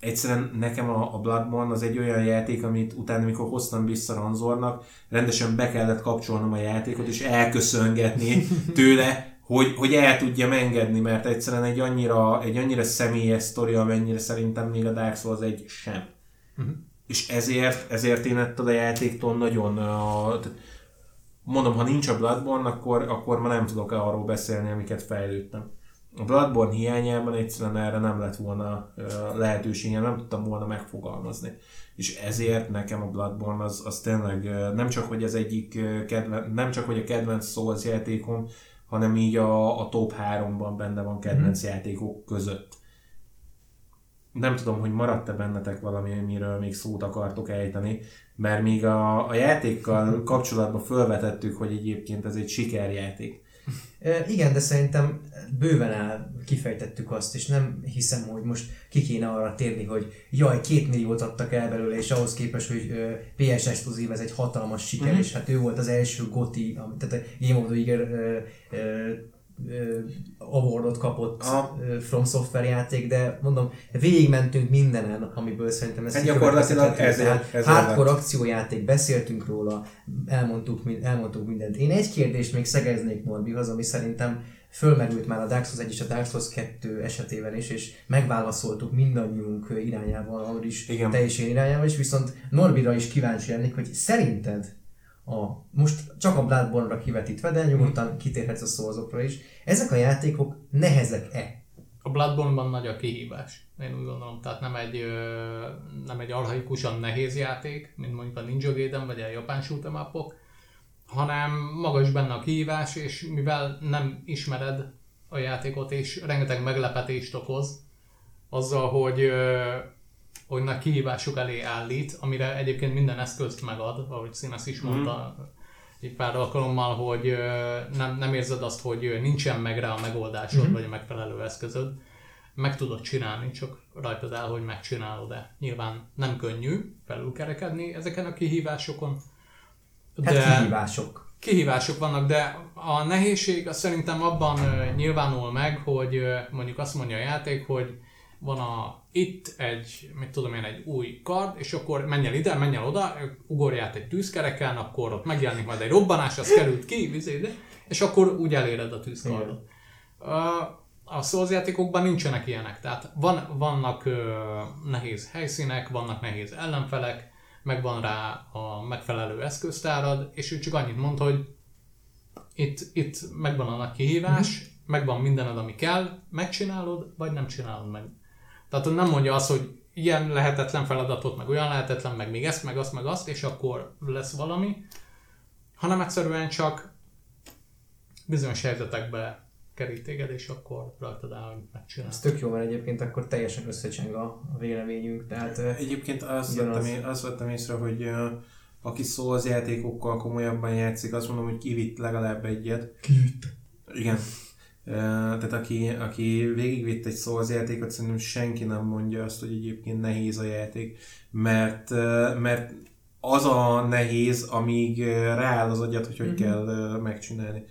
egyszerűen nekem a, a Bloodborne az egy olyan játék, amit utána, amikor hoztam vissza Ranzornak, rendesen be kellett kapcsolnom a játékot, és elköszöngetni tőle, hogy, hogy el tudjam engedni, mert egyszerűen egy annyira, egy annyira személyes sztori, amennyire szerintem még a Dark Souls egy sem. Mhm. És ezért, ezért én ettől a játéktól nagyon, uh, mondom, ha nincs a Bloodborne, akkor, akkor ma nem tudok arról beszélni, amiket fejlődtem. A Bloodborne hiányában egyszerűen erre nem lett volna lehetőségem, nem tudtam volna megfogalmazni. És ezért nekem a Bloodborne az, az tényleg nem csak, hogy az egyik kedven, nem csak, hogy a kedvenc Souls játékom, hanem így a, a top 3-ban benne van kedvenc mm-hmm. játékok között. Nem tudom, hogy maradt-e bennetek valami, amiről még szót akartok ejteni, mert még a, a játékkal kapcsolatban felvetettük, hogy egyébként ez egy sikerjáték. Igen, de szerintem bőven el kifejtettük azt, és nem hiszem, hogy most ki kéne arra térni, hogy jaj, két milliót adtak el belőle, és ahhoz képest, hogy PS exkluzív, ez egy hatalmas siker, mm-hmm. és hát ő volt az első GOTI, tehát a Game of the Year awardot kapott a... From Software játék, de mondom, végigmentünk mindenen, amiből szerintem ez hát gyakorlatilag ez, ez hardcore akciójáték, beszéltünk róla, elmondtuk, elmondtuk mindent. Én egy kérdést még szegeznék Norbihoz, ami szerintem fölmerült már a Dark Souls 1 és a Dark Souls 2 esetében is, és megválaszoltuk mindannyiunk irányával, ahogy is Igen. te is én irányával is, viszont Norbira is kíváncsi lennék, hogy szerinted a, most csak a Bloodborne-ra kivetítve, de nyugodtan kitérhetsz a szózokra is. Ezek a játékok nehezek-e? A Bloodborne-ban nagy a kihívás, én úgy gondolom. Tehát nem egy, nem egy arhaikusan nehéz játék, mint mondjuk a Ninja Gaiden vagy a japán shoot'em hanem magas benne a kihívás, és mivel nem ismered a játékot, és rengeteg meglepetést okoz, azzal, hogy hogy nagy kihívások elé állít, amire egyébként minden eszközt megad, ahogy Színes is mondta mm. egy pár alkalommal, hogy nem, nem érzed azt, hogy nincsen meg rá a megoldásod, mm. vagy a megfelelő eszközöd. Meg tudod csinálni, csak rajtad el, hogy megcsinálod-e. Nyilván nem könnyű felülkerekedni ezeken a kihívásokon. Hát de hát kihívások. Kihívások vannak, de a nehézség az szerintem abban nyilvánul meg, hogy mondjuk azt mondja a játék, hogy van a, itt egy, mit tudom én, egy új kard, és akkor menj el ide, menj el oda, ugorj át egy tűzkereken, akkor ott megjelenik majd egy robbanás, az került ki, [LAUGHS] vizé, és akkor úgy eléred a tűzkardot. A Souls játékokban nincsenek ilyenek, tehát van, vannak uh, nehéz helyszínek, vannak nehéz ellenfelek, megvan rá a megfelelő eszköztárad, és ő csak annyit mond, hogy itt, itt megvan a nagy kihívás, mm-hmm. megvan mindened, ami kell, megcsinálod, vagy nem csinálod meg. Tehát nem mondja azt, hogy ilyen lehetetlen feladatot, meg olyan lehetetlen, meg még ezt, meg azt, meg azt, és akkor lesz valami, hanem egyszerűen csak bizonyos helyzetekbe kerít téged, és akkor rajtad áll, hogy megcsinálod. Ez tök jó, mert egyébként akkor teljesen összecseng a véleményünk. Tehát, egyébként azt vettem, én, azt vettem észre, hogy uh, aki szól az játékokkal komolyabban játszik, azt mondom, hogy kivitt legalább egyet. Kivitt. Igen tehát aki, aki végigvitt egy Souls játékot, szerintem senki nem mondja azt, hogy egyébként nehéz a játék, mert, mert az a nehéz, amíg rááll az agyat, hogy hogy mm-hmm. kell megcsinálni.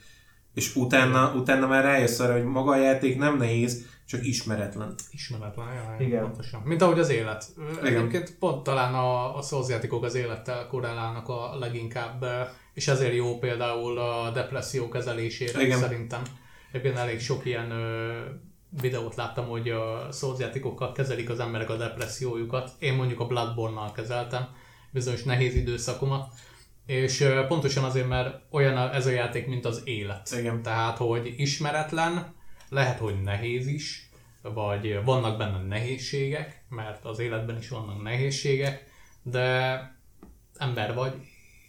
És utána, utána már rájössz arra, hogy maga a játék nem nehéz, csak ismeretlen. Ismeretlen, jaj, Igen. pontosan. Mint ahogy az élet. Igen. Egyébként pont talán a, a Souls játékok az élettel korrelálnak a leginkább, és ezért jó például a depresszió kezelésére Igen. szerintem Egyébként elég sok ilyen ö, videót láttam, hogy a szózjátékokkal kezelik az emberek a depressziójukat. Én mondjuk a Bloodborne-nal kezeltem bizonyos nehéz időszakomat. És ö, pontosan azért, mert olyan ez a játék, mint az élet. Igen. Tehát, hogy ismeretlen, lehet, hogy nehéz is, vagy vannak benne nehézségek, mert az életben is vannak nehézségek, de ember vagy,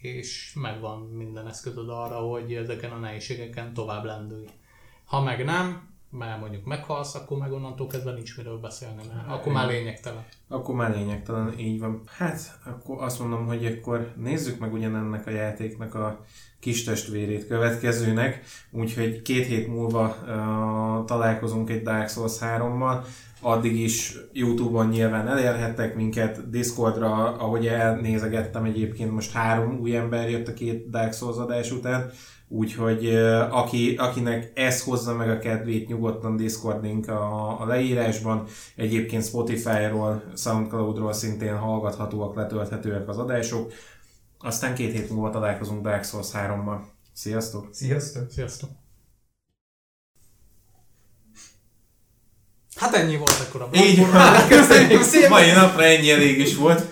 és megvan minden eszközöd arra, hogy ezeken a nehézségeken tovább lendülj. Ha meg nem, mert mondjuk meghalsz, akkor meg onnantól kezdve nincs miről beszélni, mert akkor már lényegtelen. Akkor már lényegtelen, így van. Hát, akkor azt mondom, hogy akkor nézzük meg ugyanennek a játéknak a kis testvérét következőnek, úgyhogy két hét múlva uh, találkozunk egy Dark Souls 3-mal, addig is Youtube-on nyilván elérhettek minket, Discordra, ahogy elnézegettem egyébként, most három új ember jött a két Dark Souls adás után, Úgyhogy aki, akinek ez hozza meg a kedvét, nyugodtan Discord link a, a leírásban. Egyébként Spotify-ról, Soundcloud-ról szintén hallgathatóak, letölthetőek az adások. Aztán két hét múlva találkozunk Dark Souls 3-mal. Sziasztok! Sziasztok! Sziasztok! Hát ennyi volt akkor a Így van, [LAUGHS] köszönjük szépen! Mai napra ennyi elég is volt.